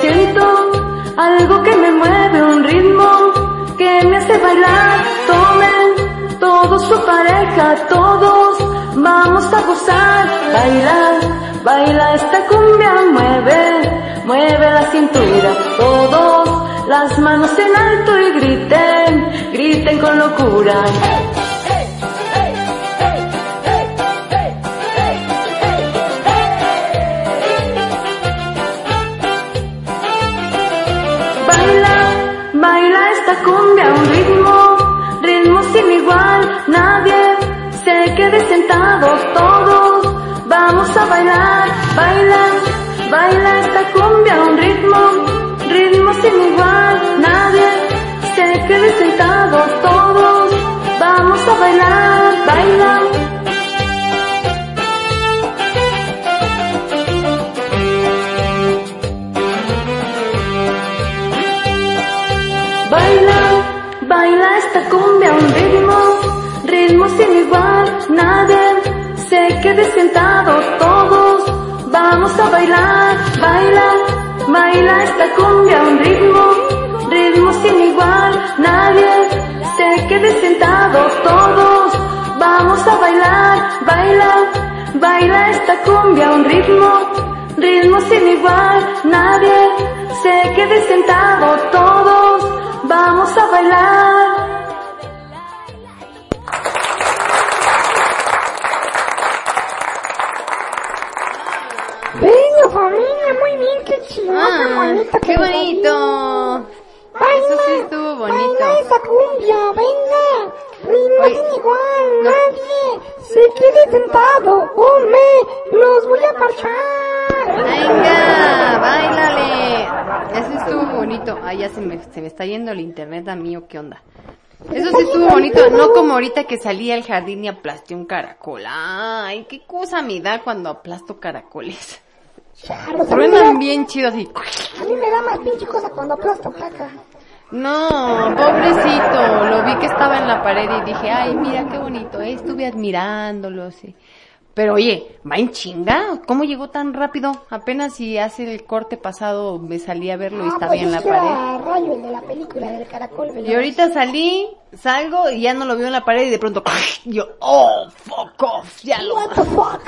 Speaker 11: Siento algo que me mueve, un ritmo que me hace bailar. Tomen todos su pareja, todos vamos a gozar. Bailar, baila esta cumbia, locura. Vamos a bailar. Baila, baila esta cumbia, un ritmo, ritmo sin igual. Nadie se quede sentado, todos vamos a bailar. Baila, baila esta cumbia, un ritmo, ritmo sin igual. Nadie se quede sentado, todos vamos a bailar.
Speaker 1: Onda. Eso sí estuvo bonito, no como ahorita que salí al jardín y aplasté un caracol. Ay, qué cosa me da cuando aplasto caracoles.
Speaker 3: Charros,
Speaker 1: Truenan bien chidos y...
Speaker 3: A mí me da más pinche cosa cuando aplasto caca.
Speaker 1: No, pobrecito, lo vi que estaba en la pared y dije, ay, mira qué bonito, eh, estuve admirándolo, sí. Pero oye, va en chinga, ¿cómo llegó tan rápido? Apenas si hace el corte pasado me salí a verlo y
Speaker 3: Ah,
Speaker 1: estaba
Speaker 3: pues
Speaker 1: en la pared.
Speaker 3: era Rayo, el de la película del caracol.
Speaker 1: Y ahorita salí, salgo y ya no lo veo en la pared y de pronto, yo, oh, fuck off, ya lo...
Speaker 3: What the fuck?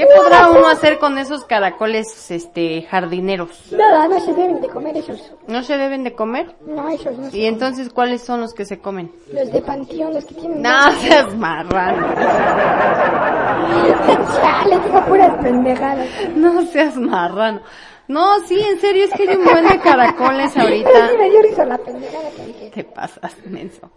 Speaker 1: ¿Qué podrá uno hacer con esos caracoles, este, jardineros?
Speaker 3: Nada, no se deben de comer esos.
Speaker 1: ¿No se deben de comer?
Speaker 3: No, esos no.
Speaker 1: ¿Y entonces cuáles son los que se comen?
Speaker 3: Los de panteón, los que tienen...
Speaker 1: No seas marrano.
Speaker 3: Chale, digo puras pendejadas.
Speaker 1: No seas marrano. No, sí, en serio, es que hay un buen de caracoles
Speaker 3: Pero sí
Speaker 1: ahorita.
Speaker 3: me dio risa la pendejada que dije.
Speaker 1: Te pasas, menso.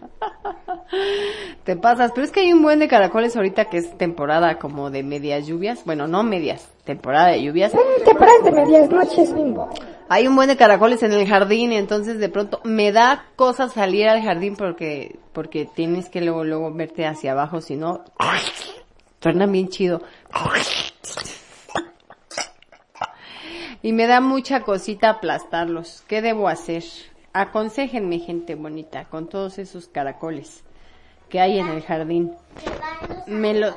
Speaker 1: Te pasas, pero es que hay un buen de caracoles ahorita que es temporada como de medias lluvias. Bueno, no medias, temporada de lluvias.
Speaker 3: Son temporadas de medias noches, bimbo.
Speaker 1: Hay un buen de caracoles en el jardín entonces de pronto me da cosa salir al jardín porque, porque tienes que luego, luego verte hacia abajo, si no, suenan bien chido. Y me da mucha cosita aplastarlos. ¿Qué debo hacer? Aconséjenme, gente bonita, con todos esos caracoles que hay en el jardín. Me lo...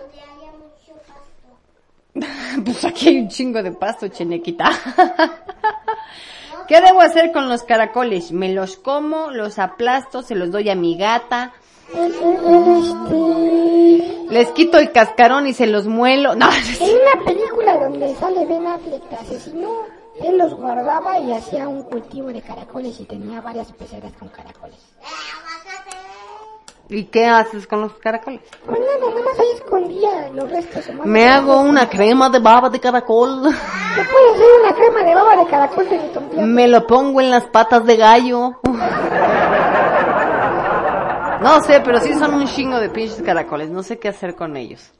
Speaker 1: Pues aquí hay un chingo de pasto, chenequita. ¿Qué debo hacer con los caracoles? Me los como, los aplasto, se los doy a mi gata. Les quito el cascarón y se los muelo. No,
Speaker 3: una película donde sale Ben Affleck asesino, él los guardaba y hacía un cultivo de caracoles y tenía varias peceras con caracoles.
Speaker 1: ¿y qué haces con los caracoles?
Speaker 3: Pues nada, nada más ahí escondía los restos humanos.
Speaker 1: Me hago una crema de baba de caracol.
Speaker 3: Te puedes hacer una crema de baba de caracol de mi
Speaker 1: Me lo pongo en las patas de gallo. No sé, pero sí son un chingo de pinches caracoles. No sé qué hacer con ellos.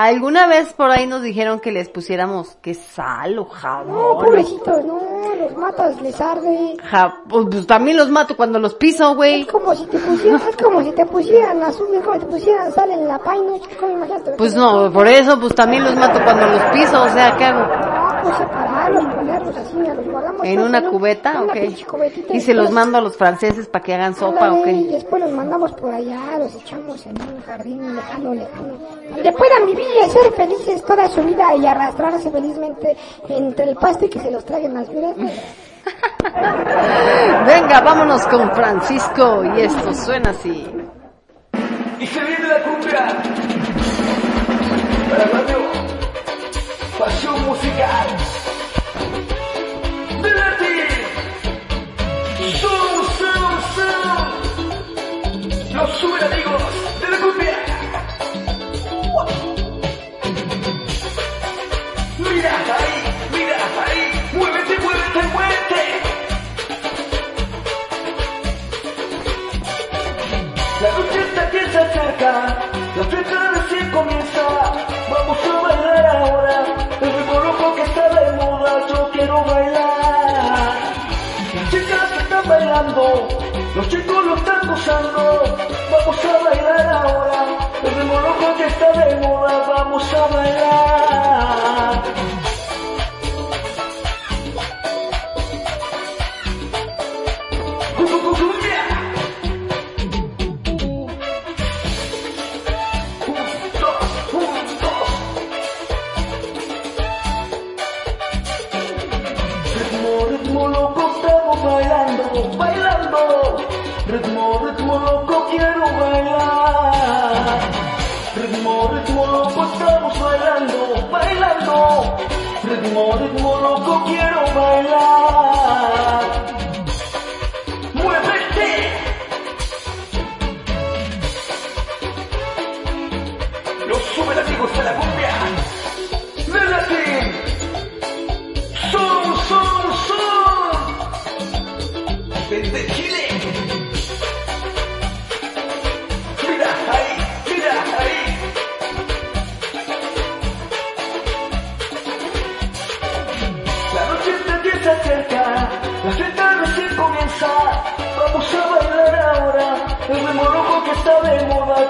Speaker 1: Alguna vez por ahí nos dijeron que les pusiéramos que sal o jabón.
Speaker 3: No, pobrecitos, no, los matas, les arde.
Speaker 1: Ja- pues, pues también los mato cuando los piso, güey.
Speaker 3: Es como si te pusieran, es como si te pusieran es como si te pusieran sal en la paina, ¿cómo imagínate?
Speaker 1: Pues no, por eso, pues también los mato cuando los piso, o sea, ¿qué hago?
Speaker 3: Así, los guardamos.
Speaker 1: ¿En una
Speaker 3: un-
Speaker 1: cubeta?
Speaker 3: en una cubetita
Speaker 1: Y se los mando a los franceses para que hagan sopa,
Speaker 3: Ándale, Y
Speaker 1: ok.
Speaker 3: después los mandamos por allá, los echamos en un jardín lejano, lejano. Donde puedan vivir y ser felices toda su vida y arrastrarse felizmente entre el pasto y que se los traigan las viudas.
Speaker 1: Venga, vámonos con Francisco y esto suena así.
Speaker 13: Y se viene la cumbia. Para Pasión musical. De latín. Son, son, son. Los super amigos de la cumbia. Mira ahí, mira ahí. Muévete, muévete, muévete. La noche está que se acerca, la fiesta recién comienza. Los chicos lo están gozando. Vamos a bailar ahora, el ritmo loco que está de moda, vamos a bailar. Quiero bailar.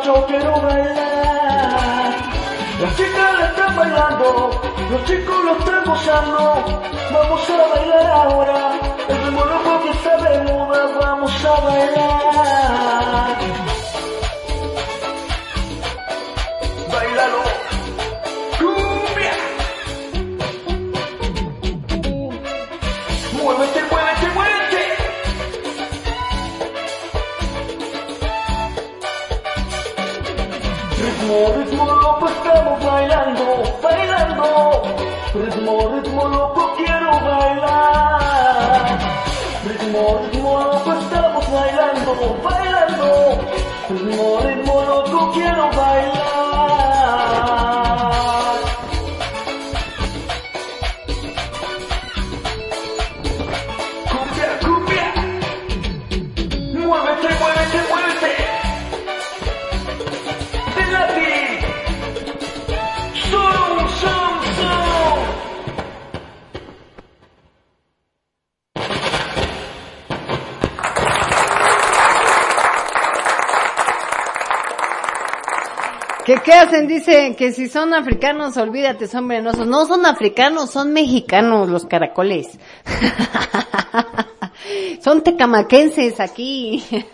Speaker 13: Yo quiero bailar. Las chicas la están bailando, los chicos lo están gozando. Vamos a bailar ahora, el ritmo loco que moda, vamos a bailar. Bailando, bailando. Ritmo, ritmo loco,
Speaker 1: ¿Qué, ¿Qué hacen? Dicen que si son africanos, olvídate, son venenosos. No son africanos, son mexicanos los caracoles. son tecamaquenses aquí.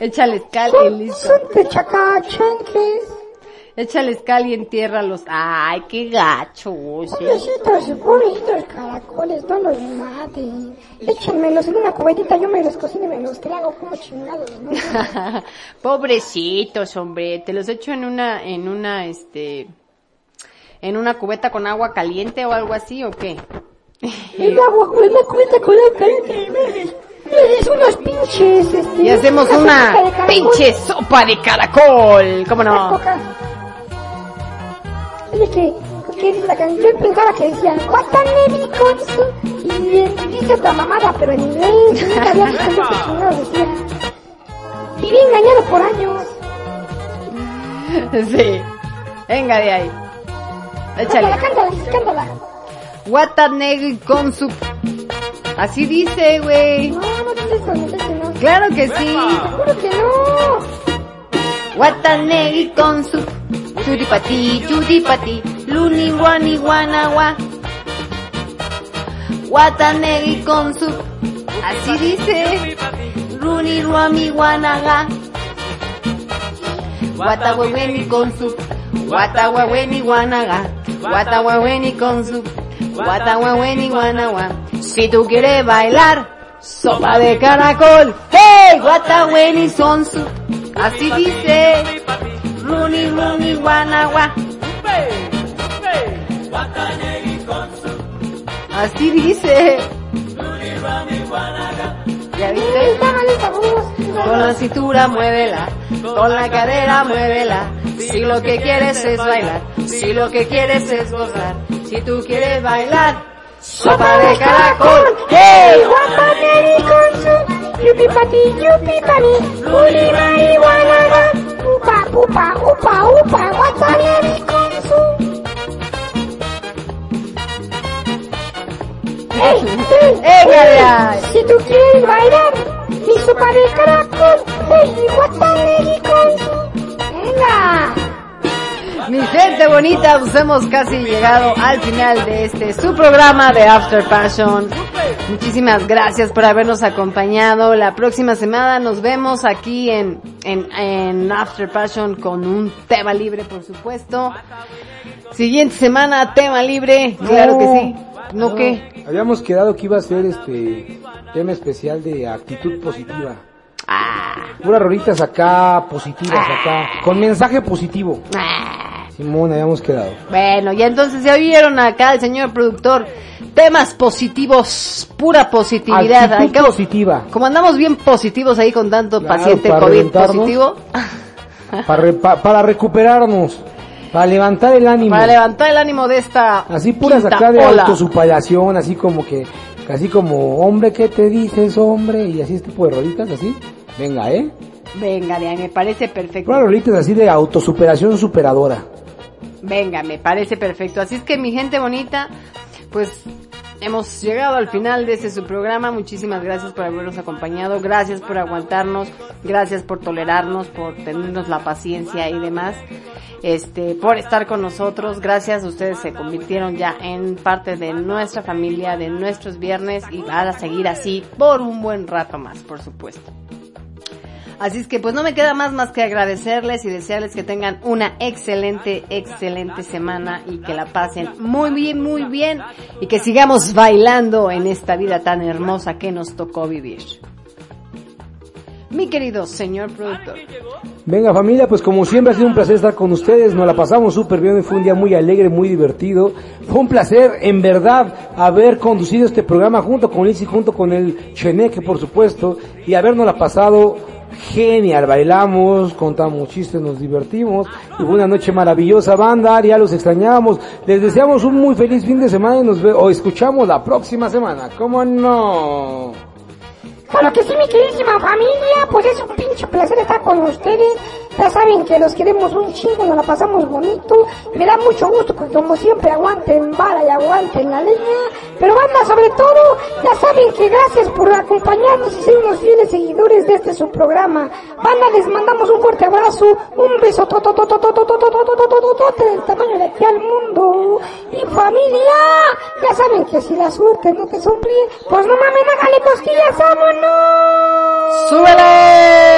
Speaker 1: Échales cal y
Speaker 3: Son,
Speaker 1: listo.
Speaker 3: son techacachenques.
Speaker 1: Échales cal y entiérralos. Ay, qué gacho. oye.
Speaker 3: Pobrecitos, pobrecitos caracoles, no los maten. Échenmelos en una cubetita, yo me los cocino y me los trago como chingados, ¿no?
Speaker 1: Pobrecitos, hombre. Te los echo en una, en una, este, en una cubeta con agua caliente o algo así, ¿o qué?
Speaker 3: El agua, con la cubeta con la caliente, es unos pinches, este...
Speaker 1: Y hacemos una
Speaker 3: caracol.
Speaker 1: pinche sopa de caracol. ¿Cómo no?
Speaker 3: Oye, que, que dice la canción, yo pensaba que decía, Guataneri con y eh, dice otra mamada, pero en inglés, nunca había visto chingados decía. Viví engañado por años.
Speaker 1: Sí. Venga de ahí. Échale.
Speaker 3: Cántala, cántala, cántala.
Speaker 1: Watanegi con su... Así dice, güey.
Speaker 3: No, no dices eso, no dices no.
Speaker 1: Claro que sí.
Speaker 3: Seguro que no.
Speaker 1: Watanegi con su... Churipati, churipati, luni wani wanawa. Watanegi con su... Así dice. Runi ruami wanaga. Wataweweni con su... Wataweweni wanaga. Wataweweni con su... Wanawa. Si tú quieres bailar, sopa de caracol. ¡Hey! Wataweni son su... Así dice. Runi runi wanawa. Así dice. ¿Ya viste? Con la cintura muévela, con la cadera muévela. Si lo que quieres es bailar, si lo que quieres es gozar, si tú quieres bailar, sopa de caracol. ¡Hey!
Speaker 3: Guataneri con su... Yupi pati, yupi pani. Upa, upa, upa, upa, Guataneri con su... ¡Ey! ¡Ey!
Speaker 1: ¡Venga de
Speaker 3: ey! Si tú quieres bailar, mi sopa de caracol, ¡Ey! Guataneri con su... ¡Venga!
Speaker 1: Mi gente bonita, pues hemos casi llegado al final de este su programa de After Passion. Muchísimas gracias por habernos acompañado. La próxima semana nos vemos aquí en, en, en After Passion con un tema libre, por supuesto. Siguiente semana, tema libre, claro que sí. ¿No qué?
Speaker 2: Habíamos quedado que iba a ser este tema especial de actitud positiva.
Speaker 1: Ah.
Speaker 2: Puras rolitas acá, positivas acá, con mensaje positivo. Simón, habíamos quedado.
Speaker 1: Bueno, y entonces ya vieron acá el señor productor. Temas positivos, pura positividad. Cabo,
Speaker 2: positiva.
Speaker 1: Como andamos bien positivos ahí con tanto
Speaker 2: Claro,
Speaker 1: paciente COVID positivo,
Speaker 2: Para, re- pa- para recuperarnos, para levantar el ánimo.
Speaker 1: para levantar el ánimo de esta
Speaker 2: Así
Speaker 1: quinta
Speaker 2: acá de autosuperación, así como que, así como, hombre, ¿qué te dices, hombre? Y así este tipo de rolitas, así. Venga, ¿eh?
Speaker 1: Venga, me parece perfecto.
Speaker 2: Puras rolitas así de autosuperación superadora.
Speaker 1: Venga, me parece perfecto. Así es que mi gente bonita, pues hemos llegado al final de este su programa. Muchísimas gracias por habernos acompañado. Gracias por aguantarnos. Gracias por tolerarnos, por tenernos la paciencia y demás. Este, por estar con nosotros. Gracias. Ustedes se convirtieron ya en parte de nuestra familia, de nuestros viernes y van a seguir así por un buen rato más, por supuesto. Así es que pues no me queda más más que agradecerles y desearles que tengan una excelente, excelente semana y que la pasen muy bien, muy bien y que sigamos bailando en esta vida tan hermosa que nos tocó vivir. Mi querido señor productor.
Speaker 2: Venga familia, pues como siempre ha sido un placer estar con ustedes, nos la pasamos súper bien, fue un día muy alegre, muy divertido, fue un placer en verdad haber conducido este programa junto con Liz y junto con el Cheneque por supuesto, y habernos la pasado genial, bailamos, contamos chistes, nos divertimos, y fue una noche maravillosa banda, ya los extrañábamos, les deseamos un muy feliz fin de semana y nos ve o escuchamos la próxima semana, ¿cómo no?
Speaker 3: Claro que sí, mi queridísima familia, pues es un pinche placer estar con ustedes. Ya saben que los queremos un chingo, nos la pasamos bonito. Me da mucho gusto que como siempre aguanten vara y aguanten la leña. Pero banda, sobre todo, ya saben que gracias por acompañarnos y ser unos fieles seguidores de este su programa. Banda, les mandamos un fuerte abrazo, un beso del tamaño de aquí al mundo. Y familia, ya saben que si la suerte no te sonríe, pues no mames, hágale cosquillas, vámonos.
Speaker 1: ¡Súbele!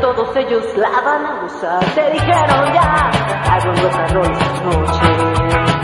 Speaker 13: Todos ellos la van a gozar. Te dijeron ya, hago un rock and roll esta noche.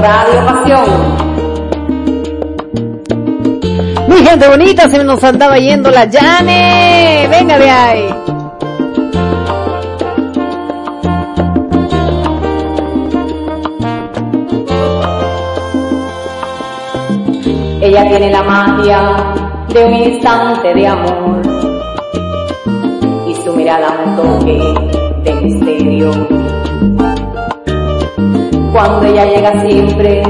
Speaker 5: Radio Pasión.
Speaker 1: Mi gente bonita, se nos andaba yendo la Yane. Venga de ahí.
Speaker 5: Ella tiene la magia de un instante de amor y su mirada un toque de misterio. Cuando ella llega siempre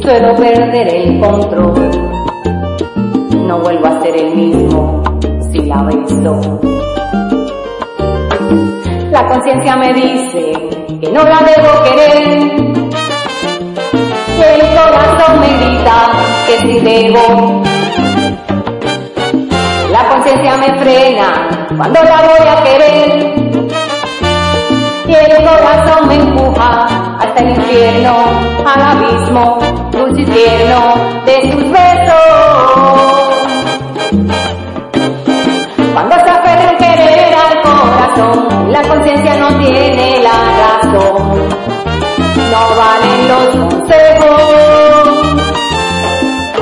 Speaker 5: suelo perder el control. No vuelvo a ser el mismo si la beso. La conciencia me dice que no la debo querer. Y el corazón me grita que si debo. La conciencia me frena cuando la voy a querer. Y el corazón me empuja el infierno, al abismo, dulce tierno de sus besos. Cuando se aferra el querer al corazón, la conciencia no tiene la razón. No valen los consejos.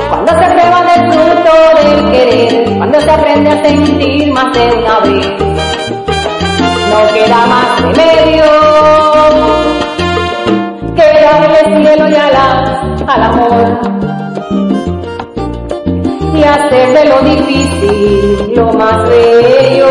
Speaker 5: Cuando se prueba del fruto del querer, cuando se aprende a sentir más de una vez, no queda más remedio cielo y al amor y hacer de lo difícil lo más bello.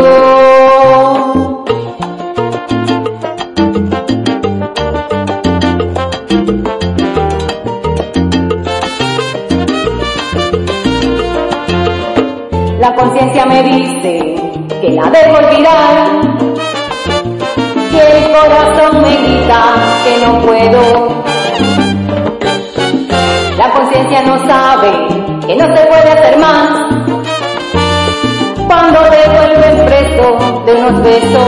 Speaker 5: La conciencia me dice que la debo olvidar y el corazón me grita que no puedo. La conciencia no sabe que no se puede hacer más cuando te vuelves preso de unos besos,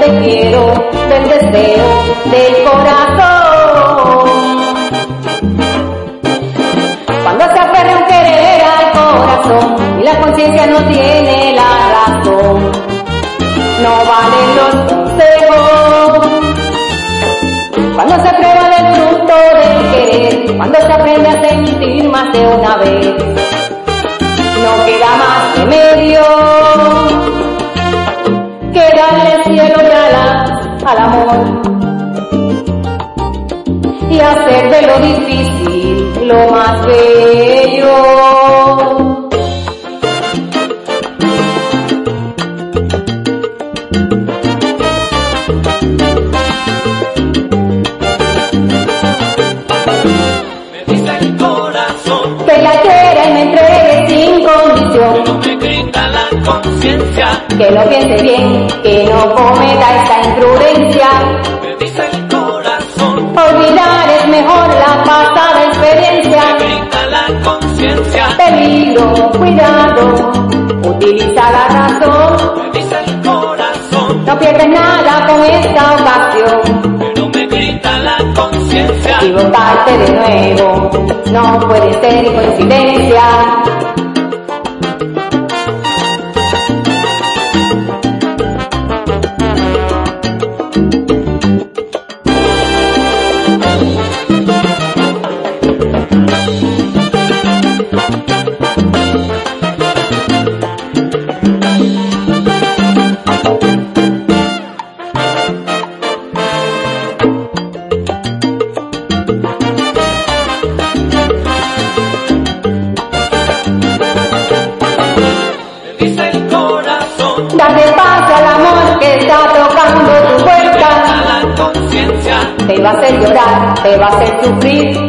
Speaker 5: de quiero, del deseo, del corazón. Cuando se aferra un querer al corazón y la conciencia no tiene la razón, no valen los consejos. Cuando se prueba del fruto del querer, cuando se aprende a sentir más de una vez, no queda más remedio que darle cielo y alas al amor y hacer de lo difícil lo más bello. Que lo piense bien, que no cometa esta imprudencia.
Speaker 16: me dice el corazón,
Speaker 5: Olvidar es mejor la pasada experiencia.
Speaker 16: grita la conciencia,
Speaker 5: Peligro, cuidado, utiliza la razón.
Speaker 16: me dice el corazón,
Speaker 5: No pierdes nada con esta ocasión.
Speaker 16: pero me grita la conciencia,
Speaker 5: Equivocarte de nuevo, no puede ser coincidencia.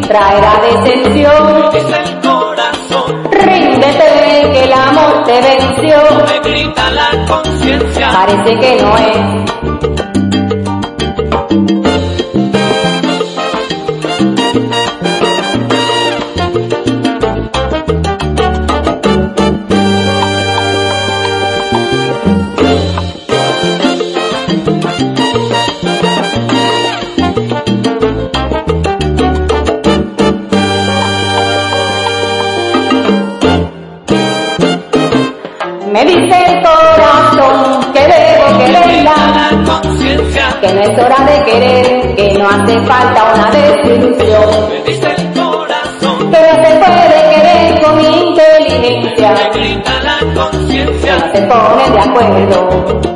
Speaker 5: Traerá decepción.
Speaker 16: Dice el corazón,
Speaker 5: Ríndete que el amor te venció.
Speaker 16: me grita la conciencia.
Speaker 5: Parece que no es. Falta una desilusión,
Speaker 16: me dice el corazón,
Speaker 5: que no se puede querer con inteligencia,
Speaker 16: me grita la conciencia.
Speaker 5: no se ponen de acuerdo.